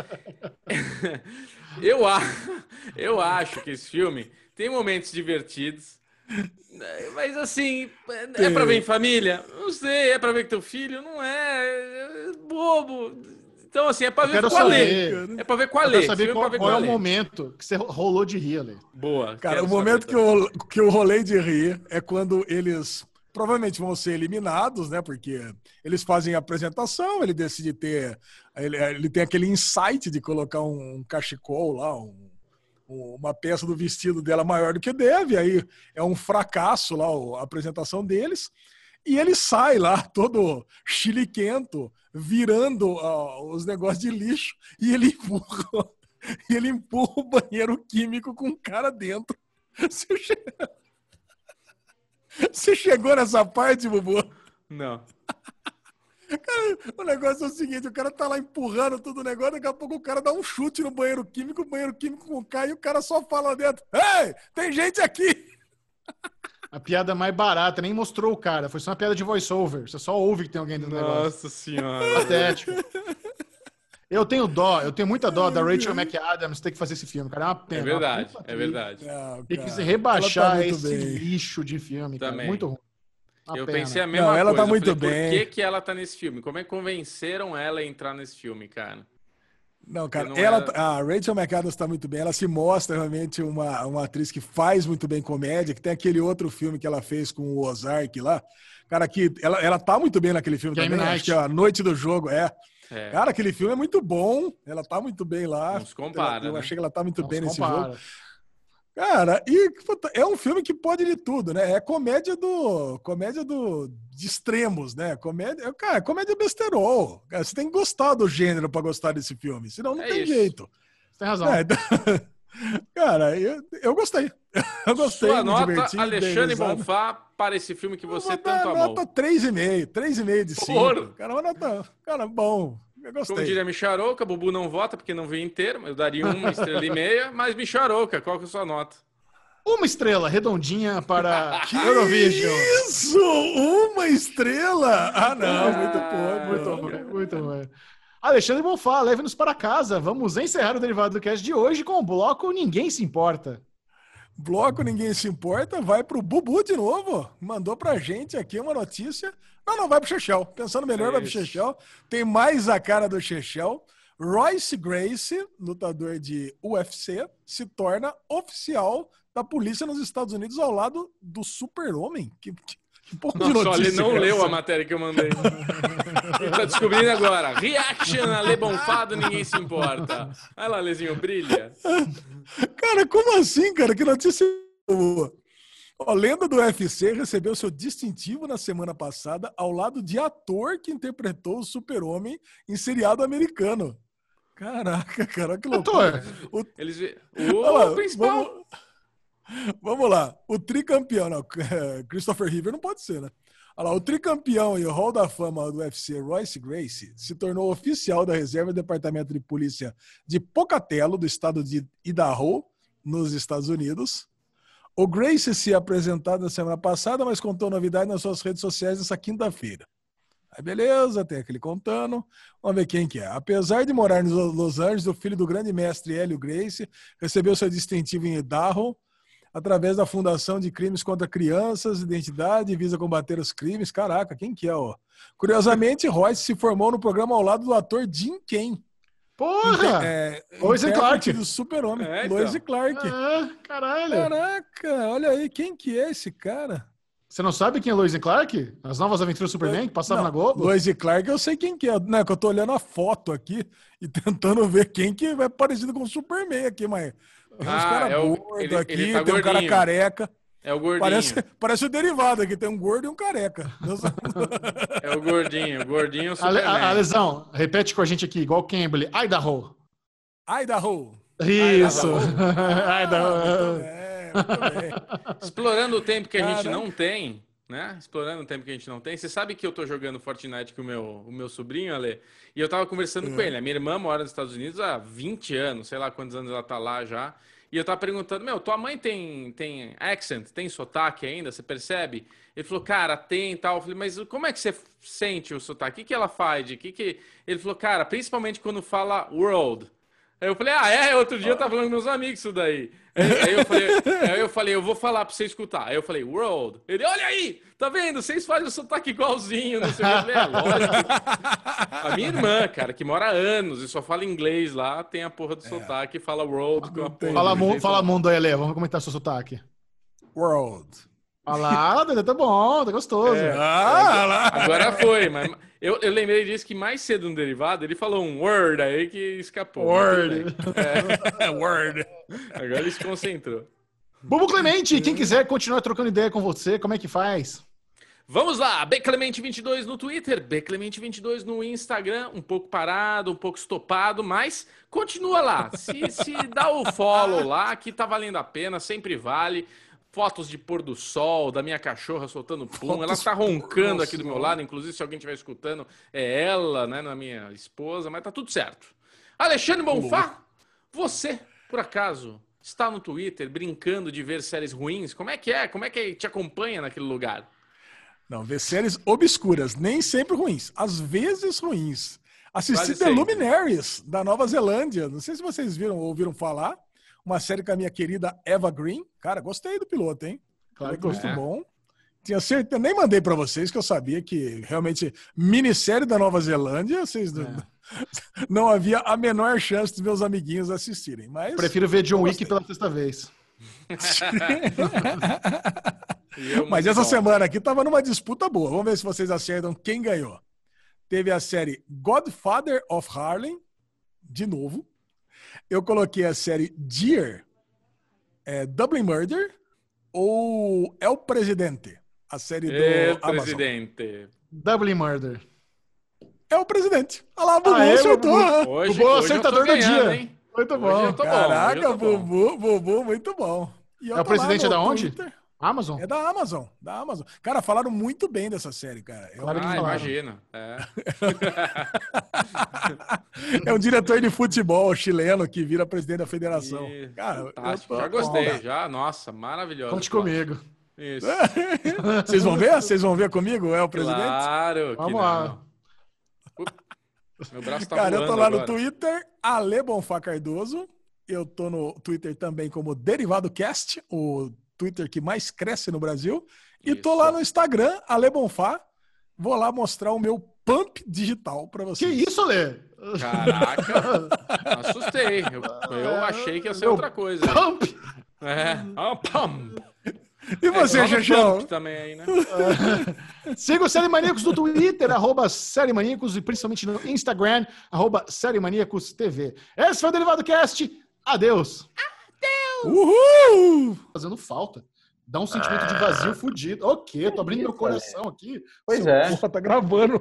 eu, a... eu acho que esse filme tem momentos divertidos. Mas assim, é pra ver em família? Não sei, é pra ver com teu filho? Não é, é bobo. Então, assim, é pra ver com a Lê. saber. É pra ver com a Eu Lê. quero saber qual, qual com é o momento que você rolou de rir ali. Boa. Cara, o momento saber que eu, que eu rolei de rir é quando eles provavelmente vão ser eliminados, né? Porque eles fazem a apresentação, ele decide ter. Ele, ele tem aquele insight de colocar um cachecol lá, um, uma peça do vestido dela maior do que deve, aí é um fracasso lá a apresentação deles. E ele sai lá todo chiliquento, virando uh, os negócios de lixo, e ele empurra, e ele empurra o banheiro químico com o cara dentro. Você, che... Você chegou nessa parte, Bubu? Não. Cara, o negócio é o seguinte: o cara tá lá empurrando todo o negócio, daqui a pouco o cara dá um chute no banheiro químico, o banheiro químico cai e o cara só fala dentro: Ei, tem gente aqui! A piada mais barata, nem mostrou o cara, foi só uma piada de voice-over. Você só ouve que tem alguém no negócio. Nossa senhora. Patético. Eu tenho dó, eu tenho muita dó da Rachel McAdams ter que fazer esse filme, cara. É uma pena. É verdade, é verdade. Não, Tem que se rebaixar ela tá esse bem. lixo de filme, cara. Também. Muito ruim. Uma eu pena. pensei a mesma Não, ela coisa. tá muito falei, bem. Por que, que ela tá nesse filme? Como é que convenceram ela a entrar nesse filme, cara? Não, cara, não ela, era- a Rachel McAdams está muito bem. Ela se mostra realmente uma, uma atriz que faz muito bem comédia. Que tem aquele outro filme que ela fez com o Ozark lá. Cara, que ela, ela tá muito bem naquele filme Game também. Night. Acho que é a Noite do Jogo, é. É, Cara, aquele filme é muito bom. Ela tá muito bem lá. Não se compara, Eu, eu né? achei que ela tá muito Não bem se nesse compara. jogo. Cara, e puta, é um filme que pode de tudo, né? É comédia do. Comédia do. de extremos, né? Comédia. Cara, é comédia besterol. Cara, você tem que gostar do gênero pra gostar desse filme. Senão não É tem isso. jeito. Você tem razão. É, então- cara, eu, eu gostei. Eu gostei. Sua nota, Alexandre. Bonfá, para esse filme que você tanto dar amou. nota 3,5. 3,5 de 5. Porra! Cara, uma nota. Cara, bom. Como diria Micharoca, Bubu não vota porque não veio inteiro. Eu daria uma estrela e meia, mas Micharoca, qual que é a sua nota? Uma estrela redondinha para Eurovision. Isso! Uma estrela! Ah, não, muito pouco. Muito ruim, muito ruim. Alexandre Bonfá, leve-nos para casa. Vamos encerrar o Derivado do Cast de hoje com o bloco Ninguém Se Importa. Bloco Ninguém Se Importa vai pro Bubu de novo. Mandou pra gente aqui uma notícia. Não, não, vai pro Chechel. Pensando melhor, vai pro. Chechel. Tem mais a cara do Chechel. Royce Grace, lutador de UFC, se torna oficial da polícia nos Estados Unidos ao lado do Super-Homem. Que, que, que porra de Nossa, notícia ele não leu a matéria que eu mandei. Ele tá descobrindo agora. Reaction a Le Bonfado, ninguém se importa. Olha lá, Lezinho, brilha. Cara, como assim, cara? Que notícia boa. Ó, lenda do UFC recebeu seu distintivo na semana passada ao lado de ator que interpretou o super-homem em seriado americano. Caraca, cara, que loucura. Ator, O, Eles... lá, O principal. Vamos, vamos lá. O tricampeão, não, Christopher River não pode ser, né? Olha lá, o tricampeão e o Hall da Fama do UFC, Royce Gracie, se tornou oficial da reserva do Departamento de Polícia de Pocatello, do estado de Idaho, nos Estados Unidos. O Gracie se apresentou na semana passada, mas contou novidade nas suas redes sociais nessa quinta-feira. Aí beleza, tem aquele contando. Vamos ver quem que é. Apesar de morar nos Los Angeles, o filho do grande mestre Hélio Gracie recebeu seu distintivo em Idaho através da Fundação de Crimes contra Crianças, Identidade visa combater os crimes. Caraca, quem que é, ó? Curiosamente, Royce se formou no programa ao lado do ator Jim Ken. porra! É, Lois e Clark. do super-homem. É, então. Lois e Clark. Ah, caralho. Caraca, olha aí, quem que é esse cara? Você não sabe quem é Lois e Clark? As novas aventuras do Superman que passavam na Globo? Lois e Clark, eu sei quem que é, né? Que eu tô olhando a foto aqui e tentando ver quem que é parecido com o Superman aqui, mas tem uns Ah, caras é o- gordos aqui, ele tá tem um cara gordinho. careca. É o gordinho. Parece, parece o derivado aqui, tem um gordo e um careca. Deus- É o gordinho. O gordinho é o Ale, a, a Lesão, repete com a gente aqui, igual o Campbell. Idaho. Idaho. Isso. Idaho. Idaho. É, muito bem. Explorando o tempo que a gente não tem, né? Explorando o tempo que a gente não tem. Você sabe que eu tô jogando Fortnite com o meu, o meu sobrinho, Ale? E eu tava conversando É. com ele. A minha irmã mora nos Estados Unidos há 20 anos, sei lá quantos anos ela tá lá já. E eu tava perguntando, meu, tua mãe tem, tem accent, tem sotaque ainda? Você percebe? Ele falou, cara, tem e tal. Eu falei, mas como é que você sente o sotaque? O que, que ela faz? O que, que... Ele falou, cara, principalmente quando fala world. Aí eu falei, ah, é? Outro dia eu tava falando com meus amigos isso daí. Aí, eu falei, aí eu falei, eu vou falar pra você escutar. Aí eu falei, world. Ele, olha aí, tá vendo? Vocês fazem o sotaque igualzinho, não sei o que. Eu falei, é lógico. A minha irmã, cara, que mora há anos e só fala inglês lá, tem a porra do sotaque e fala world com a porra Fala, mu fala lá. mundo aí, Lê. Vamos comentar seu sotaque. World. Olha lá, tá bom, tá gostoso. É. Ah, lá. Agora foi, mas eu, eu lembrei disso que mais cedo no derivado ele falou um word aí que escapou. Word. Bem. Word. É, agora ele se concentrou. Bubu Clemente, quem quiser continuar trocando ideia com você, como é que faz? Vamos lá, Bclemente22 no Twitter, Bclemente22 no Instagram, um pouco parado, um pouco estopado, mas continua lá. Se, se dá o follow lá, que tá valendo a pena, sempre vale. Fotos de pôr do sol, da minha cachorra soltando pum. ela tá roncando aqui do meu lado, inclusive se alguém estiver escutando, é ela, né, na minha esposa, mas tá tudo certo. Alexandre Bonfá, você, por acaso, está no Twitter brincando de ver séries ruins? Como é que é? Como é que te acompanha naquele lugar? Não, ver séries obscuras, nem sempre ruins, às vezes ruins. Assisti Quase The sempre. Luminaries, da Nova Zelândia. Não sei se vocês viram ou ouviram falar. Uma série com a minha querida Eva Green. Cara, gostei do piloto, hein? Claro que Piloto é. bom. Tinha certeza, nem mandei pra vocês que eu sabia que realmente minissérie da Nova Zelândia, vocês não, não havia a menor chance dos meus amiguinhos assistirem. Mas Prefiro ver John Wick gostei. pela sexta vez. Eu, Mas essa bom. semana aqui tava numa disputa boa. Vamos ver se vocês acertam quem ganhou. Teve a série Godfather of Harlem, de novo. Eu coloquei a série Dear, é, Dublin Murder ou É o Presidente, a série do Ê, Amazon. presidente. Dublin Murder. É o Presidente. Olha lá, Bubu Aê, acertou. Bubu. Hoje, O eu tô acertador do dia. hein? Muito bom. Caraca, bom. Bubu, Bubu, muito bom. E É o Presidente é da onde? Twitter. Amazon? É da Amazon, da Amazon. Cara, falaram muito bem dessa série, cara. Um- Claro que Ah, imagina. É. É um diretor de futebol chileno que vira presidente da federação. E- Cara, fantástico. eu tô Já gostei, já. Nossa, maravilhoso. Conte comigo. Isso. Vocês vão ver? Vocês vão ver comigo? É o presidente? Claro que Vamos não. lá. Meu braço tá Cara, eu tô lá agora. no Twitter, Ale Bonfá Cardoso. Eu tô no Twitter também como Derivado Cast, o Twitter que mais cresce no Brasil. E tô Isso. lá no Instagram, Ale Bonfá. Vou lá mostrar o meu pump digital pra Que vocês. isso, Lê? Caraca, assustei. Eu, eu achei que ia ser Meu outra coisa. Pump! É. Ah, pam. E você, É, no Xaxão? Pump também aí, né? Siga o Série Maníacos no Twitter, arroba Série Maníacos, e principalmente no Instagram, arroba Série Maníacos TV. Esse foi o Derivado Cast. Adeus. Uhul! Fazendo falta. Dá um sentimento de vazio fudido. O quê? Tô abrindo meu coração aqui. Pois Seu é. Porra, tá gravando.